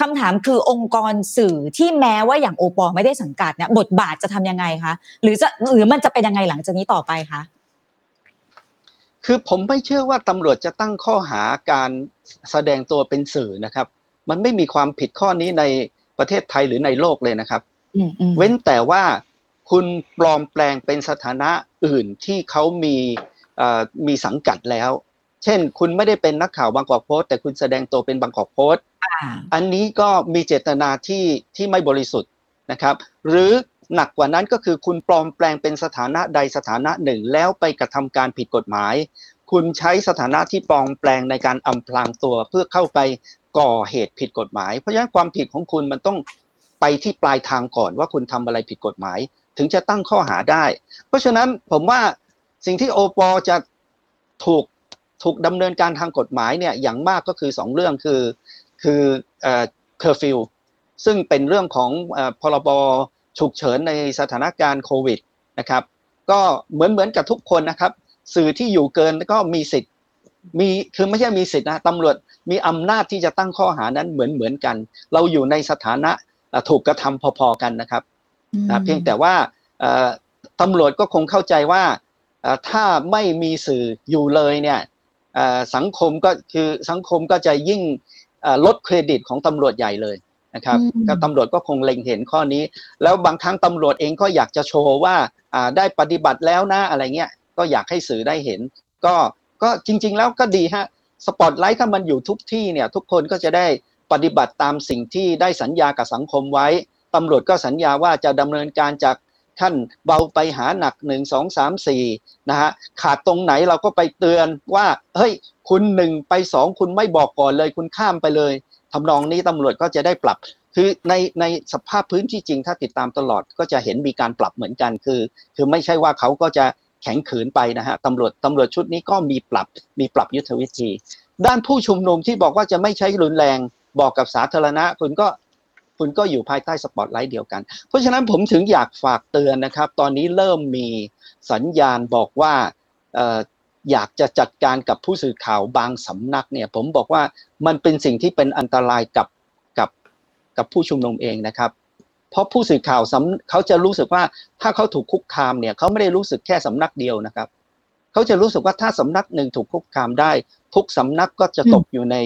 คำถามคือองค์กรสื่อที่แม้ว่าอย่างโอปอไม่ได้สังกัดเนี่ยบทบาทจะทำยังไงคะหรือจะหรือมันจะเป็นยังไงหลังจากนี้ต่อไปคะคือผมไม่เชื่อว่าตำรวจจะตั้งข้อหาการแสดงตัวเป็นสื่อนะครับ มันไม่มีความผิดข้อนี้ในประเทศไทยหรือในโลกเลยนะครับอืมอืมเว้นแต่ว่าคุณปลอมแปลงเป็นสถานะอื่นที่เขามีเอ่อมีสังกัดแล้ว เช่น คุณไม่ได้เป็นนักข่าวบางกอกโพสต์แต่คุณแสดงตัวเป็นบางกอกโพสต์อ่าอันนี้ก็มีเจตนาที่ที่ไม่บริสุทธิ์นะครับ หรือหนักกว่านั้นก็คือคุณปลอมแปลงเป็นสถานะใดสถานะหนึ่ง แล้วไปกระทำการผิดกฎหมาย คุณใช้สถานะที่ปลอมแปลงในการอำพรางตัวเพื่อเข้าไป ก่อเหตุผิดกฎหมาย เพราะฉะนั้นความผิดของคุณมันต้องไปที่ปลายทางก่อนว่าคุณทำอะไรผิดกฎหมาย ถึงจะตั้งข้อหาได้ เพราะฉะนั้นผมว่าสิ่งที่โอปอจะถูกถูกดำเนินการทางกฎหมายเนี่ยอย่างมากก็คือสองเรื่องคือคือเอ่อเคอร์ฟิวซึ่งเป็นเรื่องของเอ่อพรบฉุกเฉินในสถานการณ์โควิดนะครับก็เหมือนเหมือนกับทุกคนนะครับ สื่อที่อยู่เกินก็มีสิทธิ์ มีคือไม่ใช่มีสิทธิ์นะตำรวจมีอำนาจที่จะตั้งข้อหานั้นเหมือนเหมือนกัน เราอยู่ในสถานะเอ่อถูกกระทำพอๆกันนะครับนะเพียงแต่ว่าเอ่อตำรวจก็คงเข้าใจว่าเอ่อถ้าไม่มีสื่ออยู่เลยเนี่ยเอ่อสังคมก็คือสังคมก็จะยิ่งเอ่อลดเครดิตของตำรวจใหญ่เลยนะครับอืมก็ตำรวจก็คงเล็งเห็นข้อนี้ แล้วบางครั้งตำรวจเองก็อยากจะโชว์ว่าอ่าได้ปฏิบัติแล้วนะอะไรเงี้ยก็อยากให้สื่อได้เห็น ก็ ก็จริง ๆ แล้วก็ดีฮะสปอตไลท์ถ้ามันอยู่ทุกที่เนี่ยทุกคนก็จะได้ปฏิบัติตามสิ่งที่ได้สัญญากับสังคมไว้ตำรวจก็สัญญาว่าจะดำเนินการจากขั้นเบาไปหาหนักหนึ่งสองสามสี่นะฮะขาดตรงไหนเราก็ไปเตือนว่าเฮ้ยคุณหนึ่งไปสองคุณไม่บอกก่อนเลย คุณข้ามไปเลยทำนองนี้ตำรวจก็จะได้ปรับ คือในในสภาพพื้นที่จริงถ้าติดตามตลอดก็จะเห็นมีการปรับเหมือนกันคือ คือไม่ใช่ว่าเขาก็จะ แข็งขืนไปนะฮะตำรวจตำรวจชุดนี้ก็มีปรับมีปรับยุทธวิธี ด้านผู้ชุมนุมที่บอกว่าจะไม่ใช้รุนแรงบอกกับสาธารณะ คุณก็คุณก็อยู่ภายใต้สปอตไลท์เดียวกัน เพราะฉะนั้นผมถึงอยากฝากเตือนนะครับ ตอนนี้เริ่มมีสัญญาณบอกว่าอยากจะจัดการกับผู้สื่อข่าวบางสำนักเนี่ยผมบอกว่ามันเป็นสิ่งที่เป็นอันตรายกับกับกับผู้ชุมนุมเองนะครับ เพราะผู้สื่อข่าวเขาจะรู้สึกว่าถ้าเขาถูกคุกคามเนี่ยเขาไม่ได้รู้สึกแค่สำนักเดียวนะครับเขาจะรู้สึกว่าถ้าสำนักหนึ่งถูกคุกคามได้ ทุกสำนักก็จะตกอยู่ใน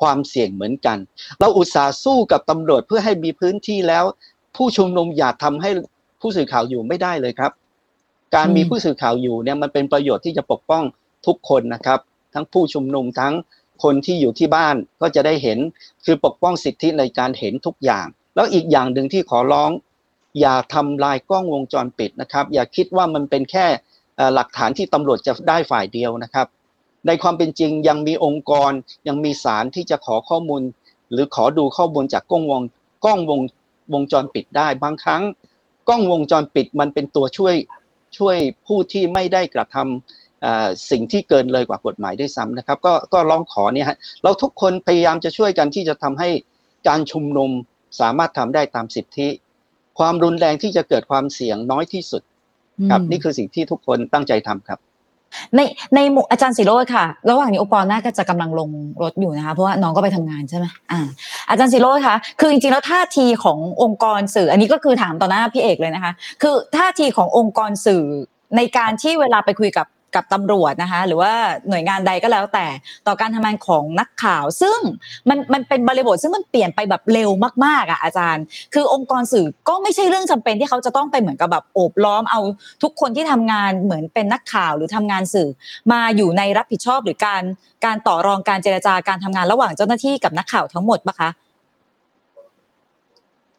ความเสี่ยงเหมือนกัน เราอุตส่าห์สู้กับตำรวจเพื่อให้มีพื้นที่แล้ว ผู้ชุมนุมอย่าทำให้ผู้สื่อข่าวอยู่ไม่ได้เลยครับ การมีผู้สื่อข่าวอยู่เนี่ยมันเป็นประโยชน์ที่จะปกป้องทุกคนนะครับ ทั้งผู้ชุมนุมทั้งคนที่อยู่ที่บ้านก็จะได้เห็นคือปกป้องสิทธิในการเห็นทุกอย่าง แล้วอีกอย่างหนึ่งที่ขอร้อง อย่าทำลายกล้องวงจรปิดนะครับ อย่าคิดว่ามันเป็นแค่หลักฐานที่ตำรวจจะได้ฝ่ายเดียวนะครับ ในความเป็นจริงยังมีองค์กรยังมีศาลที่จะขอข้อมูล หรือขอดูข้อมูลจากกล้องวงกล้องวงวงจรปิดได้บางครั้ง กล้องวงจรปิดมันเป็นตัวช่วยช่วยผู้ที่ไม่ได้กระทำเอ่อสิ่งที่เกินเลยกว่ากฎหมายด้วยซ้ำนะครับ ก็ก็ร้องขอเนี่ยฮะเราทุกคนพยายามจะช่วยกันที่จะทำให้การชุมนุม สามารถทำได้ตามสิทธิ ความรุนแรงที่จะเกิดความเสี่ยงน้อยที่สุด ครับ นี่คือสิ่งที่ทุกคนตั้งใจทำครับ ในในหมู่อาจารย์สิโรจน์ค่ะ ระหว่างนี้โอปอลน่าจะกำลังลงรถอยู่นะคะเพราะว่าน้องก็ไปทำงานใช่ไหมอ่าอาจารย์สิโรจน์คะคือจริงๆแล้วท่าทีขององค์กรสื่อ อันนี้ก็คือถามต่อหน้าพี่เอกเลยนะคะ คือท่าทีขององค์กรสื่อในการที่เวลาไปคุยกับ กับตำรวจนะคะ หรือว่าหน่วยงานใดก็แล้วแต่ต่อการทำงานของนักข่าว ซึ่งมันมันเป็นบริบทซึ่งมันเปลี่ยนไปแบบเร็วมากๆอะอาจารย์ คือองค์กรสื่อก็ไม่ใช่เรื่องจำเป็นที่เขาจะต้องไปเหมือนกับแบบโอบล้อมเอาทุกคนที่ทำงานเหมือนเป็นนักข่าวหรือทำงานสื่อ มาอยู่ในรับผิดชอบหรือการการต่อรองการเจรจาการทำงานระหว่างเจ้าหน้าที่กับนักข่าวทั้งหมดปะคะ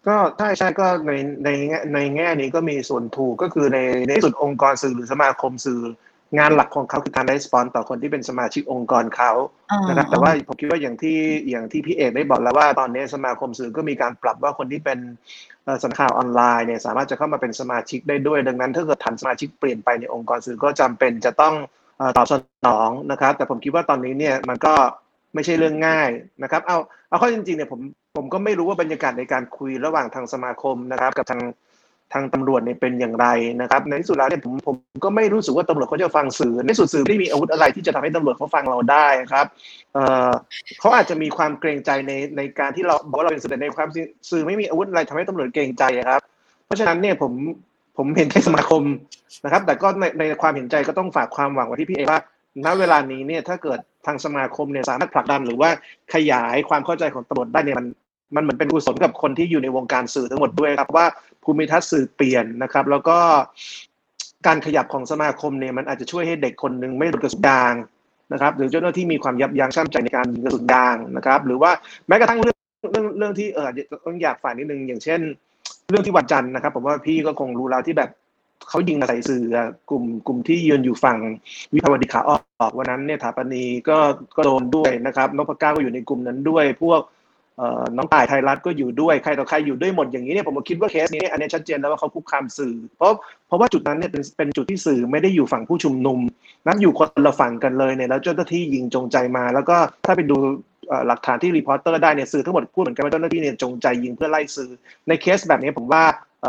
ก็ใช่ใช่ก็ในในในแง่นี้ก็มีส่วนถูกก็คือในในสุดองค์กรสื่อหรือสมาคมสื่อ งานหลักของเขาคือการได้สปอนต่อคนที่เป็นสมาชิกองค์กรเขาอ่านนะครับแต่ว่าผมคิดว่าอย่างที่อย่างที่พี่เอกได้บอกแล้วว่าตอนนี้สมาคมสื่อก็มีการปรับว่าคนที่เป็นเอ่อสำนักข่าวออนไลน์เนี่ยสามารถจะเข้ามาเป็นสมาชิกได้ด้วย ดังนั้นถ้าเกิดทันสมาชิกเปลี่ยนไปในองค์กรสื่อก็จำเป็นจะต้องเอ่อตอบสนองนะครับ แต่ผมคิดว่าตอนนี้เนี่ยมันก็ไม่ใช่เรื่องง่ายนะครับ เอาเอาเข้อจริงๆเนี่ยผมผมก็ไม่รู้ว่าบรรยากาศในการคุยระหว่างทางสมาคมนะครับ กับทาง ทางตำรวจเนี่ยเป็นอย่างไรนะครับในที่สุดแล้วเนี่ยผมผมก็ไม่รู้สึกว่าตำรวจเขาจะฟังสื่อในที่สุดสื่อไม่มีอาวุธอะไรที่จะทำให้ตำรวจเขาฟังเราได้ครับเอ่อเขาอาจจะมีความเกรงใจในในการที่เราบอกว่าเราเป็นสื่อในความสื่อไม่มีอาวุธอะไรทำให้ตำรวจเกรงใจครับ เพราะฉะนั้นเนี่ยผมผมเห็นแค่สมาคมนะครับ แต่ก็ในในความเห็นใจก็ต้องฝากความหวังไว้ที่พี่เอว่าณเวลานี้เนี่ยถ้าเกิดทางสมาคมเนี่ยสามารถผลักดันหรือว่าขยายความเข้าใจของตำรวจได้เนี่ยมันมันเหมือนเป็นกุศลกับคนที่อยู่ในวงการสื่อทั้งหมดด้วยครับว่า ภูมิทัศน์สื่อเปลี่ยนนะครับ แล้วก็การขยับของสมาคมเนี่ยมันอาจจะช่วยให้เด็กคนหนึ่งไม่โดนกระสุนยางนะครับ หรือเจ้าหน้าที่มีความยับยั้งชั่งใจในการยิงกระสุนยางนะครับ หรือว่าแม้กระทั่งเรื่องเรื่องเรื่องที่เออต้องอยากฝ่ากนิดนึงอย่างเช่น เรื่องที่วันจันทร์นะครับ ผมว่าพี่ก็คงรู้แล้วที่แบบเขายิงใส่สื่อกลุ่มกลุ่มที่ยืนอยู่ฝั่งวิภาวดีขาออกวันนั้นเนี่ยถาปนีก็ก็โดนด้วยนะครับนพเก้าก็อยู่ในกลุ่มนั้นด้วย พวก น้องต่ายไทยรัฐก็อยู่ด้วยใครต่อใครอยู่ด้วยหมดอย่างนี้เนี่ยผมก็คิดว่าเคสนี้อันนี้ชัดเจนแล้วว่าเขาคุกคามสื่อ เพราะเพราะว่าจุดนั้นเนี่ยเป็นเป็นจุดที่สื่อไม่ได้อยู่ฝั่งผู้ชุมนุมนั้นอยู่คนละฝั่งกันเลยเนี่ยแล้วเจ้าหน้าที่ยิงจงใจมา แล้วก็ถ้าไปดูหลักฐานที่ Reporter ได้เนี่ยสื่อทั้งหมดพูดเหมือนกันว่าเจ้าหน้าที่เนี่ยจงใจยิงเพื่อไล่สื่อในเคสแบบนี้ผมว่า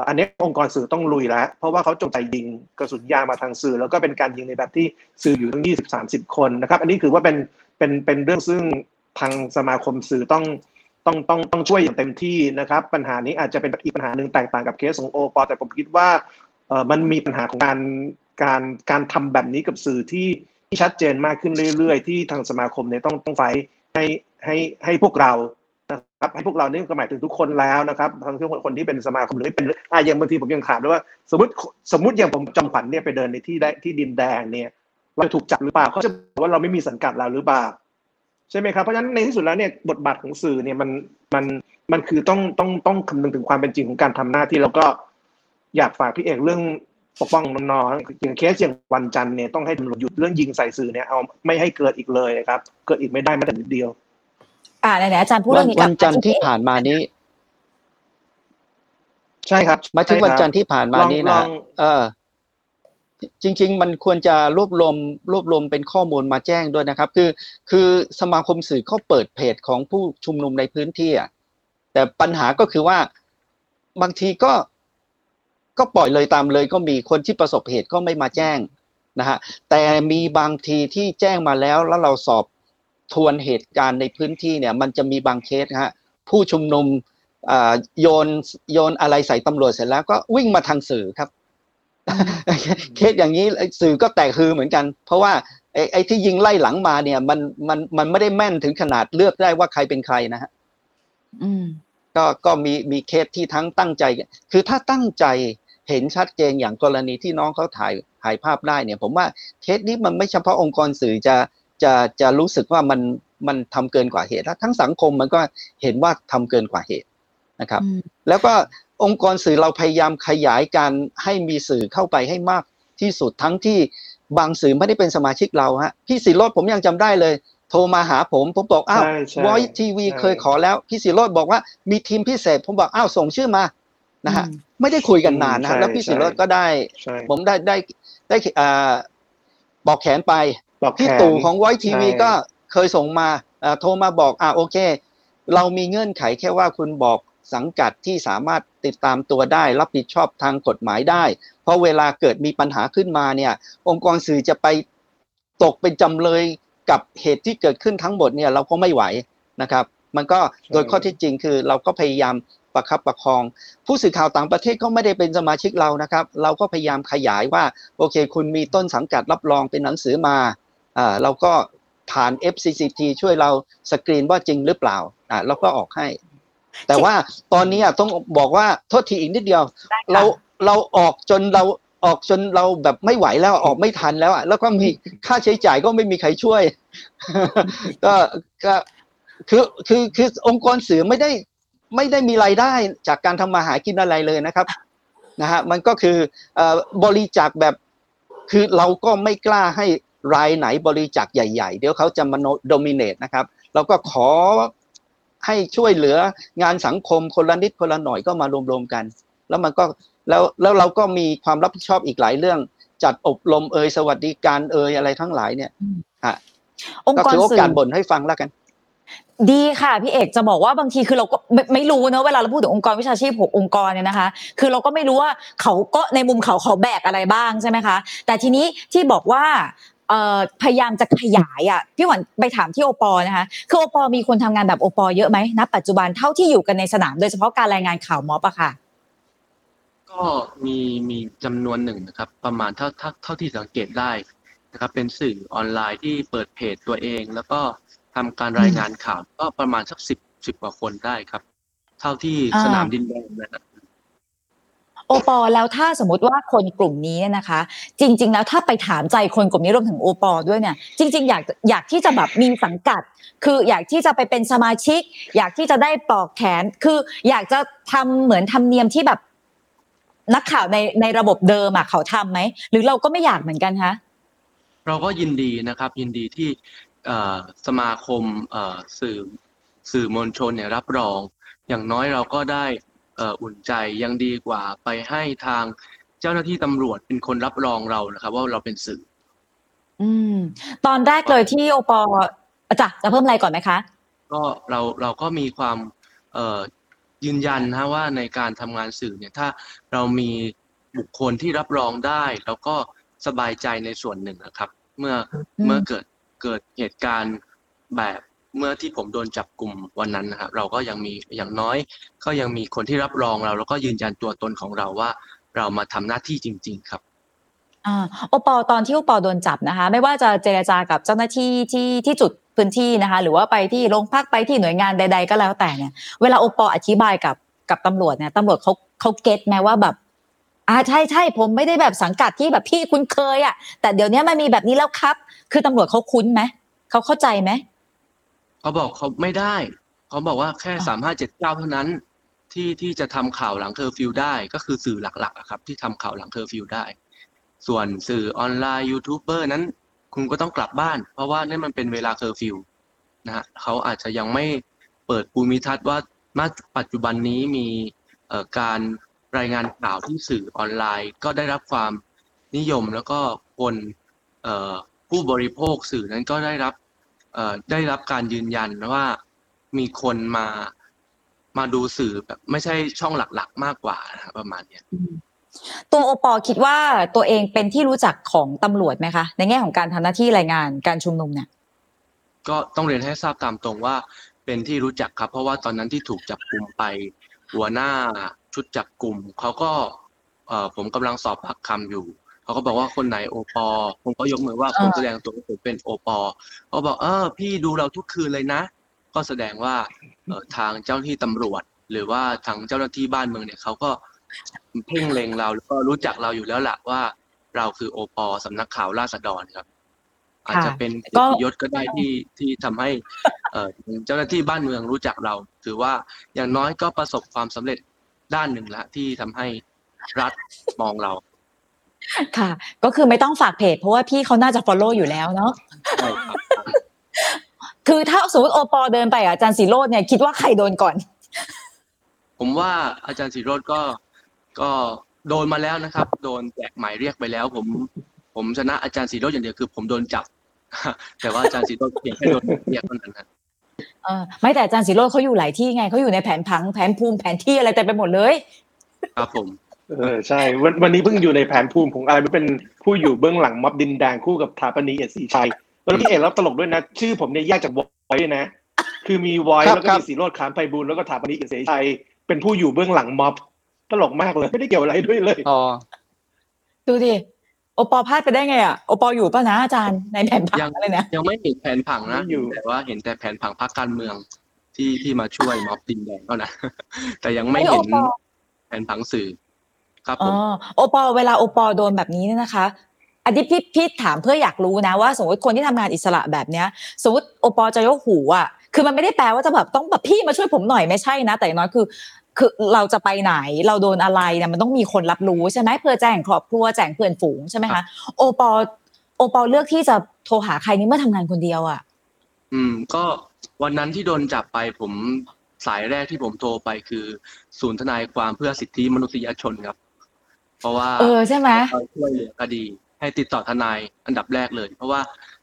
อันนี้องค์กรสื่อต้องลุยแล้ว เพราะว่าเขาจงใจยิงกระสุนยางมาทางสื่อ แล้วก็เป็นการยิงในแบบที่สื่ออยู่ทั้ง 20 30 คนนะครับอันนี้คือว่าเป็นเป็นเป็นเรื่องซึ่งทางสมาคมสื่อต้อง ต้องต้องต้องช่วยอย่างเต็มที่นะครับ ปัญหานี้อาจจะเป็นอีกปัญหาหนึ่งแตกต่างกับเคสของโอปอแต่ผมคิดว่าเออมันมีปัญหาของการการการทำแบบนี้กับสื่อที่ที่ชัดเจนมากขึ้นเรื่อยๆ ที่ทางสมาคมเนี่ยต้องต้องไฟให้ให้ให้พวกเรานะครับให้พวกเรานี่ก็หมายถึงทุกคนแล้วนะครับทั้งทุกคนที่เป็นสมาคมหรือเป็นอะอย่างบางทีผมยังถามด้วยว่าสมมติสมมติอย่างผมจำขวัญเนี่ยไปเดินในที่ได้ที่ดินแดงเนี่ยเราถูกจับหรือเปล่าเขาจะบอกว่าเราไม่มีสังกัดเราหรือเปล่า ใช่ไหมครับเพราะฉะนั้นในที่สุดแล้วเนี่ยบทบาทของสื่อเนี่ยมันมันมันคือต้องต้องต้องคำนึงถึงความเป็นจริงของการทำหน้าที่แล้วก็อยากฝากพี่เอกเรื่องปกป้องน้องๆอย่างเคสอย่างวันจันทร์เนี่ยต้องให้ตำรวจหยุดเรื่องยิงใส่สื่อเนี่ยเอาไม่ให้เกิดอีกเลยครับ เกิดอีกไม่ได้แม้แต่นิดเดียว อ่าไหนๆอาจารย์พูดวัเรื่อนงนี้กวัลับนมาจันทร์ที่ที่ผ่านมานี้ ใช่ครับมาถึงใช่ครับวันจันทร์ที่ผ่านมานี่ลนะองเออ จริง ๆ มันควรจะรวบรวมรวบรวมเป็นข้อมูลมาแจ้งด้วยนะครับ คือคือสมาคมสื่อเขาเปิดเพจของผู้ชุมนุมในพื้นที่อะแต่ปัญหาก็คือว่าบางทีก็ก็ปล่อยเลยตามเลยก็มีคนที่ประสบเหตุก็ไม่มาแจ้งนะฮะแต่มีบางทีที่แจ้งมาแล้วแล้วเราสอบทวนเหตุการณ์ในพื้นที่เนี่ย มันจะมีบางเคสฮะผู้ชุมนุมอ่าโยนโยนอะไรใส่ตำรวจเสร็จแล้วก็วิ่งมาทางสื่อครับ เคสอย่างนี้สื่อก็แตกฮือเหมือนกัน เพราะว่าไอ้ไอ้ที่ยิงไล่หลังมาเนี่ย มันมันมันไม่ได้แม่นถึงขนาดเลือกได้ว่าใครเป็นใครนะฮะอืมก็ก็มีมีเคสที่ทั้งตั้งใจ คือถ้าตั้งใจเห็นชัดเจนอย่างกรณีที่น้องเขาถ่ายถ่ายภาพได้เนี่ย ผมว่าเคสนี้มันไม่เฉพาะองค์กรสื่อจะจะจะรู้สึกว่ามันมันทำเกินกว่าเหตุแล้วทั้งสังคมมันก็เห็นว่าทำเกินกว่าเหตุนะครับอืมแล้วก็ องค์กรสื่อเราพยายามขยายการให้มีสื่อเข้าไปให้มากที่สุดทั้งที่บางสื่อไม่ได้เป็นสมาชิกเราฮะพี่สิโรดผมยังจำได้เลย โทรมาหาผมผมบอกอ้าวใช่ใช่วอยทีวีใช่เคยขอแล้วพี่สิโรดบอกว่ามีทีมพิเศษ ผมบอกอ้าวส่งชื่อมานะฮะอืมไม่ได้คุยกันนานนะใช่แล้วพี่สิโรดใช่ก็ได้ใช่ผมได้ได้ได้อ่าบอกแขนไปบอกพี่แขนตู่ของไวทีวีใช่ก็เคยส่งมาอ่าโทรมาบอกอ่าโอเค เรามีเงื่อนไขแค่ว่าคุณบอก สังกัดที่สามารถติดตามตัวได้ รับผิดชอบทางกฎหมายได้ เพราะเวลาเกิดมีปัญหาขึ้นมาเนี่ยองค์กรสื่อจะไปตกเป็นจำเลยกับเหตุที่เกิดขึ้นทั้งหมดเนี่ยเราก็ไม่ไหวนะครับ มันก็โดยข้อเที่จริงคือเราก็พยายามประคับประคอง ผู้สื่อข่าวต่างประเทศก็ไม่ได้เป็นสมาชิกเรานะครับ เราก็พยายามขยายว่าโอเค คุณมีต้นสังกัดรับรองเป็นหนังสือมาอ่าเราก็ผ่าน FCCT ช่วยเราสกรีนว่าจริงหรือเปล่าอ่าเราก็ออกให้ แต่ว่าตอนนี้อะต้องบอกว่าโทษทีอีกนิดเดียวได้ค่ะเราเราออกจนเราออกจนเราแบบไม่ไหวแล้วออกไม่ทันแล้วอะแล้วก็มีค่าใช้จ่ายก็ไม่มีใครช่วย ก็ก็คือคือคือองค์กรสื่อไม่ได้ไม่ได้มีรายได้จากการทำมาหากินอะไรเลยนะครับนะฮะมันก็คือเอ่อบริจาคแบบคือเราก็ไม่กล้าให้รายไหนบริจาคใหญ่ ๆ เดี๋ยวเขาจะมาโดมิเนตนะครับ เราก็ขอ ให้ช่วยเหลืองานสังคมคนละนิดคนละหน่อยก็มารวมๆกัน แล้วมันก็แล้วแล้วเราก็มีความรับผิดชอบอีกหลายเรื่อง จัดอบรมเอ่ยสวัสดิการเอ่ยอะไรทั้งหลายเนี่ยองก็ค์กรถือโอสื่กาสอบ่นให้ฟังแล้วกันดีค่ะพี่เอกจะบอกว่าบางทีคือเราก็ไม่ไม่รู้เนอะเวลาเราพูดถึงองค์กรวิชาชีพหกองค์กรเนี่ยนะคะ คือเราก็ไม่รู้ว่าเขาก็ในมุมเขาเขาแบกอะไรบ้างใช่ไหมคะ แต่ทีนี้ที่บอกว่าเอ่อ พยายามจะขยายอะพี่หวันไปถามที่โอปอนะคะคือโอปอมีคนทำงานแบบโอปอเยอะไหมณปัจจุบันเท่าที่อยู่กันในสนามโดยเฉพาะการรายงานข่าวม็อบอะค่ะ ก็มีมีจำนวนหนึ่งนะครับ ประมาณเท่าเท่าเท่าที่สังเกตได้นะครับ เป็นสื่อออนไลน์ที่เปิดเพจตัวเอง แล้วก็ทำการรายงานข่าวก็ประมาณสักสิบสิบกว่าคนได้ครับ เท่าที่อ่าสนามดินแดงนะครับ โอปอแล้วถ้าสมมติว่าคนกลุ่มนี้เนี่ยนะคะ จริง ๆ แล้วถ้าไปถามใจคนกลุ่มนี้รวมถึงโอปอด้วยเนี่ยจริง ๆ อยากอยากที่จะแบบมีสังกัด คืออยากที่จะไปเป็นสมาชิก อยากที่จะได้ปลอกแขน คืออยากจะทำเหมือนทำเนียมที่แบบนักข่าวในในระบบเดิมอะเขาทำไหมหรือเราก็ไม่อยากเหมือนกันคะเราก็ยินดีนะครับ ยินดีที่สมาคมสื่อสื่อมวลชนเนี่ยรับรอง อย่างน้อยเราก็ได้ อ่ออุ่นใจยังดีกว่าไปให้ทางเจ้าหน้าที่ตำรวจเป็นคนรับรองเรานะครับ ว่าเราเป็นสื่อ อืม ตอนแรกเลยที่โอปอจะจะเพิ่มอะไรก่อนไหมคะ ก็เราเราก็มีความเอ่อยืนยันนะว่าในการทำงานสื่อเนี่ยถ้าเรามีบุคคลที่รับรองได้ แล้วก็สบายใจในส่วนหนึ่งนะครับ เมื่ออืมเมื่อเกิดเกิดเหตุการณ์แบบ เมื่อที่ผมโดนจับกลุ่มวันนั้นนะครับเราก็ยังมีอย่างน้อย ก็ยังมีคนที่รับรองเรา แล้วก็ยืนยันตัวตนของเราว่า เรามาทำหน้าที่จริง ๆ ครับอ่าโอปอตอนที่โอปอโดนจับนะคะ ไม่ว่าจะเจรจากับเจ้าหน้าที่ที่ที่จุดพื้นที่นะคะ หรือว่าไปที่โรงพักไปที่หน่วยงานใด ๆ ก็แล้วแต่เนี่ยเวลาโอปออธิบายกับกับตำรวจเนี่ยตำรวจเขาเขา get ไหมว่าแบบอ่าใช่ใช่ผมไม่ได้แบบสังกัดที่แบบพี่คุ้นเคยอะแต่เดี๋ยวนี้มันมีแบบนี้แล้วครับ คือตำรวจเขาคุ้นไหมเขาเข้าใจไหม เขาบอกเขาไม่ได้ เขาบอกว่าแค่อ่าสามห้าเจ็ดเก้าเท่านั้น ที่ที่จะทำข่าวหลังเคอร์ฟิวได้ ก็คือสื่อหลักๆอะครับ ที่ทำข่าวหลังเคอร์ฟิวได้ ส่วนสื่อออนไลน์ยูทูบเบอร์นั้น คุณก็ต้องกลับบ้าน เพราะว่านั่นมันเป็นเวลาเคอร์ฟิวนะฮะเขาอาจจะยังไม่เปิดภูมิทัศน์ว่าณปัจจุบันนี้มีเอ่อการรายงานข่าวที่สื่อออนไลน์ ก็ได้รับความนิยมแล้วก็คนเอ่อผู้บริโภคสื่อนั้นก็ได้รับเอ่อ ได้รับการยืนยันว่ามีคนมามาดูสื่อแบบไม่ใช่ช่องหลัก ๆ มากกว่านะครับประมาณเนี้ยตัวโอปอคิดว่าตัวเองเป็นที่รู้จักของตำรวจไหมคะ ในแง่ของการทำหน้าที่รายงานการชุมนุมเนี่ย ก็ต้องเรียนให้ทราบตามตรงว่าเป็นที่รู้จักครับ เพราะว่าตอนนั้นที่ถูกจับกลุ่มไป หัวหน้าชุดจับกลุ่มเขาก็เอ่อผมกำลังสอบปากคำอยู่ เขาก็บอกว่าคนไหนโอปอ ผมก็ยกมือว่าอ่าผมแสดงตัวว่าผมเป็นโอปอเขาบอกเออพี่ดูเราทุกคืนเลยนะ ก็แสดงว่าเอ่อทางเจ้าหน้าที่ตำรวจ หรือว่าทางเจ้าหน้าที่บ้านเมืองเนี่ยเขาก็เพ่งเล็งเราแล้วก็รู้จักเราอยู่แล้วล่ะว่าเราคือโอปอสำนักข่าวราษฎรครับ อาจจะเป็นก็ยศก็ได้ที่ที่ทำให้เอ่อเจ้าหน้าที่บ้านเมืองรู้จักเรา ถือว่าอย่างน้อยก็ประสบความสำเร็จด้านหนึ่งละที่ทำให้รัฐมองเรา ค่ะ ก็คือไม่ต้องฝากเพจ เพราะว่าพี่เขาน่าจะ follow อยู่แล้วเนาะใช่ครับคือถ้าสมมติโอปอเดินไปกับอาจารย์สีโรดเนี่ยคิดว่าใครโดนก่อน ผมว่าอาจารย์ศิโรตม์ก็ก็โดนมาแล้วนะครับ โดนแจกหมายเรียกไปแล้ว ผม ผมชนะอาจารย์ศิโรตม์อย่างเดียวคือ ผมโดนจับ แต่ว่าอาจารย์ศิโรตม์เพียงแค่โดนเรียกเท่านั้นครับเออไม่แต่อาจารย์ศิโรตม์เขาอยู่หลายที่ไงเขาอยู่ในแผนผังแผนภูมิแผนที่อะไรเต็มไปหมดเลย ครับผม เออใช่วันวันนี้เพิ่งอยู่ในแผนภูมิของอะไรไม่เป็นผู้อยู่เบื้องหลังม็อบดินแดงคู่กับฐปณีย์ เอียดศรีไชยแล้วพี่เอกแล้วตลกด้วยนะ ชื่อผมเนี่ยแยกจากวอยด้วยนะ คือมีวอยครับแล้วก็ครับมีศิโรตม์ คล้ามไพบูลย์แล้วก็ฐปณีย์ เอียดศรีไชยเป็นผู้อยู่เบื้องหลังม็อบตลกมากเลย ไม่ได้เกี่ยวอะไรด้วยเลยอ๋อดูดิโอปอพลาดไปได้ไงอะโอปออยู่ป่ะนะอาจารย์ในแผนผังยังอะไรเนี่ยยังไม่เห็นแผนผังนะไม่อยู่แต่ว่าเห็นแต่แผนผังพรรคการเมืองที่ที่มาช่วยม็อบดินแดงเท่านั้นแต่ยังไม่ไม่เห็นโอปอแผนผังสื่อ ครับผอ๋อมโอปอเวลาโอปอโดนแบบนี้เนี่ยนะคะอันนี้พี่พี่ถามเพื่ออยากรู้นะว่าสมมติคนที่ทำงานอิสระแบบเนี้ยสมมติโอปอจะยกหูอะคือมันไม่ได้แปลว่าจะแบบต้องแบบพี่มาช่วยผมหน่อยไม่ใช่นะ แต่อย่างน้อยคือ คือเราจะไปไหนเราโดนอะไรเนี่ยมันต้องมีคนรับรู้ใช่ไหมเพื่อแจ้งครอบครัวแจ้งเพื่อนฝูงใช่ไหมคะโอปอโอปอเลือกที่จะโทรหาใครนี่เมื่อทำงานคนเดียวอะ อืม ก็วันนั้นที่โดนจับไปผมสายแรกที่ผมโทรไปคือ ศูนย์ทนายความเพื่อสิทธิมนุษยชนครับ เพราะว่าเออใช่ไหมเราช่วยเหลือคดี ให้ติดต่อทนายอันดับแรกเลย เพราะว่า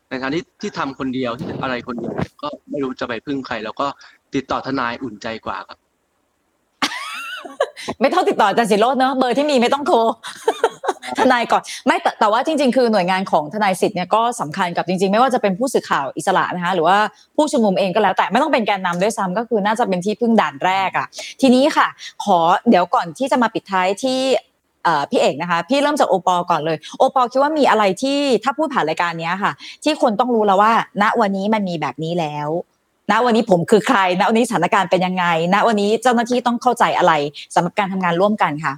ในทางที่ที่ทำคนเดียวที่อะไรคนเดียวก็ไม่รู้จะไปพึ่งใคร แล้วก็ติดต่อทนายอุ่นใจกว่าครับ ไม่ต้องติดต่ออาจารย์สิโรจน์เนอะเบอร์ที่มีไม่ต้องโทรทนายก่อนไม่แต่แต่ว่าจริง ๆ คือหน่วยงานของทนายสิทธิ์เนี่ยก็สำคัญกับจริง ๆ ไม่ว่าจะเป็นผู้สื่อข่าวอิสระนะคะหรือว่าผู้ชุมนุมเองก็แล้วแต่ไม่ต้องเป็นแกนนำด้วยซ้ำก็คือน่าจะเป็นที่พึ่งด่านแรกอะทีนี้ค่ะ ขอเดี๋ยวก่อนที่จะมาปิดท้ายที่เอ่อ พี่เอกนะคะ พี่เริ่มจากโอปอก่อนเลย โอปอคิดว่ามีอะไรที่ถ้าพูดผ่านรายการนี้ค่ะ ที่คนต้องรู้แล้วว่า ณวันนี้มันมีแบบนี้แล้ว ณวันนี้ผมคือใคร ณวันนี้สถานการณ์เป็นยังไง ณวันนี้เจ้าหน้าที่ต้องเข้าใจอะไรสำหรับการทำงานร่วมกันค่ะ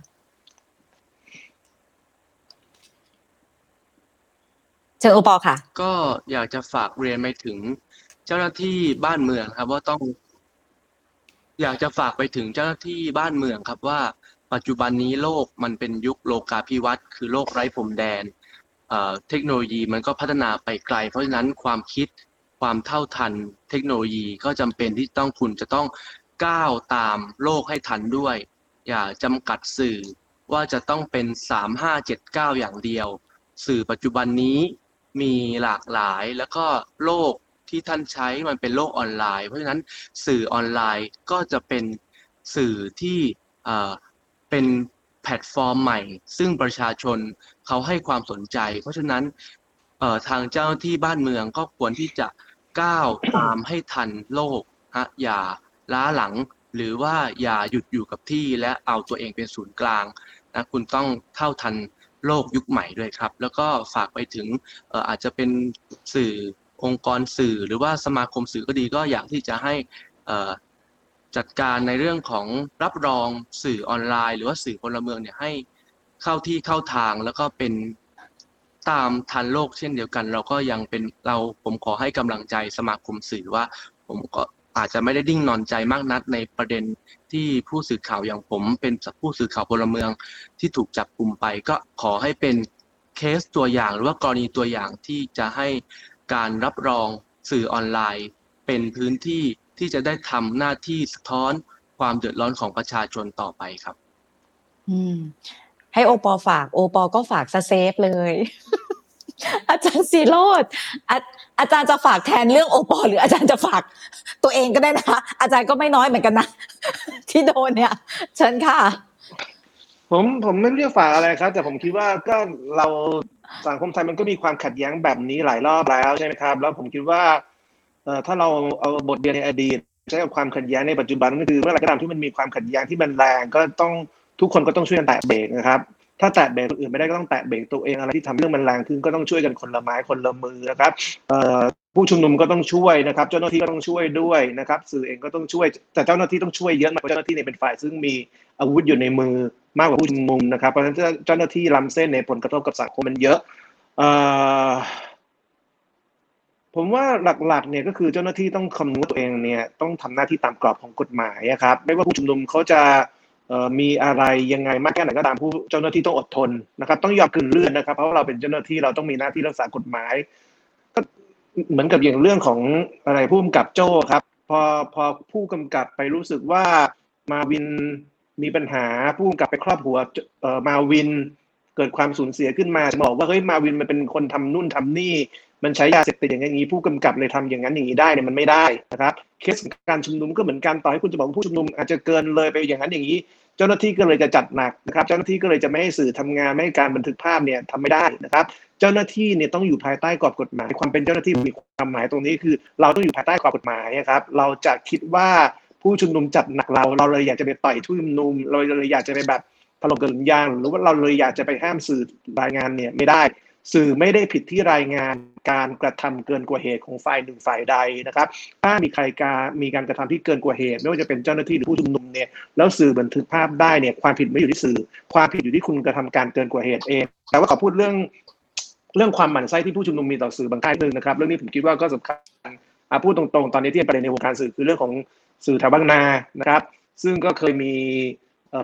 เชิญโอปอค่ะ ก็อยากจะฝากเรียนไปถึงเจ้าหน้าที่บ้านเมืองครับ ว่าต้อง อยากจะฝากไปถึงเจ้าหน้าที่บ้านเมืองครับว่า ปัจจุบันนี้โลกมันเป็นยุคโลกาภิวัตน์คือโลกไร้พรมแดนเอ่อเทคโนโลยีมันก็พัฒนาไปไกล เพราะฉะนั้นความคิดความเท่าทันเทคโนโลยีก็จำเป็นที่ต้องคุณจะต้องก้าวตามโลกให้ทันด้วย อย่าจำกัดสื่อว่าจะต้องเป็นสามห้าเจ็ดเก้าอย่างเดียว สื่อปัจจุบันนี้มีหลากหลายแล้วก็โลกที่ท่านใช้มันเป็นโลกออนไลน์ เพราะฉะนั้นสื่อออนไลน์ก็จะเป็นสื่อที่ เป็นแพลตฟอร์มใหม่ ซึ่งประชาชนเขาให้ความสนใจ เพราะฉะนั้นทางเจ้าที่บ้านเมืองก็ควรที่จะก้าวตามให้ทันโลกฮะอย่าล้าหลัง หรือว่าอย่าหยุดอยู่กับที่และเอาตัวเองเป็นศูนย์กลางนะคุณต้องเท่าทันโลกยุคใหม่ด้วยครับ แล้วก็ฝากไปถึงอาจจะเป็นสื่อองค์กรสื่อหรือว่าสมาคมสื่อก็ดีก็อยากที่จะให้อ่อ จัดการในเรื่องของรับรองสื่อออนไลน์ หรือว่าสื่อพลเมืองเนี่ยให้เข้าที่เข้าทางแล้วก็เป็นตามทันโลกเช่นเดียวกัน เราก็ยังเป็นเราผมขอให้กำลังใจสมาคมสื่อว่า ผมก็อาจจะไม่ได้ดิ้งนอนใจมากนักในประเด็นที่ผู้สื่อข่าวอย่างผม เป็นผู้สื่อข่าวพลเมืองที่ถูกจับกลุ่มไป ก็ขอให้เป็นเคสตัวอย่างหรือว่ากรณีตัวอย่างที่จะให้การรับรองสื่อออนไลน์ เป็นพื้นที่ ที่จะได้ทำหน้าที่สะท้อนความเดือดร้อนของประชาชนต่อไปครับ อืม ให้โอปอฝาก โอปอก็ฝากซะ safe เลย อาจารย์ศิโรตม์อาอาจารย์จะฝากแทนเรื่องโอปอหรืออาจารย์จะฝากตัวเองก็ได้นะคะ อาจารย์ก็ไม่น้อยเหมือนกันนะ ที่โดนเนี่ย เชิญค่ะ ผมผมไม่เรียกฝากอะไรครับ แต่ผมคิดว่าก็เราสังคมไทยมันก็มีความขัดแย้งแบบนี้หลายรอบแล้วใช่ไหมครับ แล้วผมคิดว่าเอ่อ ถ้าเราเอาบทเรียนในอดีตใช้กับความขัดแย้งในปัจจุบันก็คือเมื่อไหร่ก็ตามที่มันมีความขัดแย้งที่มันแรงก็ต้องทุกคนก็ต้องช่วยกันแตะเบรกนะครับถ้าแตะเบรกคนอื่นไม่ได้ก็ต้องแตะเบรกตัวเองอะไรที่ทำเรื่องมันแรงขึ้นก็ต้องช่วยกันคนละไม้คนละมือนะครับผู้ชุมนุมก็ต้องช่วยนะครับ เจ้าหน้าที่ก็ต้องช่วยด้วยนะครับ สื่อเองก็ต้องช่วยแต่เจ้าหน้าที่ต้องช่วยเยอะมากเพราะเจ้าหน้าที่เนี่ยเป็นฝ่ายซึ่งมีอาวุธอยู่ในมือมากกว่าผู้ชุมนุมนะครับเพราะฉะนั้นเจ้าหน้าที่ล้ำเส้นในผลกระทบกับสังคมมันเยอะ ผมว่าหลักๆเนี่ยก็คือเจ้าหน้าที่ต้องคำนึงว่าตัวเองเนี่ยต้องทำหน้าที่ตามกรอบของกฎหมายอะครับ ไม่ว่าผู้ชุมนุมเขาจะมีอะไรยังไงมากแค่ไหนก็ตามผู้เจ้าหน้าที่ต้องอดทนนะครับ ต้องยอมกลืนเลือดนะครับ เพราะว่าเราเป็นเจ้าหน้าที่เราต้องมีหน้าที่รักษากฎหมาย ก็เหมือนกับอย่างเรื่องของอะไรผู้กำกับโจ้ครับ พอพอผู้กำกับไปรู้สึกว่ามาวินมีปัญหาผู้กำกับไปครอบหัวเอ่อมาวินเกิดความสูญเสียขึ้นมาบอกว่าเฮ้ยมาวินมันเป็นคนทำนู่นทำนี่ มันใช้ยาเสพติดอย่างนี้ผู้กำกับเลยทำอย่างนั้นอย่างนี้ได้เนี่ยมันไม่ได้นะครับเคสการชุมนุมก็เหมือนกันต่อให้คุณจะบอกผู้ชุมนุมอาจจะเกินเลยไปอย่างนั้นอย่างนี้ เจ้าหน้าที่ก็เลยจะจัดหนักนะครับ เจ้าหน้าที่ก็เลยจะไม่ให้สื่อทำงานไม่ให้การบันทึกภาพเนี่ยทำไม่ได้นะครับ เจ้าหน้าที่เนี่ยต้องอยู่ภายใต้กรอบกฎหมาย ความเป็นเจ้าหน้าที่มีความหมายตรงนี้คือ เราต้องอยู่ภายใต้กรอบกฎหมายนะครับเราจะคิดว่าผู้ชุมนุมจัดหนักเรา เราเลยอยากจะไปต่อยผู้ชุมนุม เราเลยอยากจะไปแบบถล่มกระสุนยาง หรือว่าเราเลยอยากจะไปห้ามสื่อรายงานเนี่ยไม่ได้ สื่อไม่ได้ผิดที่รายงาน การกระทำเกินกว่าเหตุของฝ่ายหนึ่งฝ่ายใดนะครับ ถ้ามีใครการมีการกระทำที่เกินกว่าเหตุ ไม่ว่าจะเป็นเจ้าหน้าที่หรือผู้ชุมนุมเนี่ยแล้วสื่อบันทึกภาพได้เนี่ยความผิดไม่อยู่ที่สื่อ ความผิดอยู่ที่คุณกระทำการเกินกว่าเหตุเอง แต่ว่าขอพูดเรื่องเรื่องความหมั่นไส้ที่ผู้ชุมนุมมีต่อสื่อบางค่ายหนึ่งนะครับเรื่องนี้ผมคิดว่าก็สำคัญอะพูดตรงๆ ตอนนี้ที่เป็นประเด็นในวงการสื่อคือเรื่องของสื่อแถวบางนานะครับ ซึ่งก็เคยมี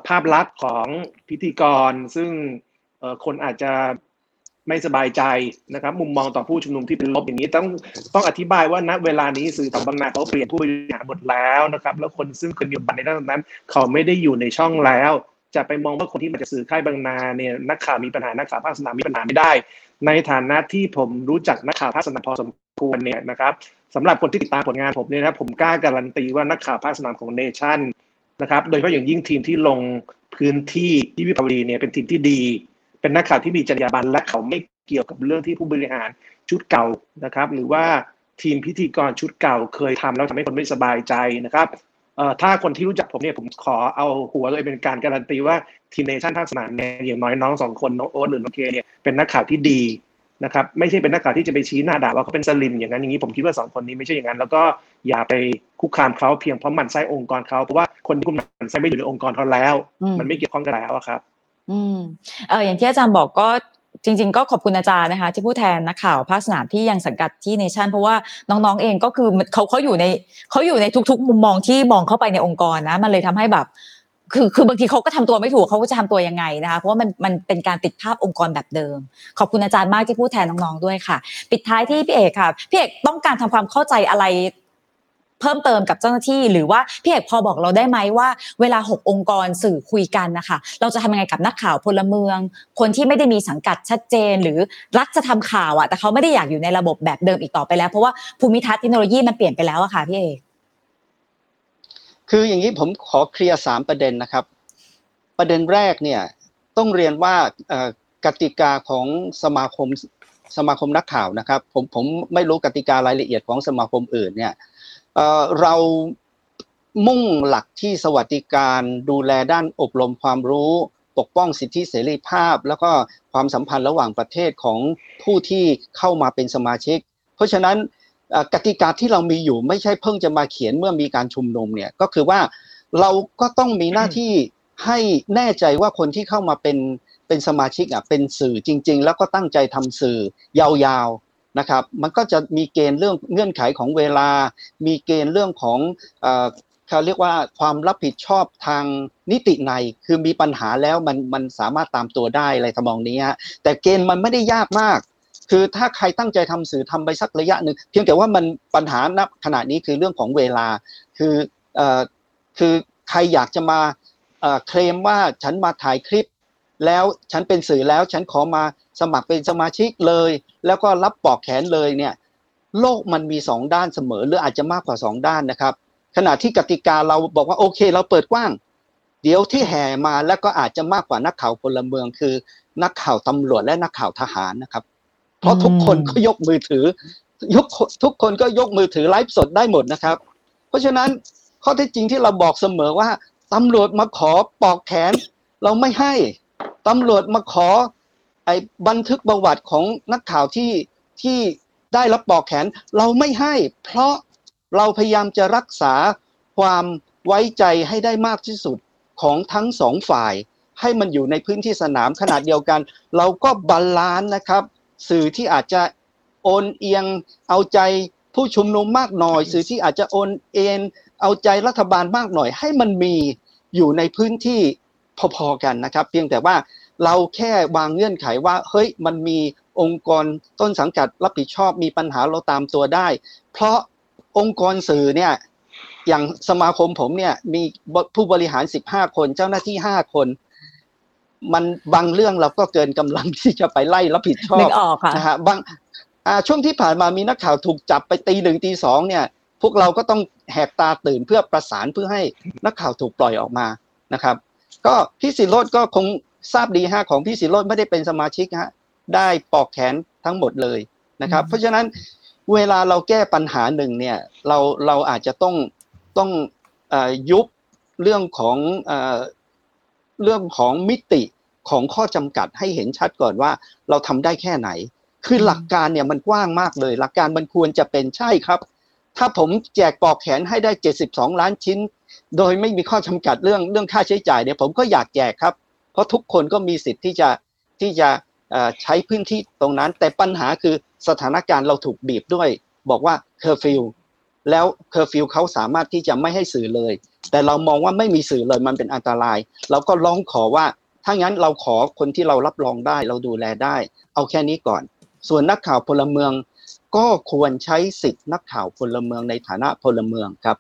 ภาพลักษณ์ของพิธีกร ซึ่งคนอาจจะ ไม่สบายใจนะครับ มุมมองต่อผู้ชุมนุมที่เป็นลบอย่างนี้ต้องต้องอธิบายว่าณเวลานี้สื่อต่างบางนาเขาเปลี่ยนผู้บริหารหมดแล้วนะครับ แล้วคนซึ่งเคยมีบทบาทในด้านนั้น เขาไม่ได้อยู่ในช่องแล้ว จะไปมองว่าคนที่มาจากสื่อค่ายบางนาเนี่ยนักข่าวมีปัญหานักข่าวภาคสนามมีปัญหาไม่ได้ ในฐานะที่ผมรู้จักนักข่าวภาคสนามพอสมควรเนี่ยนะครับสำหรับคนที่ติดตามผลงานผมเนี่ยนะผมกล้าการันตีว่านักข่าวภาคสนามของเนชั่นนะครับ โดยเฉพาะอย่างยิ่งทีมที่ลงพื้นที่ที่วิภาวดีเนี่ยเป็นทีมที่ดี เป็นนักข่าวที่มีจรรยาบรรณและเขาไม่เกี่ยวกับเรื่องที่ผู้บริหารชุดเก่านะครับ หรือว่าทีมพิธีกรชุดเก่าเคยทำแล้วทำให้คนไม่สบายใจนะครับเอ่อถ้าคนที่รู้จักผมเนี่ยผมขอเอาหัวเลยเป็นการการันตีว่าทีมเนชั่นภาคสนามเนี่ยอย่างน้อยน้องสองคนน้องโอ๊ตหรือน้องเคเนี่ยเป็นนักข่าวที่ดีนะครับไม่ใช่เป็นนักข่าวที่จะไปชี้หน้าด่าว่าเขาเป็นสลิ่มอย่างนั้นอย่างนี้ผมคิดว่าสองคนนี้ไม่ใช่อย่างนั้น แล้วก็อย่าไปคุกคามเขาเพียงเพราะหมั่นไส้องค์กรเขาเพราะว่าคนที่คุณหมั่นไส้ไม่อยู่ในองค์กรเขาแล้วอืมมันไม่เกี่ยวข้องกันแล้วอะครับ อืมเอออย่างที่อาจารย์บอกก็จริงๆก็ขอบคุณอาจารย์นะคะ ที่พูดแทนนักข่าวภาคสนามที่ยังสังกัดที่เนชั่นเพราะว่าน้องๆเองก็คือเขาเขาอยู่ในเขาอยู่ในทุก ๆ มุมมองที่มองเข้าไปในองค์กรนะ มันเลยทำให้แบบ คือคือบางทีเขาก็ทำตัวไม่ถูกเขาก็จะทำตัวยังไงนะคะเพราะว่ามันมันเป็นการติดภาพองค์กรแบบเดิม ขอบคุณอาจารย์มากที่พูดแทนน้องๆด้วยค่ะ ปิดท้ายที่พี่เอกค่ะพี่เอกต้องการทำความเข้าใจอะไร เพิ่มเติมกับเจ้าหน้าที่ หรือว่าพี่เอกพอบอกเราได้ไหมว่า เวลาหกองค์กรสื่อคุยกันนะคะเราจะทำยังไงกับนักข่าวพลเมือง คนที่ไม่ได้มีสังกัดชัดเจน หรือรักจะทำข่าวอะแต่เขาไม่ได้อยากอยู่ในระบบแบบเดิมอีกต่อไปแล้ว เพราะว่าภูมิทัศน์เทคโนโลยีมันเปลี่ยนไปแล้วอะค่ะพี่เอกคืออย่างนี้ผมขอเคลียร์สามประเด็นนะครับ ประเด็นแรกเนี่ยต้องเรียนว่ากติกาของสมาคมสมาคมนักข่าวนะครับ ผมผมไม่รู้กติการายละเอียดของสมาคมอื่นเนี่ย เเรามุ่งหลักที่สวัสดิการดูแลด้านอบรมความรู้ ปกป้องสิทธิเสรีภาพ แล้วก็ความสัมพันธ์ระหว่างประเทศของผู้ที่เข้ามาเป็นสมาชิก เพราะฉะนั้นกติกาที่เรามีอยู่ไม่ใช่เพิ่งจะมาเขียนเมื่อมีการชุมนุมเนี่ยก็คือว่าเราก็ต้องมีหน้าที่ให้แน่ใจว่าคนที่เข้ามาเป็นเป็นสมาชิกอะเป็นสื่อจริง ๆ แล้วก็ตั้งใจทำสื่อยาวๆ นะครับ มันก็จะมีเกณฑ์เรื่องเงื่อนไขของเวลา มีเกณฑ์เรื่องของเขาเรียกว่าความรับผิดชอบทางนิติในคือมีปัญหาแล้วมันมันสามารถตามตัวได้อะไรทำนองนี้ฮะแต่เกณฑ์มันไม่ได้ยากมาก คือถ้าใครตั้งใจทำสื่อทำไปสักระยะหนึ่งเพียงแต่ว่ามันปัญหาณขณะนี้คือเรื่องของเวลา คือเอ่อคือใครอยากจะมาเอ่อเคลมว่าฉันมาถ่ายคลิป แล้วฉันเป็นสื่อแล้วฉันขอมาสมัครเป็นสมาชิกเลย แล้วก็รับปอกแขนเลยเนี่ยโลกมันมีสองด้านเสมอหรืออาจจะมากกว่าสองด้านนะครับ ขณะที่กติกาเราบอกว่าโอเค เราเปิดกว้าง เดี๋ยวที่แห่มาแล้วก็อาจจะมากกว่านักข่าวพลเมืองคือ นักข่าวตำรวจและนักข่าวทหารนะครับ เพราะทุกคนก็ยกมือถือยกทุกคนก็ยกมือถือไลฟ์สดได้หมดนะครับ เพราะฉะนั้นข้อเท็จจริงที่เราบอกเสมอว่าตำรวจมาขอปอกแขน เราไม่ให้ ตำรวจมาขอไอ้บันทึกประวัติของนักข่าวที่ที่ได้รับปลอกแขน เราไม่ให้ เพราะเราพยายามจะรักษาความไว้ใจให้ได้มากที่สุดของทั้งสองฝ่าย ให้มันอยู่ในพื้นที่สนามขนาดเดียวกัน เราก็ balance นะครับ สื่อที่อาจจะโอนเอียงเอาใจผู้ชุมนุมมากหน่อย สื่อที่อาจจะโอนเอนเอาใจรัฐบาลมากหน่อย ให้มันมีอยู่ในพื้นที่ พอๆกันนะครับ เพียงแต่ว่าเราแค่วางเงื่อนไขว่าเฮ้ยมันมีองค์กรต้นสังกัดรับผิดชอบมีปัญหาเราตามตัวได้ เพราะองค์กรสื่อเนี่ยอย่างสมาคมผมเนี่ยมีผู้บริหาร 15 คนเจ้าหน้าที่ 5 คน มันบางเรื่องเราก็เกินกำลังที่จะไปไล่รับผิดชอนึบกออกค่ะนะฮะบางอ่าช่วงที่ผ่านมามีนักข่าวถูกจับไปตีหนึ่งตีสองเนี่ย พวกเราก็ต้องแหกตาตื่นเพื่อประสานเพื่อให้นักข่าวถูกปล่อยออกมานะครับ ก็พี่สิโรดก็คงทราบดีฮะของพี่สิโรดไม่ได้เป็นสมาชิกฮะได้ปอกแขนทั้งหมดเลยนะครับอืมเพราะฉะนั้นเวลาเราแก้ปัญหาหนึ่งเนี่ยเราเราอาจจะต้องต้องเอ่อยุบเรื่องของเอ่อเรื่องของมิติของข้อจำกัดให้เห็นชัดก่อนว่าเราทำได้แค่ไหน คือหลักการเนี่ยมันกว้างมากเลย หลักการมันควรจะเป็นใช่ครับ ถ้าผมแจกปลอกแขนให้ได้ 72 ล้านชิ้น โดยไม่มีข้อจำกัดเรื่องเรื่องค่าใช้จ่ายเนี่ยผมก็อยากแจกครับ เพราะทุกคนก็มีสิทธิ์ที่จะที่จะใช้พื้นที่ตรงนั้น แต่ปัญหาคือสถานการณ์เราถูกบีบด้วย บอกว่าเคอร์ฟิวแล้วเคอร์ฟิวเขาสามารถที่จะไม่ให้สื่อเลย แต่เรามองว่าไม่มีสื่อเลยมันเป็นอันตราย เราก็ร้องขอว่าถ้างั้นเราขอคนที่เรารับรองได้เราดูแลได้ เอาแค่นี้ก่อน ส่วนนักข่าวพลเมือง ก็ควรใช้สิทธิ์นักข่าวพลเมืองในฐานะพลเมืองครับ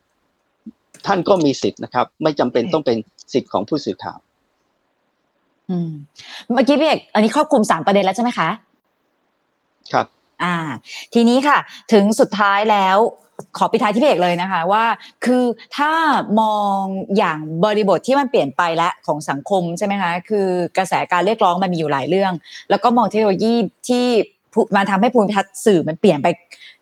ท่านก็มีสิทธิ์นะครับ ไม่จำเป็นต้องเป็นสิทธิ์ของผู้สื่อข่าว อืมเมื่อกี้พี่เอกอันนี้ครอบคลุมสามประเด็นแล้วใช่ไหมคะครับ อ่า ทีนี้ค่ะ ถึงสุดท้ายแล้วขอปิดท้ายที่พี่เอกเลยนะคะว่า คือถ้ามองอย่างบริบทที่มันเปลี่ยนไปแล้วของสังคมใช่ไหมคะคือกระแสการเรียกร้องมันมีอยู่หลายเรื่อง แล้วก็มองเทคโนโลยีที่ผู้ มาทำให้ภูมิทัศน์สื่อมันเปลี่ยนไป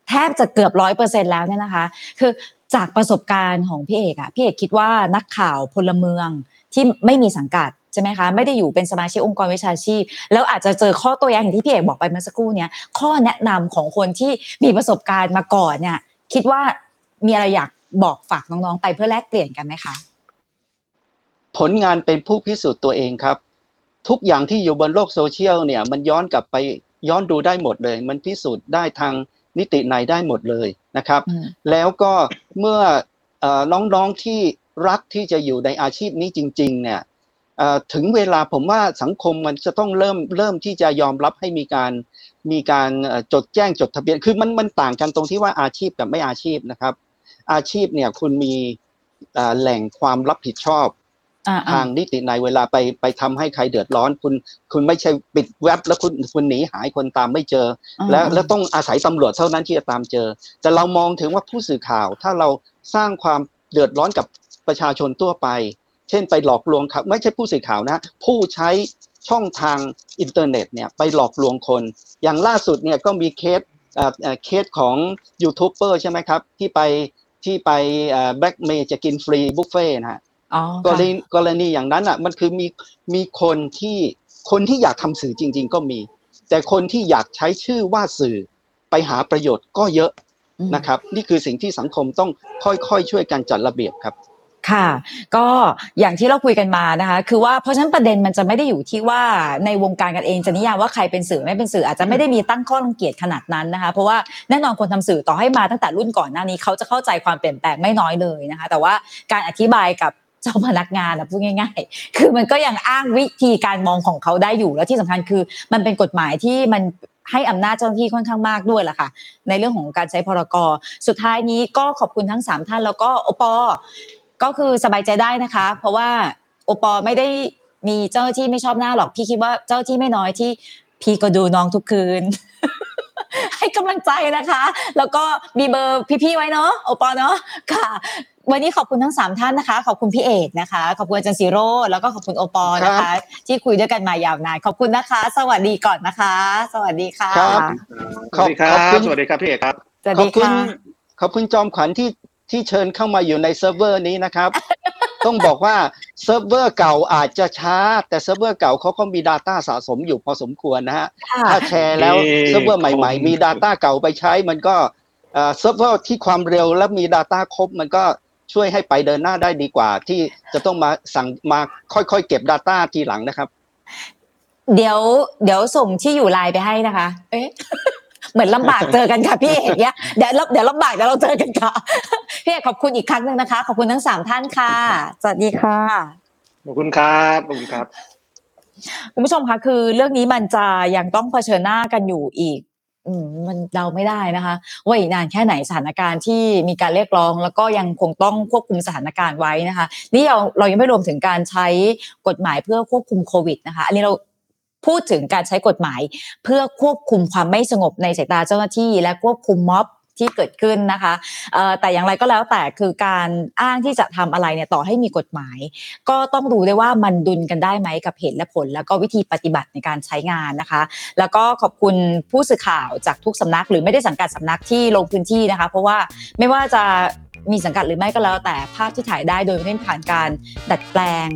แทบจะเกือบร้อยเปอร์เซ็นแล้วเนี่ยนะคะ คือจากประสบการณ์ของพี่เอกอะพี่เอกคิดว่านักข่าวพลเมืองที่ไม่มีสังกัดใช่ไหมคะไม่ได้อยู่เป็นสมาชิกองค์กรวิชาชีพ แล้วอาจจะเจอข้อตัวอย่างอย่างที่พี่เอกบอกไปเมื่อสักครู่เนี้ยข้อแนะนำของคนที่มีประสบการณ์มาก่อนเนี่ย คิดว่ามีอะไรอยากบอกฝากน้องๆไปเพื่อแลกเปลี่ยนกันไหมคะ ผลงานเป็นผู้พิสูจน์ตัวเองครับ ทุกอย่างที่อยู่บนโลกโซเชียลเนี่ย มันย้อนกลับไป ย้อนดูได้หมดเลย มันพิสูจน์ได้ทางนิติไหนได้หมดเลยนะครับอืมแล้วก็เมื่อเอ่อน้องๆที่รักที่จะอยู่ในอาชีพนี้จริง ๆ เนี่ยเอ่อถึงเวลาผมว่าสังคมมันจะต้องเริ่มเริ่มที่จะยอมรับให้มีการมีการเอ่อจดแจ้งจดทะเบียน คือมันมันต่างกันตรงที่ว่าอาชีพกับไม่อาชีพนะครับ อาชีพเนี่ยคุณมีเอ่อแหล่งความรับผิดชอบอ่า ทางนิติในยเวลาไปไปทำให้ใครเดือดร้อน คุณคุณไม่ใช่ปิดเว็บแล้วคุณคุณหนีหายคนตามไม่เจออ่าแล้วอ่าแล้วต้องอาศัยตำรวจเท่านั้นที่จะตามเจอ แต่เรามองถึงว่าผู้สื่อข่าว ถ้าเราสร้างความเดือดร้อนกับประชาชนทั่วไป เช่นไปหลอกลวงครับไม่ใช่ผู้สื่อข่าวนะ ผู้ใช้ช่องทางอินเทอร์เน็ตเนี่ยไปหลอกลวงคน อย่างล่าสุดเนี่ยก็มีเคสเอ่อเอ่อเคสของยูทูบเบอร์ใช่ไหมครับ ที่ไปที่ไปแบ็กเมย์จะกินฟรีบุฟเฟ่ต์นะฮะอ๋อ กรณีกรณีอย่างนั้นอะ มันคือมีมีคนที่คนที่อยากทำสื่อจริง ๆ ก็มี แต่คนที่อยากใช้ชื่อว่าสื่อไปหาประโยชน์ก็เยอะอืมนะครับ นี่คือสิ่งที่สังคมต้องค่อยๆช่วยกันจัดระเบียบครับค่ะ ก็อย่างที่เราคุยกันมานะคะ คือว่าเพราะฉะนั้นประเด็นมันจะไม่ได้อยู่ที่ว่าในวงการกันเองจะนิยามว่าใครเป็นสื่อไม่เป็นสื่ออาจจะไม่ได้มีตั้งข้อรังเกียจขนาดนั้นนะคะ เพราะว่าแน่นอนคนทำสื่อต่อให้มาตั้งแต่รุ่นก่อนหน้านี้เขาจะเข้าใจความเปลี่ยนแปลงไม่น้อยเลยนะคะ แต่ว่าการอธิบายกับ เจ้าพนักงานอะพูดง่าย ๆ คือมันก็ยังอ้างวิธีการมองของเขาได้อยู่แล้วที่สำคัญคือ มันเป็นกฎหมายที่มันให้อำนาจเจ้าหน้าที่ค่อนข้างมากด้วยแหละค่ะ ในเรื่องของการใช้พรกรสุดท้ายนี้ก็ขอบคุณทั้งสามท่านแล้วก็โอปอก็คือสบายใจได้นะคะ เพราะว่าโอปอไม่ได้มีเจ้าหน้าที่ไม่ชอบหน้าหรอกพี่คิดว่าเจ้าหน้าที่ไม่น้อยที่พี่ก็ดูน้องทุกคืน ให้กำลังใจนะคะ แล้วก็มีเบอร์พี่ๆไว้เนาะโอปอเนาะค่ะ วันนี้ขอบคุณทั้งสามท่านนะคะ ขอบคุณพี่เอกนะคะ ขอบคุณอาจารย์ซีโร่แล้วก็ขอบคุณโอปอนะคะ ที่คุยด้วยกันมายาวนาน ขอบคุณนะคะ สวัสดีก่อนนะคะ สวัสดีค่ะครับสวัสดีครัขอบคุณบสวัสดีครับพี่เอกครับสวัสขอดีบคุณค่ะขอบคุณจอมขวัญที่ที่เชิญเข้ามาอยู่ในเซิร์ฟเวอร์นี้นะครับ ต้องบอกว่าเซิร์ฟเวอร์เก่าอาจจะช้า แต่เซิร์ฟเวอร์เก่าเขาก็มี Data สะสมอยู่พอสมควรนะฮะค่ะถ้าแชร์แล้วเอ่อเซิร์ฟเวอร์ใหม่ๆ มี Data เก่าไปใช้มันก็เอ่อเซิร์ฟเวอร์ที่ความเร็วและมี Data ครบมันก็ ช่วยให้ไปเดินหน้าได้ดีกว่า ที่จะต้องมาสั่งมาค่อยๆเก็บ Data ทีหลังนะครับ เดี๋ยว เดี๋ยวส่งที่อยู่ไลน์ไปให้นะคะ เอ๊ะเหมือนลำบากเจอกันค่ะพี่เอกเนี่ยเดี๋ยวเดี๋ยวลำบากเดี๋ยวเราเจอกันค่ะพี่เอกขอบคุณอีกครั้งหนึ่งนะคะ ขอบคุณทั้งสามท่านค่ะสวัสดีค่ะขอบคุณครับขอบคุณครับคุณผู้ชมคะคือเรื่องนี้มันจะยังต้องเผชิญหน้ากันอยู่อีกอื มันเดาไม่ได้นะคะว่าอีกนานแค่ไหนสถานการณ์ที่มีการเรียกร้อง แล้วก็ยังคงต้องควบคุมสถานการณ์ไว้นะคะ นี่เราเรายังไม่รวมถึงการใช้กฎหมายเพื่อควบคุมโควิดนะคะ อันนี้เราพูดถึงการใช้กฎหมาย เพื่อควบคุมความไม่สงบในสายตาเจ้าหน้าที่ และควบคุมม็อบ ที่เกิดขึ้นนะคะแต่อย่างไรก็แล้วแต่คือการอ้างที่จะทำอะไรเนี่ยต่อให้มีกฎหมาย ก็ต้องดูด้วยว่ามันดุลกันได้ไหมกับเหตุและผล แล้วก็วิธีปฏิบัติในการใช้งานนะคะ แล้วก็ขอบคุณผู้สื่อข่าวจากทุกสำนัก หรือไม่ได้สังกัดสำนักที่ลงพื้นที่นะคะ เพราะว่าไม่ว่าจะ มีสังกัดหรือไม่ก็แล้ว แต่ภาพที่ถ่ายได้โดยไม่ได้ผ่านการดัดแปลง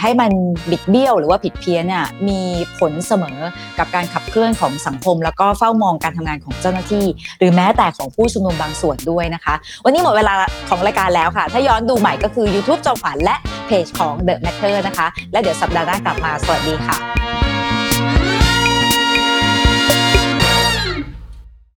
ให้มันบิดเบี้ยวหรือว่าผิดเพี้ยนเนี่ยมีผลเสมอกับการขับเคลื่อนของสังคม แล้วก็เฝ้ามองการทำงานของเจ้าหน้าที่ หรือแม้แต่ของผู้ชุมนุมบางส่วนด้วยนะคะ วันนี้หมดเวลาของรายการแล้วค่ะ ถ้าย้อนดูใหม่ก็คือ YouTube จอมขวัญและเพจของ The Matter นะคะ และเดี๋ยวสัปดาห์หน้ากลับมาสวัสดีค่ะ